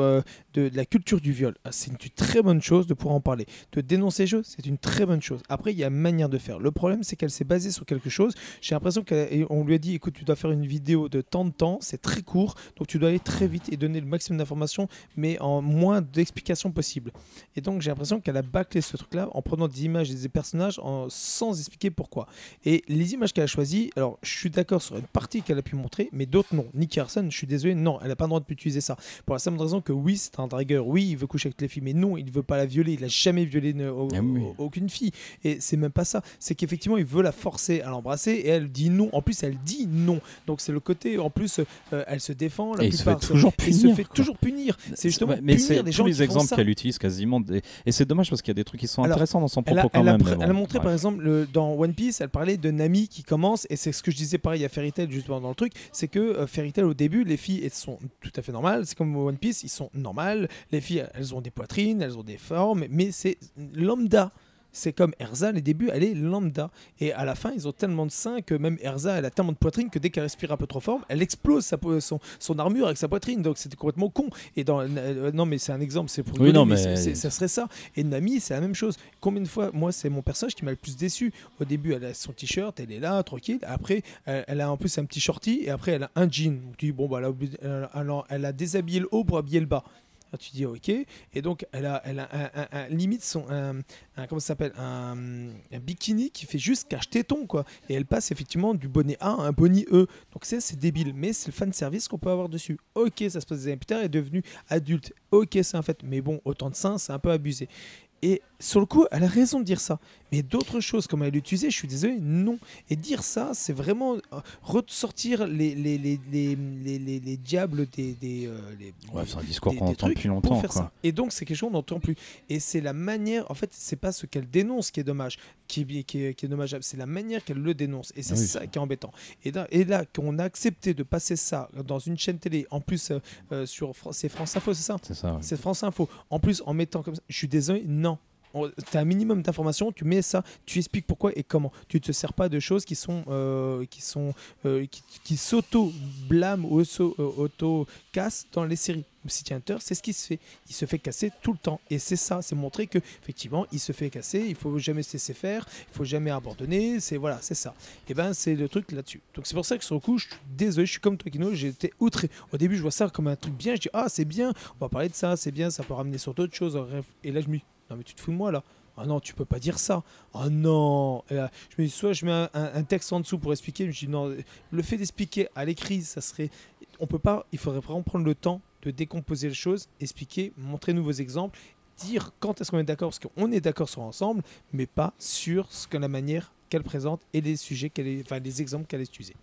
de, de la culture du viol. Ah, C'est une très bonne chose de pouvoir en parler. De dénoncer les choses, c'est une très bonne chose. Après, il y a une manière de faire. Le problème, c'est qu'elle s'est basée sur quelque chose. J'ai l'impression qu'on lui a dit écoute, tu dois faire une vidéo de tant de temps, c'est très court, donc tu dois aller très vite et donner le maximum d'informations, mais en moins d'explications possibles. Et donc, j'ai l'impression qu'elle a bâclé ce truc-là en prenant des images et des personnages sans expliquer pourquoi. Et les images qu'elle a choisies, alors je suis d'accord sur une partie qu'elle a pu montrer, mais d'autres non. Nicky Harrison, je suis désolé, non, elle n'a pas le droit d'utiliser ça. Pour la simple raison que oui, c'est un dragueur, oui, il veut coucher avec les filles, mais non, il ne veut pas la violer, il n'a jamais violé au- Ah oui. aucune fille. Et c'est même pas ça, c'est qu'effectivement, il veut la forcer à l'embrasser et elle dit non. En plus, elle dit non. Donc c'est le côté, en plus, euh, elle se défend. La Et il se plupart fait toujours il se punir, fait toujours punir. C'est justement mais punir c'est les tous gens les qui exemples qu'elle utilise quasiment. des- Et c'est dommage parce qu'il y a des trucs qui sont Alors, intéressants dans son Elle propos a, quand elle a même. elle a montré par exemple le- dans One Piece, elle parlait de Nami qui commence et c'est ce que je disais pareil à Fairy Tail justement dans le truc, c'est que euh, Fairy Tail au début les filles elles sont tout à fait normales, c'est comme One Piece, ils sont normales, les filles elles ont des poitrines, elles ont des formes, mais c'est lambda. C'est comme Erza, les débuts, elle est lambda. Et à la fin, ils ont tellement de seins que même Erza, elle a tellement de poitrine que dès qu'elle respire un peu trop fort, elle explose sa son, son armure avec sa poitrine. Donc c'était complètement con. Et dans, euh, non, mais c'est un exemple, c'est pour Oui, non, mais c'est- ça serait ça. Et Nami, c'est la même chose. Combien de fois, moi, c'est mon personnage qui m'a le plus déçu. Au début, elle a son t-shirt, elle est là, tranquille. Après, elle, elle a en plus un petit shorty et après, elle a un jean. Tu dis, bon, bah, elle a- elle a déshabillé le haut pour habiller le bas. Là, tu dis ok. Et donc elle a, elle un, limite son comment ça s'appelle un, bikini qui fait juste cache téton quoi. Et elle passe effectivement du bonnet A à un bonnet E. Donc c'est c'est débile. Mais c'est le fan service qu'on peut avoir dessus. Ok ça se passe des années plus tard elle est devenue adulte. Ok c'est un fait. Mais bon autant de seins c'est un peu abusé. Et sur le coup, elle a raison de dire ça. Mais d'autres choses, comme elle l'utilisait, je suis désolé, non. Et dire ça, c'est vraiment euh, ressortir les, les, les, les, les, les- les diables des. des, euh, Ouais, c'est un discours qu'on entend depuis longtemps. faire quoi. ça. Et donc, c'est quelque chose qu'on n'entend plus. Et c'est la manière, en fait, c'est pas ce qu'elle dénonce qui est dommage, qui est, qui est, qui est dommageable, c'est la manière qu'elle le dénonce. Et c'est oui. ça qui est embêtant. Et là, et là qu'on a accepté de passer ça dans une chaîne télé, en plus euh, euh, sur c'est France Info, c'est ça? C'est ça. ouais. c'est France Info. En plus, en mettant comme ça, je suis désolé, non. Tu as un minimum d'informations, tu mets ça, tu expliques pourquoi et comment. Tu ne te sers pas de choses qui sont euh, qui sont euh, qui, s'auto-blâment ou euh, auto-cassent dans les séries. City Hunter, c'est ce qui se fait. Il se fait casser tout le temps. Et c'est ça, c'est montrer que effectivement, il se fait casser, il faut jamais se laisser faire, il faut jamais abandonner, c'est voilà, c'est ça. Et ben c'est le truc là-dessus. Donc c'est pour ça que sur le coup, je suis désolé, je suis comme toi Kino, été outré. Au début, je vois ça comme un truc bien, je dis ah, c'est bien, on va parler de ça, c'est bien, ça peut ramener sur d'autres choses. Et là, je me dis non mais tu te fous de moi là. Ah non, tu peux pas dire ça. Ah non. Et là, je me dis soit je mets un, un- un texte en dessous pour expliquer. Je me dis non, le fait d'expliquer à l'écrit, ça serait. On peut pas. Il faudrait vraiment prendre le temps de décomposer les choses, expliquer, montrer nouveaux exemples, dire quand est-ce qu'on est d'accord parce qu'on est d'accord sur ensemble, mais pas sur ce que la manière qu'elle présente et les sujets qu'elle est, enfin les exemples qu'elle a utilisés.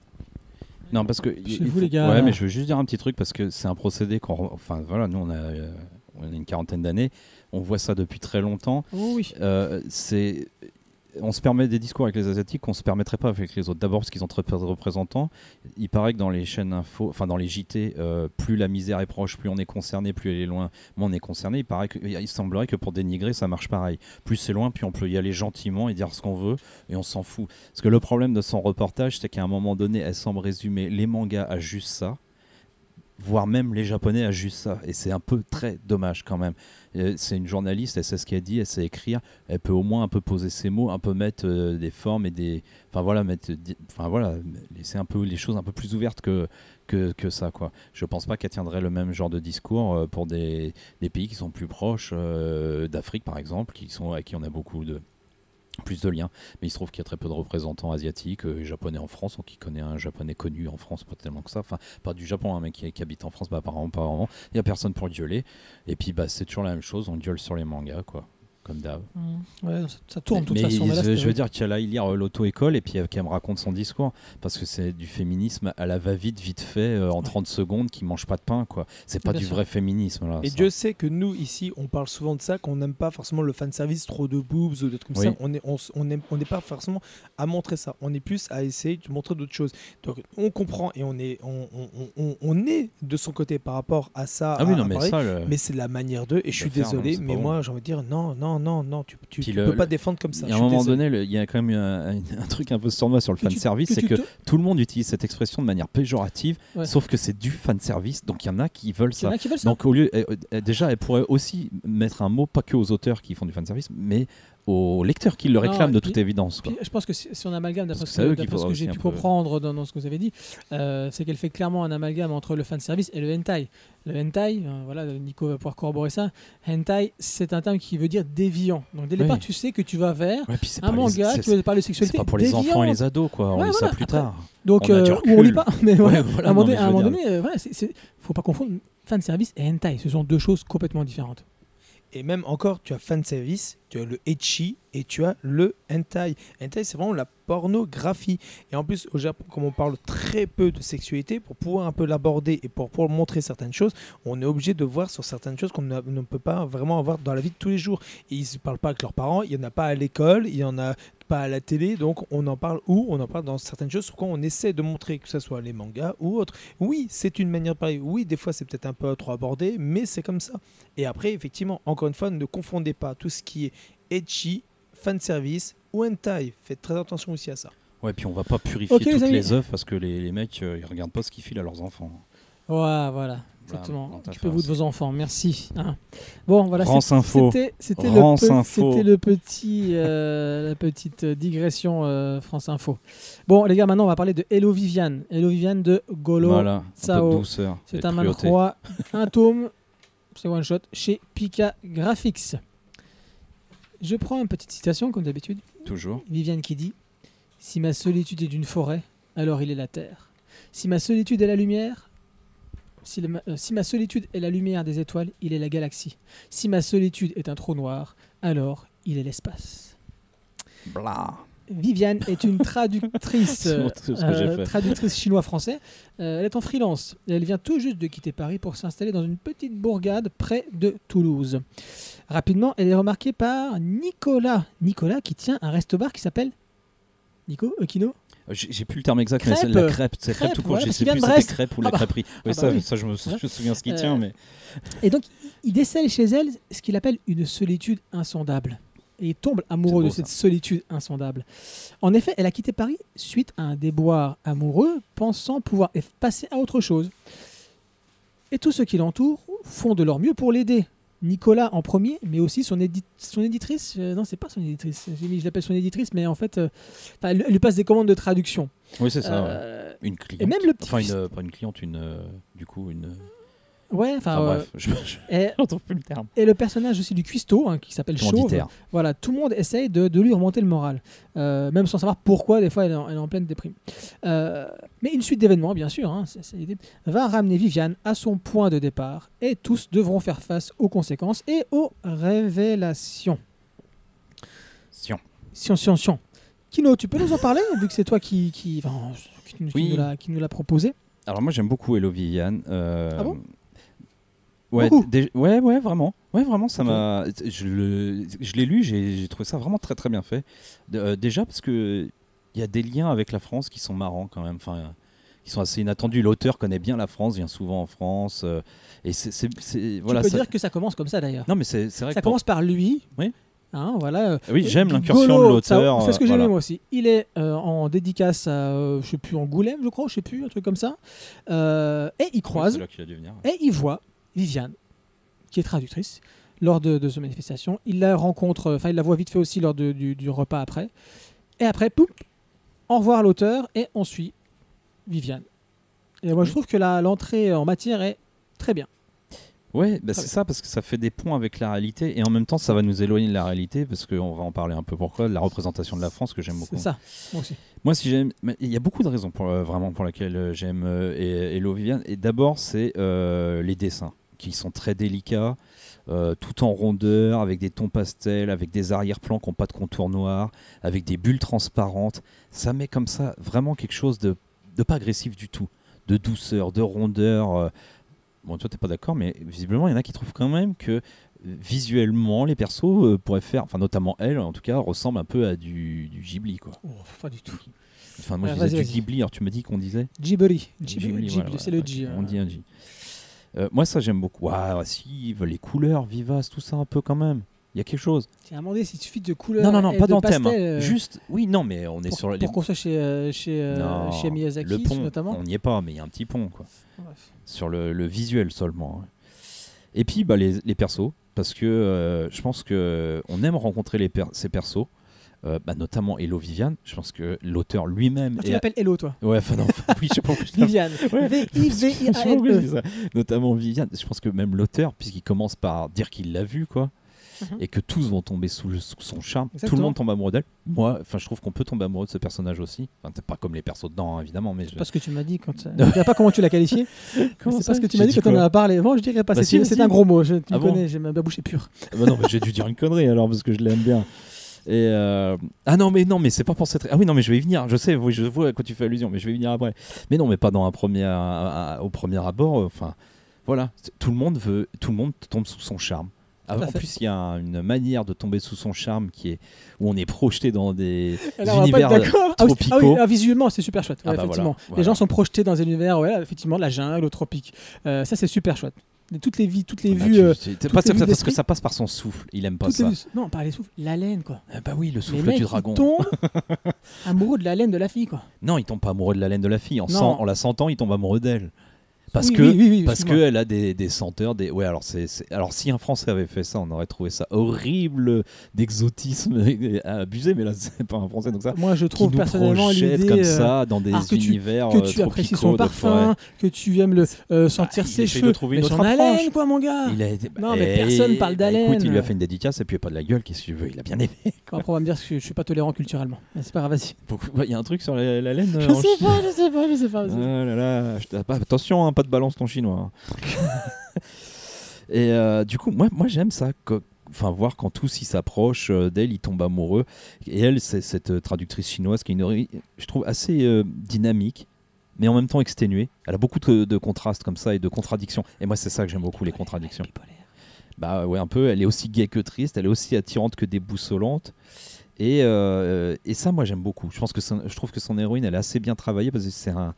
Non, parce que. Vous, faut- les gars, Ouais, mais je veux juste dire un petit truc parce que c'est un procédé qu'on. Enfin, voilà, nous, on a, euh, on a une quarantaine d'années. On voit ça depuis très longtemps. Oh oui. Euh, c'est. On se permet des discours avec les Asiatiques qu'on se permettrait pas avec les autres. D'abord parce qu'ils ont très peu de représentants. Il paraît que dans les chaînes info, enfin dans les JT, euh, plus la misère est proche, plus on est concerné, plus elle est loin, moins on est concerné. Il paraît que, il semblerait que pour dénigrer, ça marche pareil. Plus c'est loin, puis on peut y aller gentiment et dire ce qu'on veut, et on s'en fout. Parce que le problème de son reportage, c'est qu'à un moment donné, elle semble résumer les mangas à juste ça, voire même les japonais à juste ça. Et c'est un peu très dommage quand même. Euh, C'est une journaliste, elle sait ce qu'elle dit, elle sait écrire, elle peut au moins un peu poser ses mots, un peu mettre euh, des formes et des. Enfin voilà, mettre, enfin voilà, laisser un peu les choses un peu plus ouvertes que, que, que ça quoi. Je pense pas qu'elle tiendrait le même genre de discours euh, pour des, pays qui sont plus proches d'Afrique par exemple, qui sont avec qui on a beaucoup de plus de liens. Mais il se trouve qu'il y a très peu de représentants asiatiques, euh, japonais en France, donc qui connaît un japonais connu en France, pas tellement que ça. Enfin, pas du Japon, un mec qui, habite en France, bah apparemment vraiment. Il y a personne pour le gueuler. Et puis bah c'est toujours la même chose, on gueule sur les mangas quoi, comme d'hab. Mmh. Ouais, ça, ça tourne de toute Mais façon. il- mais là, je, c'était- je veux dire qu'elle aille lire euh, l'auto-école et puis euh, qu'elle me raconte son discours. Parce que c'est du féminisme à la va-vite, vite fait, euh, en 30 secondes, qui mange pas de pain, quoi. C'est pas Bien du sûr. vrai féminisme, là. Et ça. Dieu sait que nous, ici, on parle souvent de ça, qu'on n'aime pas forcément le fan service, trop de boobs ou des trucs comme Oui. ça. On n'est on, on aime- on n'est pas forcément à montrer ça. On est plus à essayer de montrer d'autres choses. Donc, on comprend et on est, on, on- on- est de son côté par rapport à ça. Ah oui, à- non, à mais parler. ça, le- Mais c'est la manière d'eux, et je suis désolé, mais bon. moi j'ai envie de dire non, non, non, non, non, tu, tu, tu le- peux pas défendre comme ça. À un moment désolé. donné, il y a quand même (laughs) un, truc un peu sournois sur le fan service, c'est que tout le monde utilise cette expression de manière péjorative, Ouais. sauf que c'est du fan service, donc il y en a qui veulent ça. a qui veulent ça. Donc au lieu, euh, euh, déjà, elle pourrait aussi mettre un mot pas que aux auteurs qui font du fan service, mais aux lecteurs qui le réclament de toute évidence. quoi. Je pense que si si on amalgame, d'après ce que c'est que, j'ai pu peu- comprendre dans, dans ce que vous avez dit, euh, c'est qu'elle fait clairement un amalgame entre le fan service et le hentai. Le hentai, euh, voilà, Nico va pouvoir corroborer ça. Hentai, c'est un terme qui veut dire déviant. Donc dès le Oui. départ, tu sais que tu vas vers Ouais, c'est un les- manga c'est- qui veut parler de c'est sexualité. pas pour les enfants et les ados, quoi. On Ouais, lit ça plus Après- tard. Donc, On euh, on lit pas. Mais voilà, (laughs) Ouais, voilà, à un moment donné, euh, c'est- c'est- faut pas confondre fan service et hentai. Ce sont deux choses complètement différentes. Et même encore, tu as fan service, tu as le ecchi et tu as le hentai. Hentai, c'est vraiment la pornographie. Et en plus, au Japon, comme on parle très peu de sexualité, pour pouvoir un peu l'aborder et pour pouvoir montrer certaines choses, on est obligé de voir sur certaines choses qu'on ne, peut pas vraiment avoir dans la vie de tous les jours. Et ils ne parlent pas avec leurs parents, il n'y en a pas à l'école, il n'y en a pas à la télé, donc on en parle où On en parle dans certaines choses sur quoi on essaie de montrer, que ce soit les mangas ou autres. Oui, c'est une manière de parler. Oui, des fois, c'est peut-être un peu trop abordé, mais c'est comme ça. Et après, effectivement, encore une fois, ne confondez pas tout ce qui est ecchi, fanservice ou hentai. Faites très attention aussi à ça. Ouais, puis on va pas purifier toutes les œuvres parce que les, les mecs, euh, ils regardent pas ce qu'ils filent à leurs enfants. Ouais, voilà. Exactement. Occupez-vous de vos enfants. Merci. hein. Bon, voilà. C'était, le, petit, euh, la petite digression euh, France Info. Bon, les gars, maintenant, on va parler de Hello Viviane. Hello Viviane de Golo. Voilà, Sao. C'est un manhwa, un tome, c'est one shot chez Pika Graphics. Je prends une petite citation, comme d'habitude. Toujours. Viviane qui dit Si ma solitude est d'une forêt, alors il est la terre. Si ma solitude est la lumière, si, le- euh, si ma solitude est la lumière des étoiles, il est la galaxie. Si ma solitude est un trou noir, alors il est l'espace. Blah. Viviane est une (laughs) traductrice, bon, euh, traductrice chinois-français. Euh, elle est en freelance. Elle vient tout juste de quitter Paris pour s'installer dans une petite bourgade près de Toulouse. Rapidement, elle est remarquée par Nicolas. Nicolas qui tient un resto-bar qui s'appelle Nico Okino Euh, J'ai plus le terme exact, mais Crêpe. c'est la crêpe, c'est crêpe, Crêpe, tout court. voilà, Je sais plus de c'était crêpe ou Ah la bah. crêperie. Ah bah ça, oui. ça, je me je souviens ce qui Euh, tient, mais Et donc, il décèle chez elle ce qu'il appelle une solitude insondable. Et il tombe amoureux de cette ça. solitude insondable. En effet, elle a quitté Paris suite à un déboire amoureux, pensant pouvoir passer à autre chose. Et tous ceux qui l'entourent font de leur mieux pour l'aider. Nicolas en premier, mais aussi son, édi- son éditrice. euh, non, c'est pas son éditrice. Mis- Je l'appelle son éditrice, mais en fait, euh, elle, lui passe des commandes de traduction. oui, c'est ça. ouais. Euh, Une cliente. et même le petit Enfin, une, euh, pas une cliente, une. euh, du coup, une. Ouais, enfin, Enfin, euh, bref, je je- et, (laughs) plus le terme. et le personnage aussi du cuistot, hein, qui s'appelle Chauve. Voilà, tout le monde essaye de, de lui remonter le moral, Euh, même sans savoir pourquoi, des fois, elle est en, elle est en pleine déprime. Euh, mais une suite d'événements, bien sûr, hein, va ramener Viviane à son point de départ, et tous devront faire face aux conséquences et aux révélations. Sion. Sion, sion, sion. Kino, tu peux nous en parler, vu que c'est toi qui, qui, enfin, qui nous- qui Oui. nous l'a- qui nous l'a proposé? Alors moi j'aime beaucoup Hello Viviane. euh, Ah bon? Ouais, ouais, ouais, vraiment. Ouais, vraiment, ça m'a. Je l'ai lu, j'ai trouvé ça vraiment très très bien fait. Euh, déjà parce que il y a des liens avec la France qui sont marrants quand même. Enfin, qui sont assez inattendus. L'auteur connaît bien la France, vient souvent en France, euh, et c'est voilà. Tu peux ça- dire que ça commence comme ça, d'ailleurs. Non, mais c'est vrai Ça que pour- commence par lui. Oui. Hein, voilà. euh, Oui, j'aime Euh, l'incursion Golo, de l'auteur. C'est ce que j'ai aimé voilà. moi aussi. Il est euh, en dédicace à, euh, je sais plus, Angoulême, je crois, je sais plus, un truc comme ça. Euh, et il Oui, croise, c'est là dû venir. et il voit Viviane, qui est traductrice, lors de, de cette manifestation. Il la rencontre, enfin, il la voit vite fait aussi lors de- du, du repas après. Et après, poum, au revoir l'auteur, et on suit Viviane. Et moi, je trouve que l'entrée en matière est très bien. Ouais, bah c'est ça parce que ça fait des ponts avec la réalité et en même temps ça va nous éloigner de la réalité parce qu'on va en parler un peu pourquoi de la représentation de la France que j'aime beaucoup. C'est ça, moi aussi. Moi, si j'aime, mais il y a beaucoup de raisons pour euh, vraiment pour lesquelles euh, j'aime euh, et- Hello Viviane. Et d'abord, c'est euh, les dessins qui sont très délicats, euh, tout en rondeur, avec des tons pastels, avec des arrière-plans qui n'ont pas de contour noir, avec des bulles transparentes. Ça met comme ça vraiment quelque chose de, de pas agressif du tout, de douceur, de rondeur. euh. Bon, toi, t'es pas d'accord, mais visiblement, il y en a qui trouvent quand même que euh, visuellement, les persos euh, pourraient faire, enfin notamment elle, en tout cas, ressemblent un peu à du, du Ghibli, quoi. Oh, pas du tout. Enfin, moi, je disais vas-y, du. Ghibli, alors tu me dis qu'on disait Ghibli. Ghibli, Ghibli, voilà, c'est le G. On dit un G. Euh, moi, ça, j'aime beaucoup. Si, les couleurs vivaces, tout ça un peu quand même. Il y a quelque chose. J'ai demandé s'il suffit de couleurs. Non, non, non, et pas de dans le thème. pastel, hein. euh, Juste, oui, non, mais on est pour, sur les. pour qu'on soit chez, euh, chez, Non, chez Miyazaki, le pont, notamment. on n'y est pas, mais il y a un petit pont, quoi. Bref. Sur le, le visuel seulement. hein. Et puis, bah, les, les persos, parce que euh, je pense que on aime rencontrer les per- ces persos, euh, bah, notamment Hello Viviane. Je pense que l'auteur lui-même. Ah, tu l'appelles Hello, toi Ouais, enfin non, (laughs) oui, je sais pas pourquoi (laughs) je l'appelle. Viviane. Ouais. Pas pourquoi je V-I-V-I-A-N-E. dis ça. Notamment Viviane. Je pense que même l'auteur, puisqu'il commence par dire qu'il l'a vu, quoi, Mhm. et que tous vont tomber sous, le- sous son charme. Tout le monde tombe amoureux d'elle. Moi, enfin, je trouve qu'on peut tomber amoureux de ce personnage aussi. Enfin, pas comme les persos dedans, hein, évidemment, mais je... C'est pas ce que tu m'as dit quand. euh, (laughs) Je sais pas comment tu l'as qualifié. C'est ça pas ce que tu m'as dit dit quand on en a parlé. Bon, je dirais pas. Bah c'est si, c'est si. un gros mot. Je, tu Ah me bon connais, j'ai ma bouche est pure. Ah bah non, j'ai dû dire une connerie alors parce que je l'aime bien. Et euh, ah non mais non mais c'est pas pour cette ah oui non mais je vais y venir je sais oui je vois à quoi tu fais allusion mais je vais y venir après mais non mais pas dans un premier au premier abord euh, enfin voilà tout le monde veut tout le monde tombe sous son charme Ah, en fait. plus il y a un- une manière de tomber sous son charme qui est où on est projeté dans des Alors, univers d'accord. Ah oui, ah oui, tropicaux. ah, visuellement, c'est super chouette. Ah bah effectivement. voilà, Les gens sont projetés dans un univers, ouais, effectivement, de la jungle, au tropique. Euh, ça, c'est super chouette. Toutes les vies, toutes les Bah, vues. euh, parce que ça passe par son souffle il aime pas ça Non, par les souffles. La laine, quoi. Ah bah oui le souffle du dragon tombent (laughs) amoureux de la laine de la fille, quoi. non il tombe pas amoureux de la laine de la fille en la sentant il tombe amoureux d'elle parce Oui, que oui, oui, oui, Parce excuse-moi. qu'elle a des, des senteurs, des. Ouais, alors c'est, alors si un Français avait fait ça, on aurait trouvé ça horrible d'exotisme (laughs) abusé, mais là c'est pas un Français donc ça. Moi, je Qui trouve nous personnellement l'idée comme euh, ça dans des que tu- univers que euh, tu apprécies tropicaux son parfum, que tu aimes le euh, sentir il ses cheveux, de mais son haleine, quoi, mon gars. Il a été- Non, mais et- personne parle bah, d'haleine. Écoute, il lui a fait une dédicace et puis il a pas de la gueule, qu'est-ce que tu veux Il a bien aimé. (laughs) Quand après, on va me dire que je, je suis pas tolérant culturellement. C'est pas grave, vas-y. Bah, Il y a un truc sur la, la laine. Je euh, sais pas, je sais pas, je sais pas. Ah là là, je- ah, attention, hein, pas balance ton chinois. (laughs) et euh, du coup, moi, moi j'aime ça. Enfin, voir quand tous ils s'approchent euh, d'elle, ils tombent amoureux. Et elle, c'est cette euh, traductrice chinoise qui est une, je trouve assez dynamique, mais en même temps exténuée. Elle a beaucoup de, contrastes comme ça et de contradictions. Et moi, c'est ça que j'aime beaucoup, les contradictions. Bah ouais, un peu. Elle est aussi gaie que triste, elle est aussi attirante que déboussolante. Et, et ça, moi, j'aime beaucoup. Je pense que je trouve que son héroïne, elle est assez bien travaillée parce que c'est un,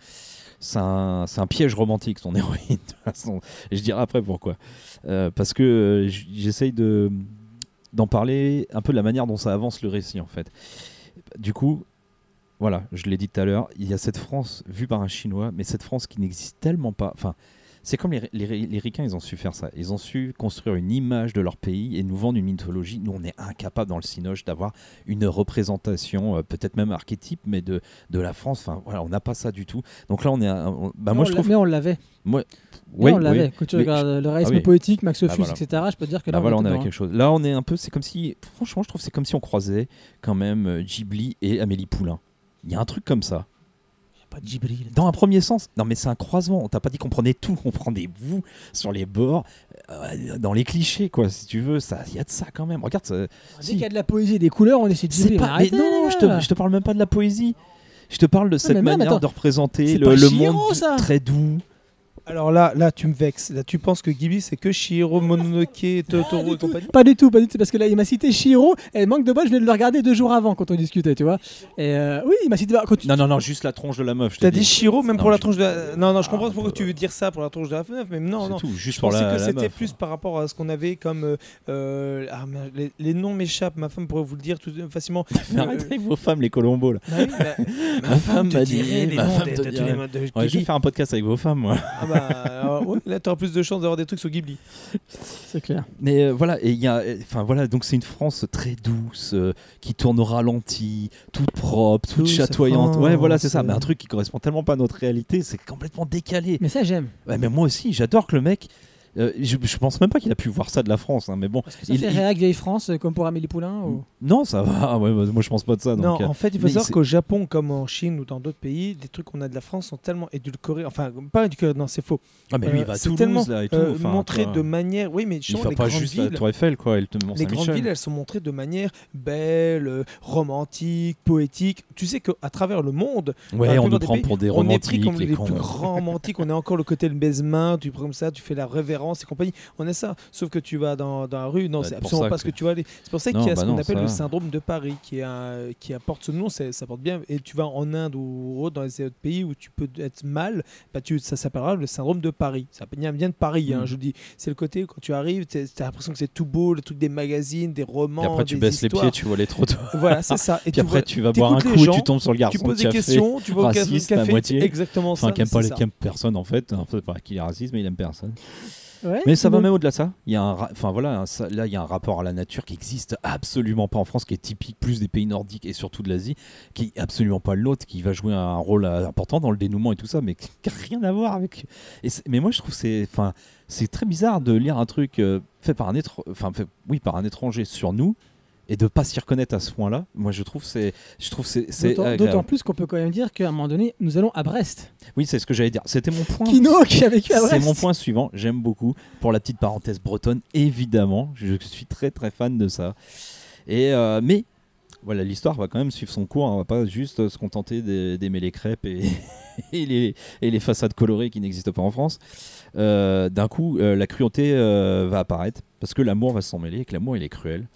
c'est un, un piège romantique, son (laughs) héroïne. de façon. Je dirai après pourquoi. Euh, parce que euh, j'essaye de d'en parler un peu de la manière dont ça avance le récit, en fait. Du coup, voilà, je l'ai dit tout à l'heure, il y a cette France vue par un Chinois, mais cette France qui n'existe tellement pas. Enfin, c'est comme les, les, les Ricains, ils ont su faire ça. Ils ont su construire une image de leur pays et nous vendre une mythologie. Nous, on est incapable dans le Cinoche d'avoir une représentation, euh, peut-être même archétype, mais de, de la France. Enfin, voilà, on n'a pas ça du tout. Donc là, on est. on- bah, moi, on je trouve. Mais on l'avait. Moi, oui, on l'avait. oui. Quand tu Mais regardes le réalisme Ah oui. poétique, Max Bah voilà. etc., je peux te dire que là, Bah on voilà, on dedans, quelque chose. Là, on est un peu. C'est comme si. Franchement, je trouve que c'est comme si on croisait quand même euh, Ghibli et Amélie Poulain. Il y a un truc comme ça. Pas là. Dans un premier sens, non mais c'est un croisement. On t'a pas dit qu'on prenait tout, on prend des bouts sur les bords, euh, dans les clichés quoi. Si tu veux, ça, il y a de ça quand même. Regarde, ça- si. qu'il y a de la poésie et des couleurs, on essaie de Ghibli. pas. mais non, je te, je te parle même pas de la poésie. Je te parle de cette même, manière attends. de représenter le, monde ça. très doux. Alors là, là, tu me vexes. Là, tu penses que Ghibli, c'est que Shihiro, Mononoke, Totoro et compagnie Pas du tout, pas du tout, parce que là, il m'a cité Shiro, et manque de bol, je venais de le regarder deux jours avant quand on discutait, tu vois. Et euh, oui, il m'a cité. Quand tu- Non non non, juste la tronche de la meuf. je T'as dit Shiro, même Non, pour la tronche de la... Non, non, je Ah, comprends un pourquoi peu, tu veux dire ça pour la tronche de la meuf, mais non, C'est non. tout, juste Je pour pensais la, que c'était plus par rapport à ce qu'on avait comme. euh, euh, ah, les, les noms m'échappent, ma femme pourrait vous le dire tout, facilement. (laughs) Arrêtez avec vos femmes les colombos là. Bah bah, Ma femme m'a dit, les ma femme te dirait. je vais faire un podcast avec vos femmes moi. Alors, ouais, là, t'auras plus de chances d'avoir des trucs sur Ghibli. C'est clair. Mais euh, voilà, et il y a, enfin voilà, donc c'est une France très douce, euh, qui tourne au ralenti, toute propre, toute Douce chatoyante. Ouais, voilà, c'est ça. Mais un truc qui correspond tellement pas à notre réalité, c'est complètement décalé. Mais ça, j'aime. Ouais, mais moi aussi, j'adore que le mec. Euh, je, je pense même pas qu'il a pu voir ça de la France, hein, mais bon. Que ça il- fait il- réac vieille France, euh, comme pour Amélie Poulain. ou- Non, ça va. (laughs) Ouais, moi, je pense pas de ça. Non, donc, euh, en fait, il faut mais savoir qu'au Japon, comme en Chine ou dans d'autres pays, des trucs qu'on a de la France sont tellement édulcorés. Enfin, pas édulcorés, non, c'est faux. Ah, mais lui, il va à Toulouse tellement là et tout. euh, enfin, montré de manière. Oui, mais Il justement, fait les pas grandes juste la villes. Tour Eiffel, quoi. Les grandes villes, elles sont montrées de manière belle, romantique, poétique. Tu sais qu'à travers le monde, Ouais, la on nous prend pays, pour des on est pris romantiques, comme les les plus grands romantiques. On a encore le côté le baisement, tu prends comme ça, tu fais la révérence apparence et compagnie. On est ça. Sauf que tu vas dans, dans la rue, non, Bah, c'est absolument pas ce que- que tu vas aller. C'est pour ça qu'il y a bah ce qu'on non, appelle le syndrome de Paris, qui, un- qui apporte ce nom, ça porte bien. Et tu vas en Inde ou autre, dans les autres pays où tu peux être mal, bah tu, ça s'appellera le syndrome de Paris. Ça vient de Paris, hein, Mm. je vous dis. C'est le côté où quand tu arrives, tu as l'impression que c'est tout beau, le truc des magazines, des romans. Et après, tu des baisses histoires. les pieds, tu vois les trottoirs. Voilà, c'est ça. (laughs) Et Puis après, vois- tu vas boire un coup gens, tu tombes sur le garçon tu poses qui des questions, tu café, raciste à café, moitié. exactement Enfin, ça. qui aime pas qui personne en fait. Qu'il est raciste, mais il aime personne. Ouais, Mais ça va même au-delà de ça. Il y a un, enfin voilà, un- là il y a un rapport à la nature qui existe absolument pas en France, qui est typique plus des pays nordiques et surtout de l'Asie, qui est absolument pas le nôtre, qui va jouer un rôle important dans le dénouement et tout ça, mais qui n'a rien à voir avec. Et mais moi je trouve que c'est, enfin, c'est très bizarre de lire un truc euh, fait par un étr- enfin fait- oui par un étranger sur nous et de pas s'y reconnaître à ce point-là. Moi je trouve c'est, je trouve c'est, D'autant- plus qu'on peut quand même dire qu'à un moment donné, nous allons à Brest. Oui, c'est ce que j'allais dire. C'était mon point. Kino qui a vécu à Brest. C'est mon point suivant. J'aime beaucoup. Pour la petite parenthèse bretonne, évidemment, je suis très très fan de ça. Et euh, mais voilà, l'histoire va quand même suivre son cours. hein. On va pas juste euh, se contenter d'aimer les crêpes et, (laughs) et les, et les façades colorées qui n'existent pas en France. Euh, D'un coup, euh, la cruauté va apparaître parce que l'amour va s'en mêler et que l'amour il est cruel.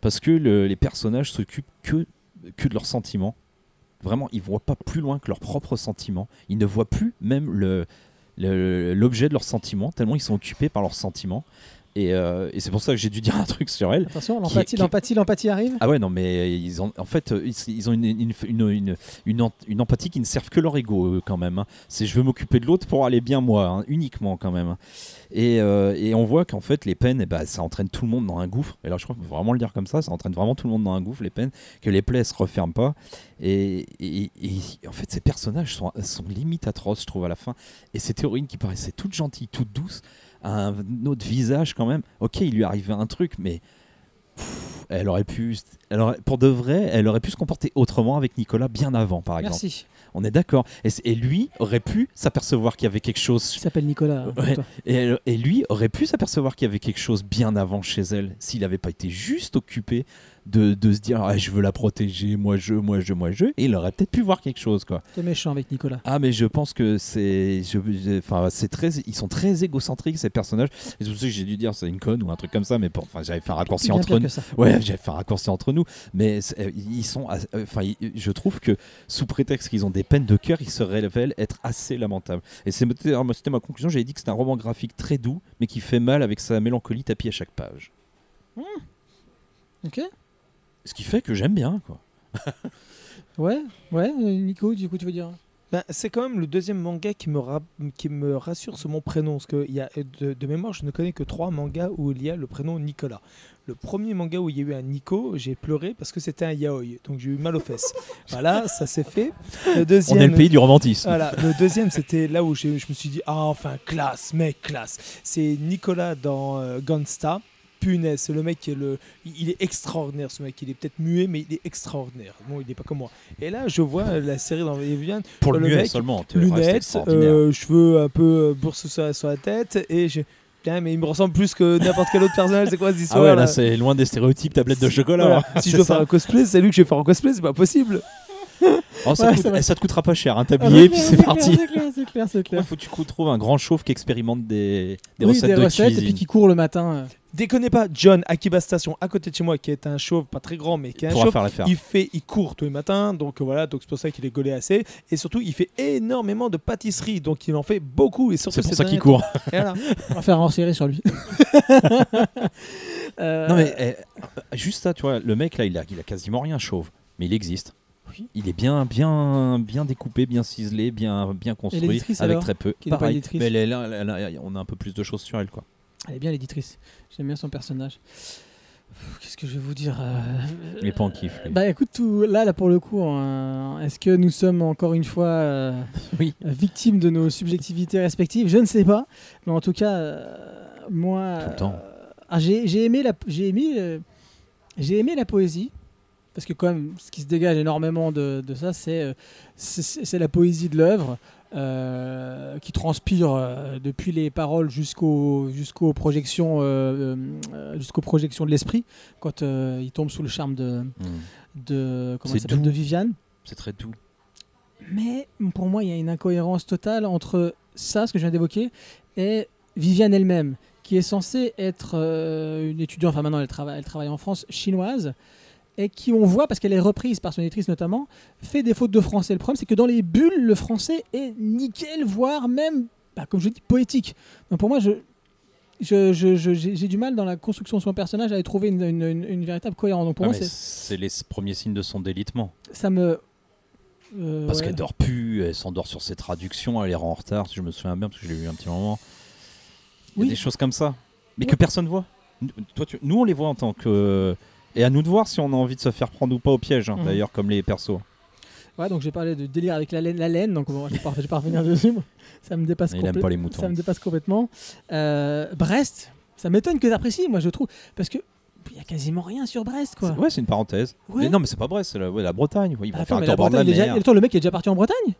Parce que le- les personnages s'occupent que, de leurs sentiments. Vraiment, ils voient pas plus loin que leurs propres sentiments. Ils ne voient plus même l'objet de leurs sentiments, tellement ils sont occupés par leurs sentiments. Et, euh, et c'est pour ça que j'ai dû dire un truc sur elle. Attention, l'empathie, l'empathie, l'empathie arrive? Ah ouais, non, mais ils ont, en fait, euh, ils, ils ont une, une, une, une, une empathie qui ne servent que leur ego, eux, quand même. hein. C'est je veux m'occuper de l'autre pour aller bien moi, hein, uniquement quand même. Et, euh, et on voit qu'en fait, les peines, eh ben, ça entraîne tout le monde dans un gouffre. Et là, je crois qu'il faut vraiment le dire comme ça, ça entraîne vraiment tout le monde dans un gouffre, les peines, que les plaies se referment pas. Et, et- et en fait, ces personnages sont, sont limite atroces, je trouve, à la fin. Et cette héroïne qui paraissait toute gentille, toute douce, un autre visage quand même. Ok, il lui arrivait un truc, mais pff, elle aurait pu, elle aurait- pour de vrai, elle aurait pu se comporter autrement avec Nicolas bien avant, par exemple. Merci. On est d'accord. Et, lui aurait pu s'apercevoir qu'il y avait quelque chose. Qui s'appelle Nicolas. hein, Ouais. Et, et lui aurait pu s'apercevoir qu'il y avait quelque chose bien avant chez elle, s'il n'avait pas été juste occupé de, de se dire ah, je veux la protéger, moi je, moi je, moi je. Et il aurait peut-être pu voir quelque chose, quoi. T'es méchant avec Nicolas. Ah mais je pense que c'est, enfin c'est très, ils sont très égocentriques ces personnages. C'est pour ça que j'ai dû dire c'est une conne ou un truc comme ça, mais bon, enfin j'avais fait un raccourci entre nous. Ouais, j'avais fait un raccourci entre nous, mais euh, ils sont, euh, enfin, je trouve que sous prétexte qu'ils ont des peines de cœur, ils se révèlent être assez lamentables. Et c'était ma conclusion. J'avais dit que c'est un roman graphique très doux, mais qui fait mal avec sa mélancolie tapie à chaque page. Ok. Ce qui fait que j'aime bien, quoi. (laughs) Ouais, ouais. Nico, du coup, tu veux dire Ben, c'est quand même le deuxième manga qui me, ra- qui me rassure sur mon prénom. Parce que il y a, de, de mémoire, je ne connais que trois mangas où il y a le prénom Nicolas. Le premier manga où il y a eu un Nico, j'ai pleuré parce que c'était un yaoi. Donc j'ai eu mal aux fesses. (laughs) voilà, ça s'est fait. Le On deuxième, est le pays du romantisme. Voilà, le deuxième, c'était là où j'ai- je me suis dit, ah, enfin, classe, mec, classe. C'est Nicolas dans euh, Gunsta. Punaise, c'est le mec qui est le. Il est extraordinaire, ce mec. Il est peut-être muet, mais il est extraordinaire. Bon, il n'est pas comme moi. Et là, je vois la série dans Evian, Pour le, le muet mec, seulement. lunettes, euh, cheveux un peu euh, bourse sur la, sur la tête, et j'ai. Putain, mais il me ressemble plus que n'importe quel autre personnage. C'est quoi cette Ah histoire ouais, là c'est loin des stéréotypes tablettes de chocolat. Voilà. hein. Si je dois ça. faire un cosplay, c'est lui que je vais faire un cosplay, c'est pas possible. (laughs) Oh, ça, Ouais, te coûte- ça va. ça te coûtera pas cher, hein, Ah, t'habiller, c'est puis c'est parti. C'est clair, c'est clair, c'est Il clair. faut que tu trouves un grand chauve qui expérimente des, des oui, recettes des de recettes et cuisine. puis qui court le matin. euh. Déconnez pas, John Akiba Station, à côté de chez moi, qui est un chauve, pas très grand, mais qui est un chauve. faire. Il fait, il court tous les matins, donc euh, voilà, donc c'est pour ça qu'il est gaulé assez. Et surtout, il fait énormément de pâtisserie, donc il en fait beaucoup. Et surtout, C'est pour ça qu'il court. Et voilà. (laughs) On va faire un hors-série sur lui. (laughs) Euh, Non mais eh, juste ça, tu vois, le mec là, il a, il a quasiment rien chauve, mais il existe. Oui. Il est bien, bien, bien découpé, bien ciselé, bien, bien construit, avec alors très peu. Pareil, mais là, elle a- on a un peu plus de choses sur elle, quoi. Elle est bien l'éditrice. J'aime bien son personnage. Qu'est-ce que je vais vous dire euh, Il est pas en kiff. Bah écoute, tout, là, là pour le coup, hein, est-ce que nous sommes encore une fois euh, Oui. victimes de nos subjectivités respectives? Je ne sais pas. Mais en tout cas, euh, moi. Tout le temps. euh, ah, j'ai aimé, la, j'ai aimé, j'ai aimé la poésie. Parce que, quand même, ce qui se dégage énormément de, de ça, c'est euh, c'est la poésie de l'œuvre. euh, qui transpire euh, depuis les paroles jusqu'aux jusqu'aux projections euh, jusqu'aux projections de l'esprit quand il tombe sous le charme de, Hmm. de comment doux. de Viviane C'est très doux. mais pour moi il y a une incohérence totale entre ça ce que je viens d'évoquer et Viviane elle-même qui est censée être une étudiante, enfin maintenant elle travaille, elle travaille en France, chinoise, et qui on voit, parce qu'elle est reprise par son éditrice notamment, fait des fautes de français. Le problème c'est que dans les bulles, le français est nickel, voire même, bah, comme je dis, poétique. Donc pour moi, je, j'ai du mal dans la construction de son personnage à trouver une, une- une- une véritable cohérence. Donc pour Ah, moi, c'est- les premiers signes de son délitement. ça me... euh, Parce ouais. qu'elle dort plus, elle s'endort sur ses traductions, elle est en retard, si je me souviens bien, parce que je l'ai lu un petit moment. Il y a Oui. des choses comme ça, mais Ouais. que personne voit. Nous- Toi, tu- Nous, on les voit en tant que. Et à nous de voir si on a envie de se faire prendre ou pas au piège, hein, Mhm. d'ailleurs, comme les persos. Ouais, donc j'ai parlé de délire avec la laine, la laine donc bon, je vais pas, je vais pas revenir dessus. Ça me dépasse Il complètement. pas les moutons. Ça me dépasse complètement. Euh, Brest, ça m'étonne que tu apprécies, moi je trouve, parce que il y a quasiment rien sur Brest, quoi. Ouais, c'est une parenthèse. Ouais. Mais non, mais c'est pas Brest, c'est la, ouais, la Bretagne. Ouais, ils vont Attends, faire un tour bord de la il déjà- mer. Attends, le mec est déjà parti en Bretagne?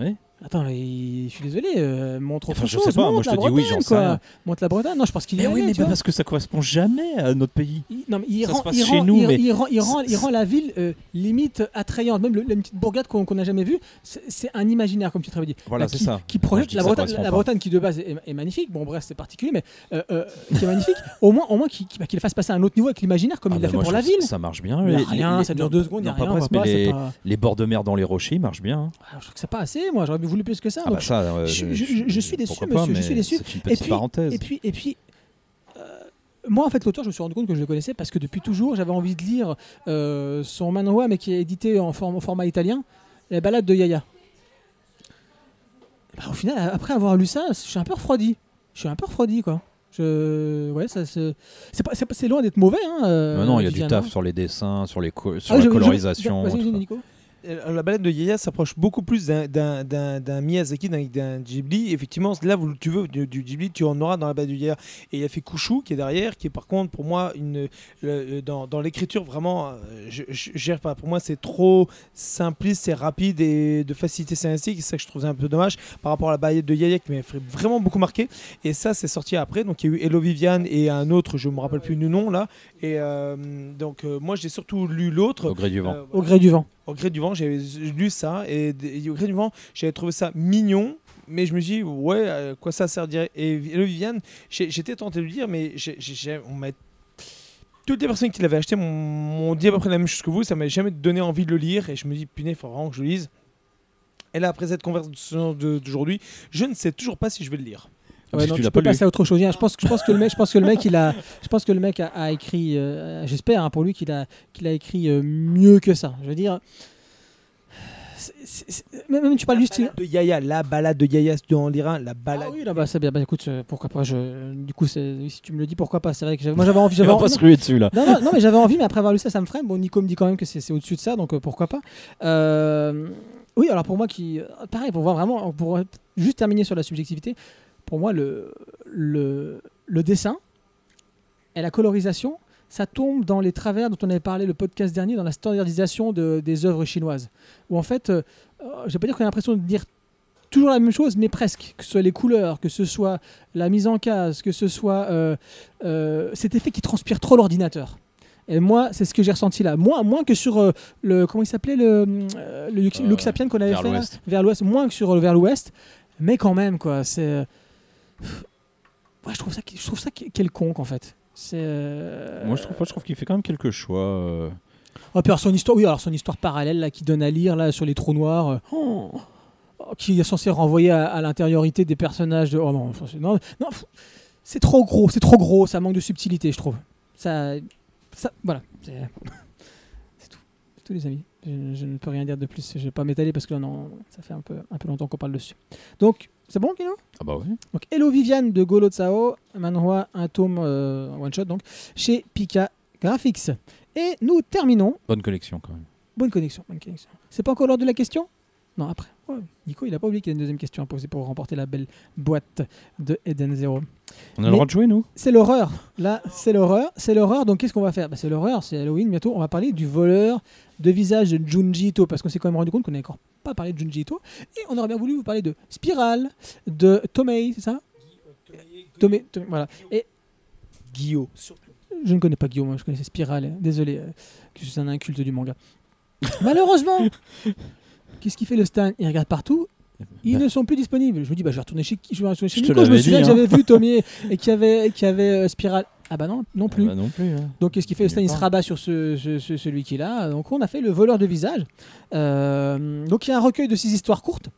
Oui. Attends, je suis désolé, euh, montre autre Enfin, je sais pas, moi, je te dis oui, j'en sais rien. Montre la Bretagne. Non, je pense qu'il est oui, allé, mais parce que ça correspond jamais à notre pays. Il, non, mais il Ça rend, se passe il chez rend- nous, il- mais il rend, il rend, rend la ville euh, limite attrayante. Même le- la petite bourgade qu'on n'a jamais vue, c'est un imaginaire, comme tu te dit. Voilà, Bah, c'est ça. Qui projette la Bretagne, la qui de base est, est magnifique. Bon, bref, c'est particulier, mais euh, euh, qui est magnifique. (laughs) Au moins, au moins qu'il bah, fasse passer à un autre niveau avec l'imaginaire, comme Ah, il l'a fait pour la ville. Ça marche bien. Rien, ça dure deux secondes, non, pas mais les, bords de mer dans les rochers, ils marchent bien. Ah, Je trouve que c'est pas assez. Moi, j'aurais voulu plus que ça. Ah bah ça, euh, je- je- je suis déçu, monsieur, je suis déçu. Et puis- parenthèse. Et puis, et puis euh, moi, en fait, l'auteur, je me suis rendu compte que je le connaissais parce que depuis toujours, j'avais envie de lire euh, son manhwa, mais qui est édité en, form- en format italien, La balade de Yaya. Bah, au final, après avoir lu ça, je suis un peu refroidi. Je suis un peu refroidi, quoi. Je... Ouais, ça, c'est loin d'être mauvais. Hein, euh, non, il y a du taf sur les dessins, sur, les co- sur Ah, la je- je- colorisation. Vas-y. Nico. Euh, La balade de Yaya s'approche beaucoup plus d'un- Miyazaki, d'un- Ghibli. Effectivement, là où tu veux du, du Ghibli, tu en auras dans la balade de Yaya. Et il a fait Kushu qui est derrière, qui est par contre pour moi une le- dans, dans l'écriture vraiment, euh, je, je, je gère pas. Pour moi, c'est trop simpliste, c'est rapide et de facilité scénaristique. C'est ça que je trouvais un peu dommage par rapport à la balade de Yaya qui m'a fait vraiment beaucoup marqué. Et ça, c'est sorti après. Donc il y a eu Hello Viviane et un autre, je me rappelle plus du nom là. Et euh, donc euh, moi, j'ai surtout lu l'autre. Au gré du vent. Euh, Au gré du vent. Au gré du vent, j'avais lu ça et, au gré du vent, j'avais trouvé ça mignon. Mais je me suis dit, ouais, à quoi ça sert dire? Et le Viviane, j'étais tenté de le lire, mais on m'a- toutes les personnes qui l'avaient acheté m'ont- dit à peu près la même chose que vous. Ça m'a jamais donné envie de le lire. Et je me dis, punaise, il faut vraiment que je le lise. Et là, après cette conversation d'aujourd'hui, je ne sais toujours pas si je vais le lire. Ah, Ouais, non, que tu tu peux lu. passer à autre chose. Je pense, que- je pense que le mec, je pense que le mec, il a, je pense que le mec a, a écrit, euh, j'espère hein, pour lui qu'il a, qu'il a écrit euh, mieux que ça. Je veux dire, même, même tu parles du style. De Yaya, la balade de Yaya, en liras, la Ah balade. oui, là, bah, c'est bien. Bah, écoute, euh, pourquoi pas. Je, du coup, si tu me le dis, pourquoi pas. C'est vrai que j'avais- moi j'avais envie. J'avais (laughs) va envie- pas se ruer dessus là. non, non, non, mais j'avais envie, mais après avoir lu ça, ça me freine. Bon, Nico me dit quand même que c'est au-dessus de ça, donc euh, pourquoi pas. Euh, oui, alors pour moi, qui, pareil, pour voir vraiment, pour juste terminer sur la subjectivité, pour moi, le, le, le dessin et la colorisation, ça tombe dans les travers dont on avait parlé le podcast dernier, dans la standardisation de- des œuvres chinoises. Où en fait, euh, je vais pas dire qu'on a l'impression de dire toujours la même chose, mais presque. Que ce soit les couleurs, que ce soit la mise en case, que ce soit euh, euh, cet effet qui transpire trop l'ordinateur. Et moi, c'est ce que j'ai ressenti là. Moins, moins que sur euh, le. Comment il s'appelait Le, le qu'on avait vers fait là, vers l'ouest. Moins que sur vers l'ouest. Mais quand même, quoi. C'est. Ouais, je trouve ça, je trouve ça quelconque en fait. C'est. euh, Moi, je trouve pas. Je trouve qu'il fait quand même quelques choix. euh. Puis alors son histoire, oui, alors son histoire parallèle là, qui donne à lire là sur les trous noirs, euh, oh, oh, qui est censé renvoyer à, à l'intériorité des personnages. De, oh non, non, c'est trop gros, c'est trop gros, ça manque de subtilité, je trouve. Ça, ça voilà, c'est (laughs) c'est tout, c'est tout les amis. Je, je ne peux rien dire de plus. Je vais pas m'étaler parce que là, non, ça fait un peu, un peu longtemps qu'on parle dessus. Donc, c'est bon, Kino Ah bah oui. donc Hello Viviane de Golo Tsao, manhwa, un tome euh, one shot donc chez Pika Graphics. Et nous terminons Bonne collection quand même. Bonne connexion, bonne connexion. C'est pas encore l'heure de la question? Non, après. Ouais, Nico, il a pas oublié qu'il y a une deuxième question à poser pour remporter la belle boîte de Eden Zero. On a Mais- le droit de jouer nous C'est l'horreur. Là, c'est l'horreur. C'est l'horreur. Donc, qu'est-ce qu'on va faire? Bah, C'est l'horreur. C'est Halloween bientôt. On va parler du voleur de visage de Junji Ito parce qu'on s'est quand même rendu compte qu'on n'avait encore pas parlé de Junji Ito. Et on aurait bien voulu vous parler de Spiral, de Tomei, c'est ça? Tomei, Tomei, voilà. Et Guillaume. je ne connais pas Guillaume, moi, je connaissais Spiral. Désolé, euh, que je suis un inculte du manga. Malheureusement, (laughs) qu'est-ce qu'il fait le Stan? Il regarde partout Ils ne sont plus disponibles. Je me dis, bah, je vais retourner chez qui Je vais retourner chez Je te Nico. Je me souviens que hein. j'avais vu (laughs) Tommy et qu'il y avait, qu'il y avait euh, Spiral. Ah bah non, non plus. Bah non plus. hein. Donc qu'est-ce qu'il fait Stan il se rabat sur ce, ce- ce- celui qu'il a. Donc on a fait le voleur de visage. Euh, donc il y a un recueil de six histoires courtes,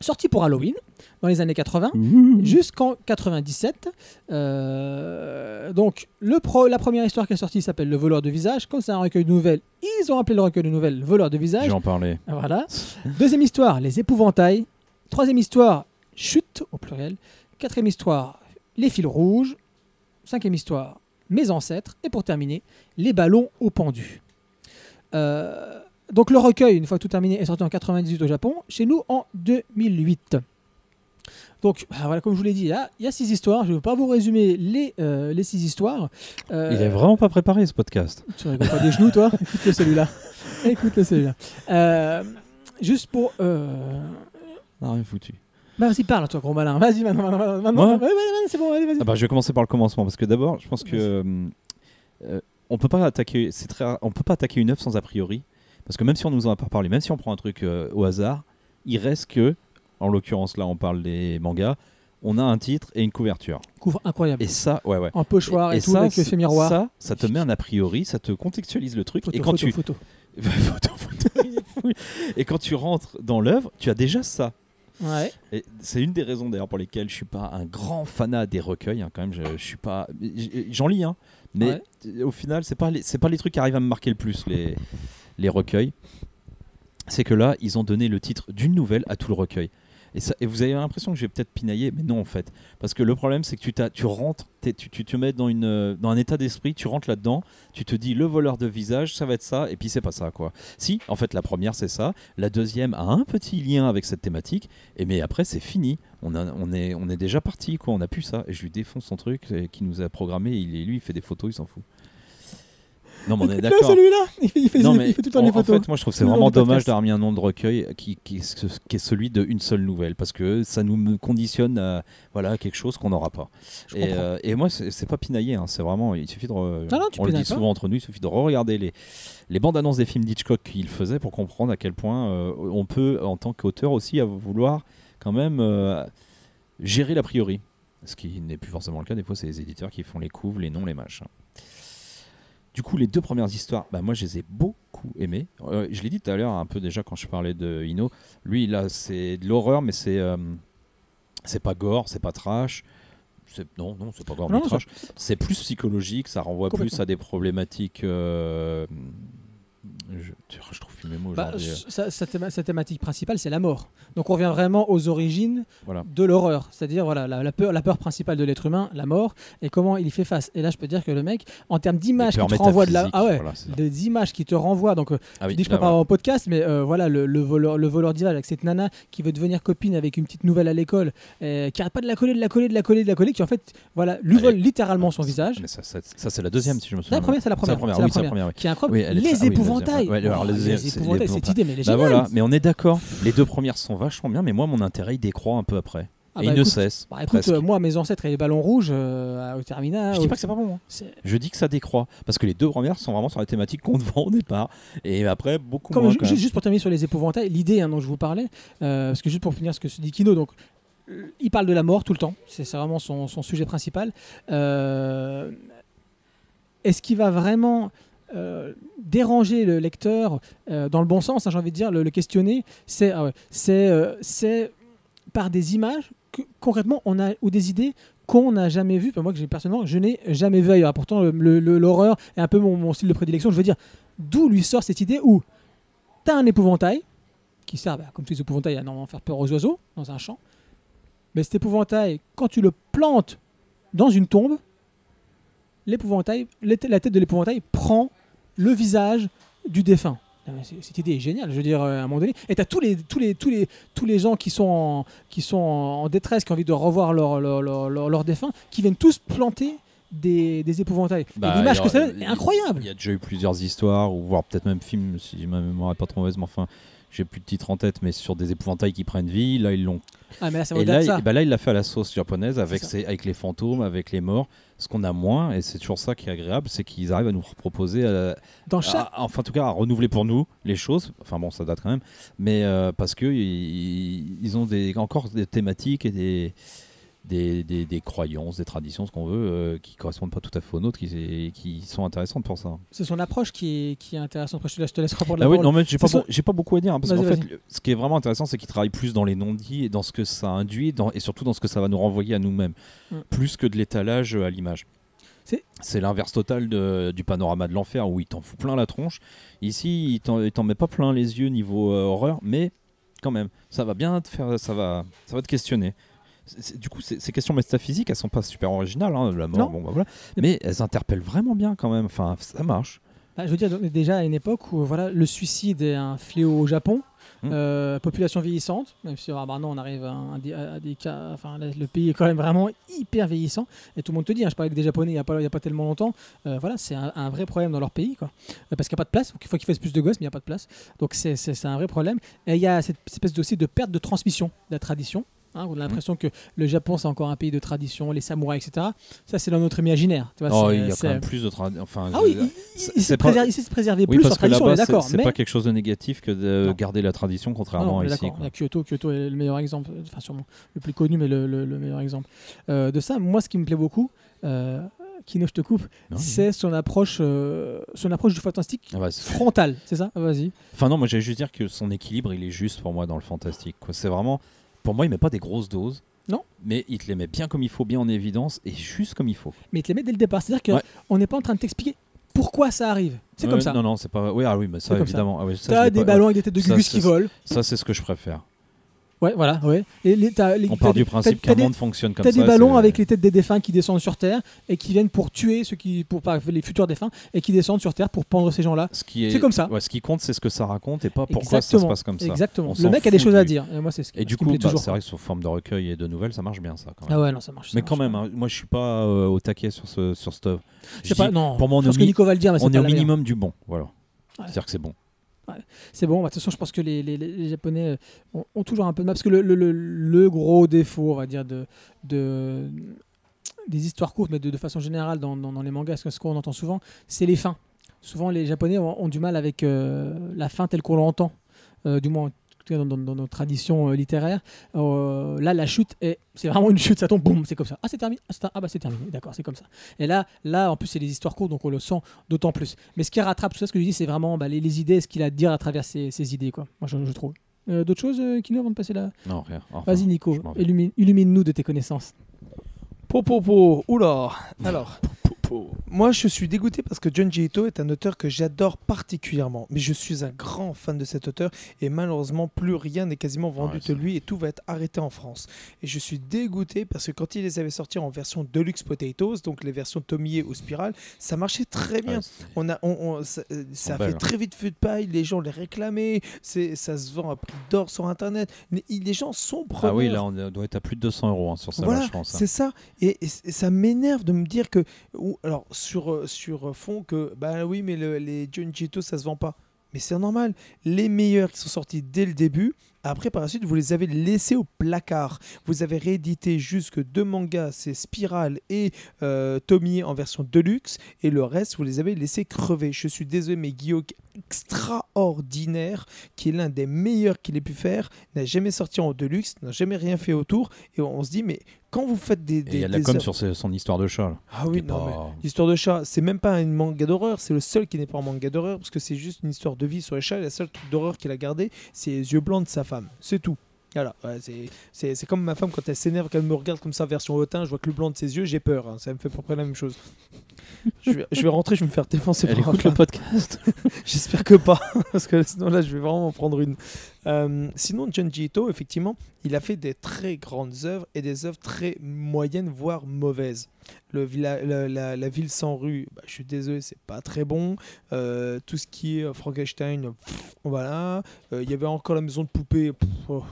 sorti pour Halloween dans les années 80 jusqu'en 97. Euh, donc le pro- la première histoire qui est sortie s'appelle Le voleur de visage. Comme c'est un recueil de nouvelles, ils ont appelé le recueil de nouvelles Voleur de visage. J'en parlais. Voilà. Deuxième histoire, les épouvantails. Troisième histoire, chute au pluriel. Quatrième histoire, les fils rouges. Cinquième histoire, mes ancêtres. Et pour terminer, les ballons au pendu. Euh, donc le recueil, une fois tout terminé, est sorti en 98 au Japon. Chez nous en 2008. Donc bah, voilà, comme je vous l'ai dit, là, il y a six histoires. Je ne vais pas vous résumer les, euh, les six histoires. Euh, Il est vraiment pas préparé ce podcast. tu rigoles pas des genoux, toi? (laughs) Écoute-le celui-là. Écoute-le celui-là. Euh, juste pour. Euh... Ah, rien foutu. Bah, vas-y, parle, toi, gros malin. Vas-y, maintenant. maintenant, maintenant. Ouais, c'est bon, allez, vas-y. Ah bah, je vais commencer par le commencement parce que d'abord, je pense que euh, euh, on peut pas attaquer. C'est très, on peut pas attaquer une œuvre sans a priori parce que même si on nous en a pas parlé, même si on prend un truc euh, au hasard, il reste que, en l'occurrence là, on parle des mangas, on a un titre et une couverture. Couvre incroyable. Et ça, ouais, ouais. En pochoir et, tout, ça, avec l'effet miroir. Ça, ça te met un a priori, ça te contextualise le truc. Photo, et quand photo, tu photo. (laughs) Et quand tu rentres dans l'œuvre, tu as déjà ça. Ouais. C'est une des raisons d'ailleurs pour lesquelles je suis pas un grand fanat des recueils. hein, quand même, je, je suis pas. J'en lis, hein, mais au final, c'est pas les- c'est pas les trucs qui arrivent à me marquer le plus les les recueils. C'est que là, ils ont donné le titre d'une nouvelle à tout le recueil. Et, ça, et vous avez l'impression que je vais peut-être pinailler, mais non en fait. Parce que le problème, c'est que tu, tu rentres, tu, tu te mets dans, une, euh, dans un état d'esprit, tu rentres là-dedans, tu te dis le voleur de visage, ça va être ça, et puis c'est pas ça quoi. Si, en fait, la première c'est ça, la deuxième a un petit lien avec cette thématique, et mais après c'est fini. On, a- on, est, on est déjà parti quoi, on a plus ça. Et je lui défonce son truc et qui nous a programmé, il, lui il fait des photos, il s'en fout. Non, mais on (laughs) est d'accord. celui-là il fait, il, fait, Non, il mais fait tout le temps en, des en photos. fait, moi je trouve c'est vraiment dommage d'avoir mis un nom de recueil qui, qui, qui est celui d'une seule nouvelle parce que ça nous conditionne à voilà, quelque chose qu'on n'aura pas. Je Et, comprends. euh, et moi, c'est pas pinailler, hein, c'est vraiment. Il suffit de. re- Ah non, tu on le dit pas. souvent entre nous, il suffit de re-regarder les, les bandes annonces des films d'Hitchcock qu'il faisait pour comprendre à quel point euh, on peut, en tant qu'auteur aussi, à vouloir quand même euh, gérer l'a priori. Ce qui n'est plus forcément le cas, des fois, c'est les éditeurs qui font les couves, les noms, les machins. Du coup, les deux premières histoires, bah, moi, je les ai beaucoup aimées. Euh, je l'ai dit tout à l'heure, un peu déjà, quand je parlais de Ino. Lui, là, c'est de l'horreur, mais c'est. euh, c'est pas gore, c'est pas trash. Non, non, c'est pas gore non, trash. C'est plus psychologique, ça renvoie plus à des problématiques. Euh, je, je trouve plus mes mots Bah, aujourd'hui. sa, sa théma- sa thématique principale, c'est la mort. Donc on revient vraiment aux origines Voilà. de l'horreur. C'est-à-dire voilà, la, la peur, la peur principale de l'être humain, la mort, et comment il y fait face. Et là, je peux dire que le mec, en termes d'images qui te renvoient de la... Ah ouais, voilà, c'est ça. des images qui te renvoient. Donc, euh, Ah oui, je dis, je pas voilà. en podcast, mais euh, voilà, le, le voleur, le voleur avec cette nana qui veut devenir copine avec une petite nouvelle à l'école, euh, qui arrête pas de la coller, de la coller, de la coller, de la coller, qui en fait, voilà, lui vole littéralement son visage. Mais ça, ça, ça, c'est la deuxième, si je me souviens. La première, c'est la première. C'est la première, oui. Qui est incroyable. Oui, elle est les très- alors, les- épouvantails, cette idée, mais elle est Bah géniale. voilà, mais on est d'accord. Les deux premières sont vachement bien, mais moi, mon intérêt, il décroît un peu après. Ah et bah il ne cesse. Bah écoute, euh, moi, mes ancêtres et les ballons rouges euh, au terminal. Je dis pas que c'est pas bon. hein. Je dis que ça décroît. Parce que les deux premières sont vraiment sur la thématique qu'on (laughs) vend au départ. Et après, beaucoup Comme moins. ju- quand même. juste pour terminer sur les épouvantails, l'idée hein, dont je vous parlais, euh, parce que juste pour finir ce que se dit Kino, donc euh, il parle de la mort tout le temps, c'est vraiment son, son sujet principal. Est-ce qu'il va vraiment euh, déranger le lecteur euh, dans le bon sens, hein, j'ai envie de dire, le, questionner C'est ah euh, c'est par des images que concrètement on a ou des idées qu'on n'a jamais vues. Moi personnellement, je n'ai jamais vu. Pourtant, l'horreur est un peu mon, style de prédilection. Je veux dire, d'où lui sort cette idée où tu as un épouvantail qui sert, bah, comme tous les épouvantails, à normalement faire peur aux oiseaux dans un champ. Mais cet épouvantail, quand tu le plantes dans une tombe, l'épouvantail, la tête de l'épouvantail prend le visage du défunt. Cette idée est géniale, je veux dire, euh, à un moment donné. Et tu as tous les, tous, les, tous, les, tous les gens qui sont, en, qui sont en détresse, qui ont envie de revoir leur, leur, leur, leur- leur défunt, qui viennent tous planter des, des épouvantails. Bah, l'image que ça donne est incroyable. Il y a déjà eu plusieurs histoires, ou voire peut-être même films, si ma mémoire n'est pas trop mauvaise, mais enfin, j'ai plus de titre en tête, mais sur des épouvantails qui prennent vie. Là, ils l'ont. Ah, mais là, ça Et au-delà là, ça. il, bah là, il l'a fait à la sauce japonaise avec, ses- avec les fantômes, avec les morts. Ce qu'on a moins, et c'est toujours ça qui est agréable, c'est qu'ils arrivent à nous proposer, euh, Dans chaque. à- enfin en tout cas à renouveler pour nous les choses. Enfin bon, ça date quand même, mais euh, parce que ils, ils ont des, encore des thématiques et des, des, des- des croyances, des traditions, ce qu'on veut, euh, qui correspondent pas tout à fait aux nôtres, qui, qui sont intéressantes pour ça. C'est son approche qui est, qui est intéressante. Après, je te laisse, je te laisse reprendre la Ah oui, non mais j'ai pas, j'ai pas beaucoup à dire hein, parce qu'en fait, le- ce qui est vraiment intéressant, c'est qu'il travaille plus dans les non-dits et dans ce que ça induit, dans- et surtout dans ce que ça va nous renvoyer à nous-mêmes, Mm. plus que de l'étalage euh, à l'image. C'est- l'inverse total de- du panorama de l'enfer où il t'en fout plein la tronche. Ici, il t'en il t'en met pas plein les yeux niveau euh, horreur, mais quand même, ça va bien te faire, ça va, ça va te questionner. Du coup, ces ces questions métaphysiques, elles sont pas super originales, hein, la mort, bon, bah, voilà, mais elles interpellent vraiment bien quand même. Enfin, ça marche. Bah, je veux dire, donc, déjà à une époque où voilà, le suicide est un fléau au Japon, Mm. euh, population vieillissante, même si ah, bah non, on arrive à, des, à des cas. Enfin, le pays est quand même vraiment hyper vieillissant. Et tout le monde te dit, hein, je parlais avec des Japonais il n'y a, a pas tellement longtemps, euh, voilà, c'est un, un vrai problème dans leur pays, quoi. Euh, parce qu'il n'y a pas de place, donc il faut qu'ils fassent plus de gosses, mais il n'y a pas de place. Donc c'est- un vrai problème. Et il y a cette espèce aussi de perte de transmission de la tradition. Hein, on a l'impression que le Japon c'est encore un pays de tradition, les samouraïs, etc. Ça c'est dans notre imaginaire. tu vois, Oh, il y a quand même plus de tra- enfin, Ah oui, il, s'est pas- préservé, Oui, plus parce en que tradition, on est d'accord. c'est Mais pas quelque chose de négatif que de Non. garder la tradition, Ah non, contrairement à ici. quoi. A Kyoto, Kyoto est le meilleur exemple, enfin sûrement le plus connu, mais le, le- le meilleur exemple Euh, de ça. Moi, ce qui me plaît beaucoup, euh, Kino, je te coupe, c'est son approche, euh, son approche du fantastique Ah bah, c'est- frontale, c'est ça? Vas-y. Enfin non, moi j'allais juste dire que son équilibre, il est juste pour moi dans le fantastique. C'est vraiment, pour moi, il met pas des grosses doses. Non. Mais il te les met bien comme il faut, bien en évidence et juste comme il faut. Mais il te les met dès le départ. C'est-à-dire Ouais. qu'on n'est pas en train de t'expliquer pourquoi ça arrive. C'est Ouais, comme ça. Non, non, c'est pas. Oui, ah oui, mais ça évidemment. Ah oui, ça, T'as des pas- ballons avec des têtes de gugus qui volent. Ça, c'est ce que je préfère. Ouais, voilà, ouais. Et les- t'as- les- On t'as part du principe t'as- t'as qu'un monde fonctionne comme T'as ça. des ballons avec les têtes des défunts qui descendent sur Terre et qui viennent pour tuer ceux qui, pour pas les futurs défunts et qui descendent sur Terre pour pendre ces gens-là. Ce qui est... C'est comme ça. Ouais, ce qui compte, c'est ce que ça raconte et pas pourquoi ça se passe comme ça. Exactement. On Le mec a des choses à dire. Et moi, c'est ce qui, Et du coup, bah, c'est vrai que sous forme de recueil et de nouvelles, ça marche bien ça quand même. Ah ouais, non, ça marche. ça mais marche quand même, hein, moi je suis pas euh, au taquet sur ce sur cette. Je sais pas, non. pour moi, on est au minimum du bon, voilà. C'est-à-dire que c'est bon. C'est bon, de toute façon, je pense que les, les- Japonais euh, ont, toujours un peu de mal. Parce que le, le- le- gros défaut, on va dire, de, de- des histoires courtes, mais de, de façon générale dans, dans- les mangas, ce qu'on entend souvent, c'est les fins. Souvent, les Japonais ont, du mal avec euh, la fin telle qu'on l'entend, euh, du moins dans, dans- dans nos traditions euh, littéraires. Euh, là, la chute, est, c'est vraiment une chute, ça tombe, boum, c'est comme ça. Ah, c'est terminé. Ah, c'est- ah, bah c'est terminé, d'accord, c'est comme ça. Et là, là, en plus, c'est des histoires courtes, donc on le sent d'autant plus. Mais ce qui rattrape tout ça, ce que je dis, c'est vraiment bah, les, les idées, ce qu'il a à dire à travers ses, ses idées, quoi. Moi, je, je trouve. Euh, D'autres choses, euh, Kino, avant de passer là Non, rien. Enfin, Vas-y, Nico, illumine- illumine-nous de tes connaissances. Po, po, po. Oula. Alors, moi, je suis dégoûté parce que Junji Ito est un auteur que j'adore particulièrement. Mais je suis un grand fan de cet auteur et malheureusement, plus rien n'est quasiment vendu Ouais, de lui et tout va être arrêté en France. Et je suis dégoûté parce que quand il les avait sortis en version Deluxe Potatoes, donc les versions Tomie ou Spirale, ça marchait très bien. Ouais, On a, on, on- ça, euh, ça a belle, fait hein. très vite feu de paille, les gens les réclamaient, ça se vend à prix d'or sur internet. Les, les gens sont preneurs. Ah oui, là on doit être à plus de 200 euros hein, sur ça, Voilà, là, je pense. hein. c'est ça. Et, ça m'énerve de me dire que. Alors, sur, euh, sur fond, que. Bah oui, mais le- les Ito, ça se vend pas. Mais c'est normal. Les meilleurs qui sont sortis dès le début, après, par la suite, vous les avez laissés au placard. Vous avez réédité jusque deux mangas, c'est Spiral et euh, Tomie en version deluxe. Et le reste, vous les avez laissés crever. Je suis désolé, mais Guillaume, extraordinaire, qui est l'un des meilleurs qu'il ait pu faire, n'a jamais sorti en deluxe, n'a jamais rien fait autour. Et on se dit, mais quand vous faites des. Il y a de la com sur son histoire de chat. là, Ah oui, non, mais. L'histoire de chat, c'est même pas une manga d'horreur, c'est le seul qui n'est pas un manga d'horreur parce que c'est juste une histoire de vie sur les chats. Et la seule truc d'horreur qu'il a gardé, c'est les yeux blancs de sa femme. C'est tout. Voilà, ouais, c'est- comme ma femme quand elle s'énerve, quand elle me regarde comme ça, version hautain, je vois que le blanc de ses yeux, j'ai peur. hein. ça me fait à peu près la même chose. je, vais, je vais rentrer, je vais me faire défoncer Elle par écoute le podcast. (laughs) J'espère que pas, (laughs) parce que sinon là, je vais vraiment en prendre une. Euh, sinon, Junji Ito, effectivement, il a fait des très grandes œuvres et des œuvres très moyennes, voire mauvaises. Le villa- la, la- la ville sans rue, bah, je suis désolé, c'est pas très bon. Euh, tout ce qui est euh, Frankenstein, pff, voilà. Euh, Il y avait encore la maison de poupée. pff, oh,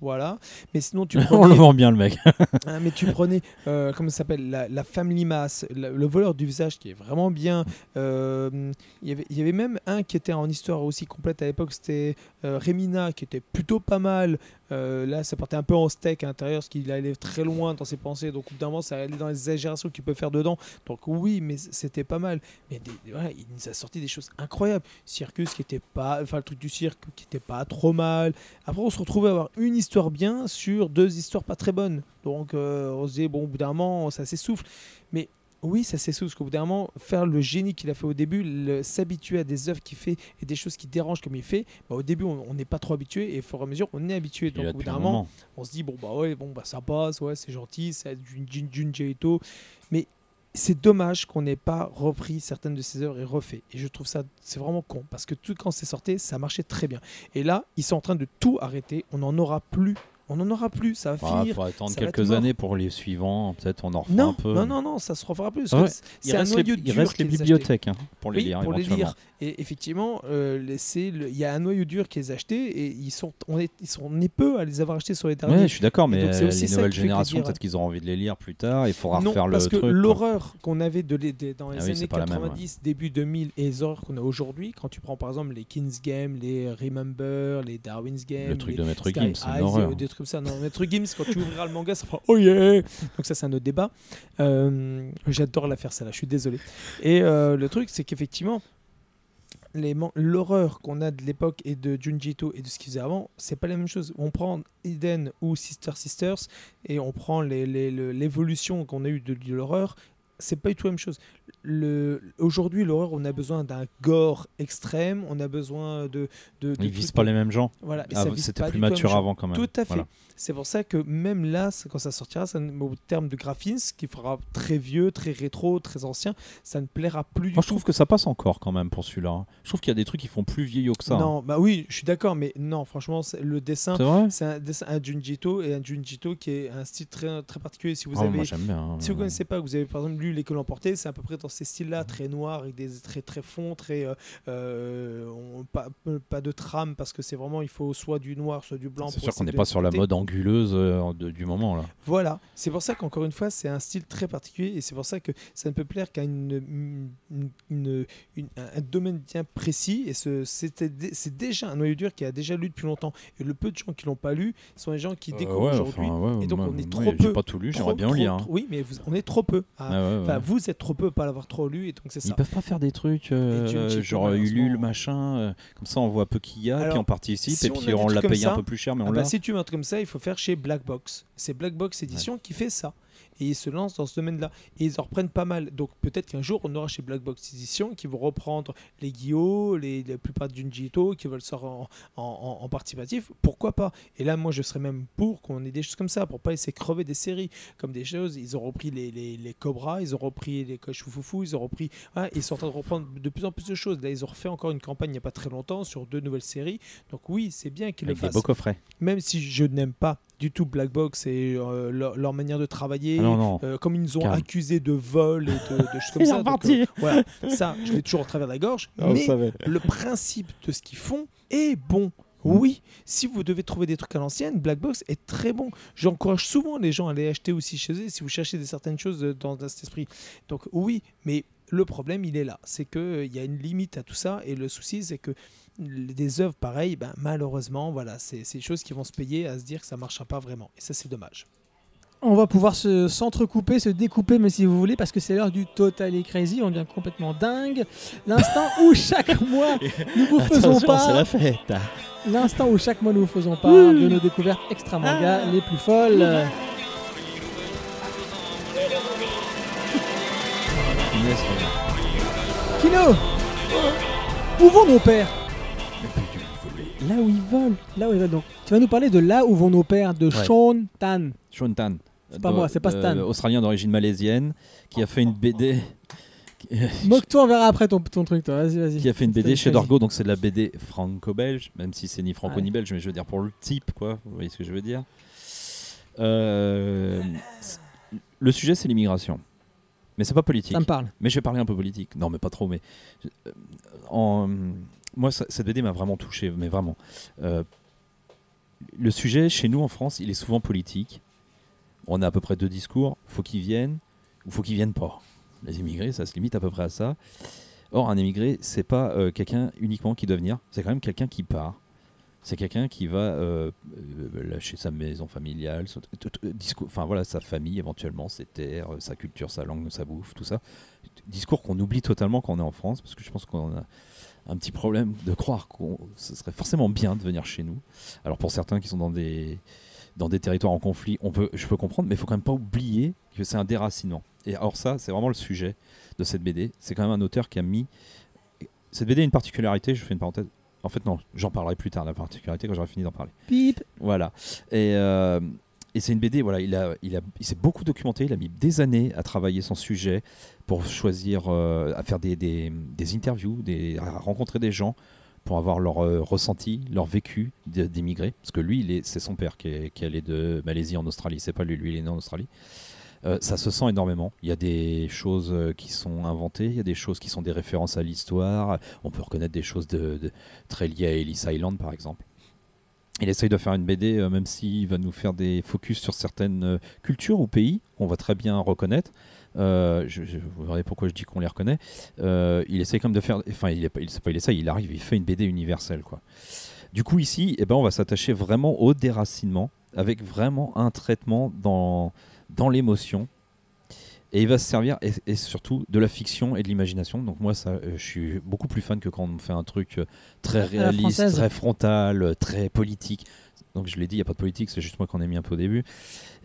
voilà. Mais sinon, tu (laughs) On le prenais, vend bien le mec. hein, (laughs) mais tu prenais euh, comment ça s'appelle, la, la Family Mass, la- le voleur du visage qui est vraiment bien. Il y avait- il y avait même un qui était en histoire aussi complète à l'époque, c'était euh, Remina, qui était plutôt pas mal. Euh, là, ça partait un peu en steak à l'intérieur, parce qu'il allait très loin dans ses pensées. Donc, au d'un moment, ça allait dans les exagérations qu'il peut faire dedans. Donc, oui, mais c'était pas mal. Mais voilà, il nous a sorti des choses incroyables. Circus qui était pas. Enfin, le truc du cirque qui était pas trop mal. Après, on se retrouvait à avoir une histoire bien sur deux histoires pas très bonnes. Donc, euh, on se disait, bon, au bout d'un moment, ça s'essouffle. Mais oui, ça s'essouffle, parce qu'au bout d'un moment, faire le génie qu'il a fait au début, s'habituer à des œuvres qu'il fait et des choses qui dérangent comme il fait, bah, au début, on n'est pas trop habitué et au fur et à mesure, on est habitué. Donc, au bout d'un un moment, on se dit, bon, bah ouais, bon, bah ça passe, ouais, c'est gentil, c'est du Jun- Junji Ito. Mais c'est dommage qu'on n'ait pas repris certaines de ses œuvres et refait. Et je trouve ça, c'est vraiment con, parce que tout quand c'est sorti, ça marchait très bien. Et là, ils sont en train de tout arrêter, on n'en aura plus. On n'en aura plus, ça va Il finir. faut attendre ça va être quelques années pour les suivants. Peut-être on en refera Non, un peu. non, non, non, ça se refera plus. Ah que ouais. c'est- Il reste, les, il reste les bibliothèques hein, pour les Oui, lire pour les éventuellement. lire. Et effectivement, euh, les- il y a un noyau dur qui les a achetés et ils sont, on est, ils sont, on est peu à les avoir achetés sur les derniers. Ouais, je suis d'accord, mais donc, c'est euh, aussi les nouvelles que générations, peut-être qu'ils auront envie de les lire plus tard. Il faudra refaire le parce que truc. quoi. l'horreur qu'on avait de les- des- dans les Ah années c'est pas la même, 90, début 2000 et les horreurs qu'on a aujourd'hui, quand tu prends par exemple les King's Game, les Remember, les Darwin's Game, Le truc les de Maître Gims, c'est une horreur. Comme ça. Non, Maître Gims, quand tu ouvriras le manga, ça fera oh yeah Donc ça, c'est un autre débat. Euh, J'adore la faire, celle-là, je suis désolé. Et euh, le truc, c'est qu'effectivement, l'horreur qu'on a de l'époque et de Junji Ito et de ce qu'il faisait avant, c'est pas la même chose. On prend Eden ou Sister Sisters et on prend l'évolution qu'on a eu de, de l'horreur, c'est pas du tout la même chose. Le- Aujourd'hui, l'horreur, on a besoin d'un gore extrême, on a besoin de. de, de Ils visent pas les mêmes gens. Voilà, Ah, C'était plus mature avant quand même. Tout à fait. Voilà. C'est pour ça que même là, quand ça sortira, ça, au terme de graphisme, qui fera très vieux, très rétro, très ancien, ça ne plaira plus du Moi, je trouve que ça passe encore quand même pour celui-là. hein. Je trouve qu'il y a des trucs qui font plus vieillot que ça. hein. non, bah oui, je suis d'accord, mais non, franchement, le dessin, C'est un dessin, un Junjito et un Junjito qui est un style très, très particulier. Si vous Ah, avez, Moi, bien. hein. si vous connaissez pas, vous avez par exemple lu L'école emportée, c'est à peu près dans ces styles-là, très noirs, avec des traits très fonds, très euh, euh, on- pas, pas de trame parce que c'est vraiment il faut soit du noir, soit du blanc. C'est sûr qu'on n'est pas sur la mode anguleuse euh, de- du moment là. Voilà, c'est pour ça qu'encore une fois, c'est un style très particulier et c'est pour ça que ça ne peut plaire qu'à une, une- une- une- un domaine bien précis. Et ce- c'est déjà un noyau dur qui a déjà lu depuis longtemps. Et le peu de gens qui l'ont pas lu sont les gens qui découvrent Euh, ouais, aujourd'hui. enfin, ouais, et donc, moi- on est moi, trop J'ai peu, pas tout lu, j'aimerais bien trop, lire. hein. oui, mais vous- on est trop peu. à- Ah ouais, vous êtes trop peu pas l'avoir trop lu et donc c'est Ils ça. peuvent pas faire des trucs euh, genre Ulule, machin, euh, comme ça on voit peu qu'il y a, Alors, puis on participe, si et on puis on trucs l'a payé ça, un peu plus cher, mais Ah on bah, l'a. si tu veux un truc comme ça, il faut faire chez Black Box. C'est Black Box Edition qui fait ça. Et ils se lancent dans ce domaine-là. Et ils en reprennent pas mal. Donc peut-être qu'un jour, on aura chez Black Box Edition qui vont reprendre les Guillaume, les, la plupart de Junji Ito, qui veulent sortir en, en, participatif. Pourquoi pas? Et là, moi, je serais même pour qu'on ait des choses comme ça, pour pas laisser crever des séries. Comme des choses, ils ont repris les, les, les Cobras, ils ont repris les Coach Foufou, ils ont repris. voilà, ils sont en train de reprendre de plus en plus de choses. Là, ils ont refait encore une campagne il n'y a pas très longtemps sur deux nouvelles séries. Donc oui, c'est bien qu'ils le Avec des fassent beaux coffrets. même si je n'aime pas du tout Black Box et euh, leur, leur manière de travailler, Ah non, non. euh, comme ils nous ont Calme. accusés de vol et de, de choses (laughs) comme ça. donc, euh, voilà, ça, je l'ai toujours au travers de la gorge. Ah, mais le principe de ce qu'ils font est bon. Oui, si vous devez trouver des trucs à l'ancienne, Black Box est très bon. J'encourage souvent les gens à aller acheter aussi chez eux si vous cherchez des certaines choses dans, dans cet esprit. Donc oui, mais le problème il est là, c'est que il y a une limite à tout ça et le souci c'est que des œuvres pareilles, ben, malheureusement, voilà, c'est des choses qui vont se payer à se dire que ça marchera pas vraiment. Et ça c'est dommage. On va pouvoir se s'entrecouper, se découper, mais si vous voulez, parce que c'est l'heure du Totally Crazy. On devient complètement dingue. L'instant où chaque mois nous vous faisons part, fête. l'instant où chaque mois nous vous faisons part de nos découvertes extra manga les plus folles. Kino, où vont nos pères? Là où ils volent. Là où ils veulent donc. Tu vas nous parler de là où vont nos pères de Ouais. Sean Tan. Sean Tan. C'est pas moi, c'est pas Stan. Australien d'origine malaisienne, qui a fait une BD. (laughs) Moque-toi, on verra après ton, ton truc, toi. Vas-y, vas-y. qui a fait une BD chez. Dorgo, donc c'est de la BD franco-belge, même si c'est ni franco Ouais. ni belge, mais je veux dire pour le type, quoi. Vous voyez ce que je veux dire? Euh, Le sujet, c'est l'immigration. Mais c'est pas politique. Ça me parle. Mais je vais parler un peu politique. Non, mais pas trop. Mais euh, en, moi, cette BD m'a vraiment touché, mais vraiment. Euh, le sujet chez nous en France, il est souvent politique. On a à peu près deux discours. Faut qu'ils viennent ou faut qu'ils viennent pas. Les immigrés, ça se limite à peu près à ça. Or, un immigré, c'est pas euh, quelqu'un uniquement qui doit venir. C'est quand même quelqu'un qui part. C'est quelqu'un qui va euh, lâcher sa maison familiale, enfin voilà, sa famille éventuellement, ses terres, sa culture, sa langue, sa bouffe, tout ça. Discours qu'on oublie totalement quand on est en France, parce que je pense qu'on a un petit problème de croire que ce serait forcément bien de venir chez nous. Alors pour certains qui sont dans des dans des territoires en conflit, on peut, je peux comprendre, mais il faut quand même pas oublier que c'est un déracinement. Et alors ça, c'est vraiment le sujet de cette BD. C'est quand même un auteur qui a mis cette BD a une particularité. Je fais une parenthèse. En fait, non, j'en parlerai plus tard. La particularité quand j'aurai fini d'en parler. Pip. Voilà. Et, euh, et c'est une BD, voilà, il, a, il, a, il s'est beaucoup documenté, il a mis des années à travailler son sujet pour choisir, euh, à faire des, des, interviews, des, à rencontrer des gens pour avoir leur euh, ressenti, leur vécu d'émigrer. Parce que lui, c'est son père qui est, allé de Malaisie en Australie, c'est pas lui, lui il est né en Australie. Euh, ça se sent énormément. Il y a des choses qui sont inventées, il y a des choses qui sont des références à l'histoire. On peut reconnaître des choses de- très liées à Ellis Island, par exemple. Il essaye de faire une BD, euh, même s'il va nous faire des focus sur certaines euh, cultures ou pays qu'on va très bien reconnaître. Euh, je, vous verrez pourquoi je dis qu'on les reconnaît. Il essaye comme de faire. Enfin, il, il, pas il essaye, il arrive, il fait une BD universelle, quoi. Du coup, ici, eh ben, on va s'attacher vraiment au déracinement, avec vraiment un traitement dans, dans l'émotion. Et il va se servir, et, et surtout, de la fiction et de l'imagination. Donc moi, ça, euh, je suis beaucoup plus fan que quand on me fait un truc euh, très réaliste, très frontal, euh, très politique. Donc je l'ai dit, il n'y a pas de politique, c'est juste moi qu'on a mis un peu au début.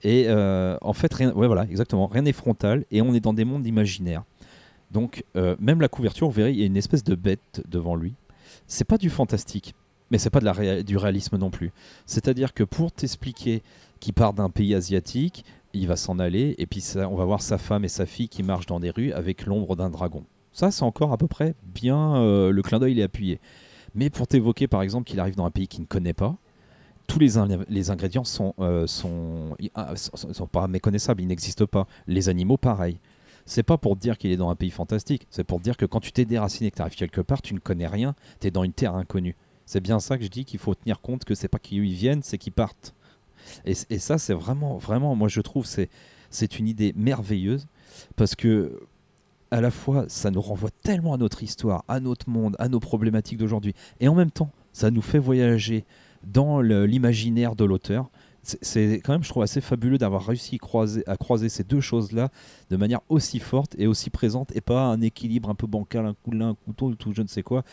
Et euh, en fait, rien, ouais, voilà, exactement, rien n'est frontal, et on est dans des mondes imaginaires. Donc euh, même la couverture, vous verrez, il y a une espèce de bête devant lui. C'est pas du fantastique, mais c'est pas de la réa- du réalisme non plus. C'est-à-dire que pour t'expliquer qu'il part d'un pays asiatique, il va s'en aller, et puis ça, on va voir sa femme et sa fille qui marchent dans des rues avec l'ombre d'un dragon. Ça, c'est encore à peu près bien, euh, le clin d'œil est appuyé. Mais pour t'évoquer, par exemple, qu'il arrive dans un pays qu'il ne connaît pas, tous les, in- les ingrédients sont, euh, ah, sont, sont pas méconnaissables, ils n'existent pas. Les animaux, pareil. C'est pas pour dire qu'il est dans un pays fantastique, c'est pour dire que quand tu t'es déraciné, que tu arrives quelque part, tu ne connais rien, tu es dans une terre inconnue. C'est bien ça que je dis qu'il faut tenir compte que c'est pas qu'ils viennent, c'est qu'ils partent. Et, ça, c'est vraiment, vraiment, moi je trouve, c'est, c'est une idée merveilleuse parce que à la fois, ça nous renvoie tellement à notre histoire, à notre monde, à nos problématiques d'aujourd'hui, et en même temps, ça nous fait voyager dans l'imaginaire de l'auteur. C'est- quand même, je trouve, assez fabuleux d'avoir réussi à croiser, ces deux choses-là de manière aussi forte et aussi présente, et pas un équilibre un peu bancal, un coup un tout je ne sais quoi.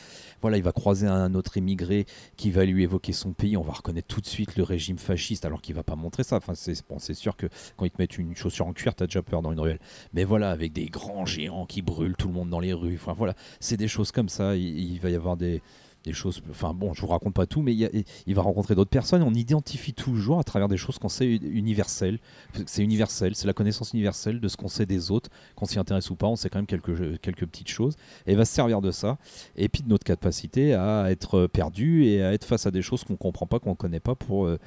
Voilà, il va croiser un autre immigré qui va lui évoquer son pays, on va reconnaître tout de suite le régime fasciste, alors qu'il va pas montrer ça. Enfin, c'est bon, sûr que quand ils te mettent une chaussure en cuir, t'as déjà peur dans une ruelle. Mais voilà, avec des grands géants qui brûlent tout le monde dans les rues. Enfin voilà, c'est des choses comme ça. Il va y avoir des, des choses. Enfin bon, je vous raconte pas tout, mais il, y a- il va rencontrer d'autres personnes. On identifie toujours à travers des choses qu'on sait universelles. C'est universel, c'est la connaissance universelle de ce qu'on sait des autres, qu'on s'y intéresse ou pas. On sait quand même quelques, quelques petites choses. Et il va se servir de ça. Et puis de notre capacité à être perdu et à être face à des choses qu'on comprend pas, qu'on connaît pas, pour, euh,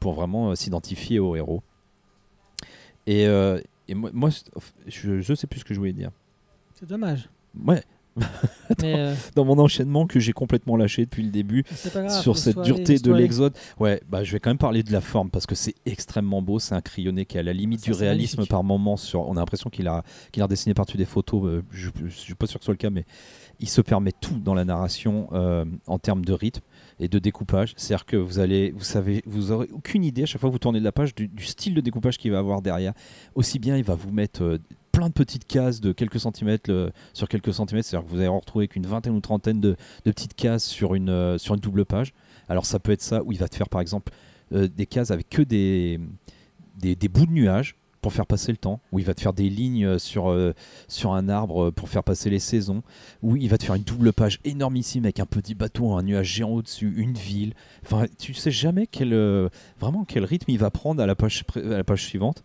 pour vraiment euh, s'identifier au héros. Et, euh, et moi, moi, je, je sais plus ce que je voulais dire. C'est dommage. Ouais, (laughs) Euh, dans mon enchaînement que j'ai complètement lâché depuis le début grave. sur cette dureté de l'exode. Ouais, bah je vais quand même parler de la forme parce que c'est extrêmement beau. C'est un crayonné qui est à la limite Ça, du réalisme magnifique. par moment. Sur, on a l'impression qu'il a, qu'il a redessiné par-dessus des photos. euh, je, je suis pas sûr que ce soit le cas, mais il se permet tout dans la narration euh, en termes de rythme et de découpage. C'est-à-dire que vous allez, vous savez, vous aurez aucune idée à chaque fois que vous tournez de la page du, style de découpage qu'il va avoir derrière. Aussi bien, il va vous mettre euh, plein de petites cases de quelques centimètres sur quelques centimètres. C'est-à-dire que vous allez en retrouver qu'une vingtaine ou trentaine de, petites cases sur une, euh, sur une double page. Alors ça peut être ça où il va te faire par exemple euh, des cases avec que des, des bouts de nuages pour faire passer le temps, où il va te faire des lignes sur, euh, sur un arbre pour faire passer les saisons, où il va te faire une double page énormissime avec un petit bateau, un nuage géant au-dessus, une ville. Enfin, tu sais jamais quel, euh, vraiment quel rythme il va prendre à la page, à la page suivante.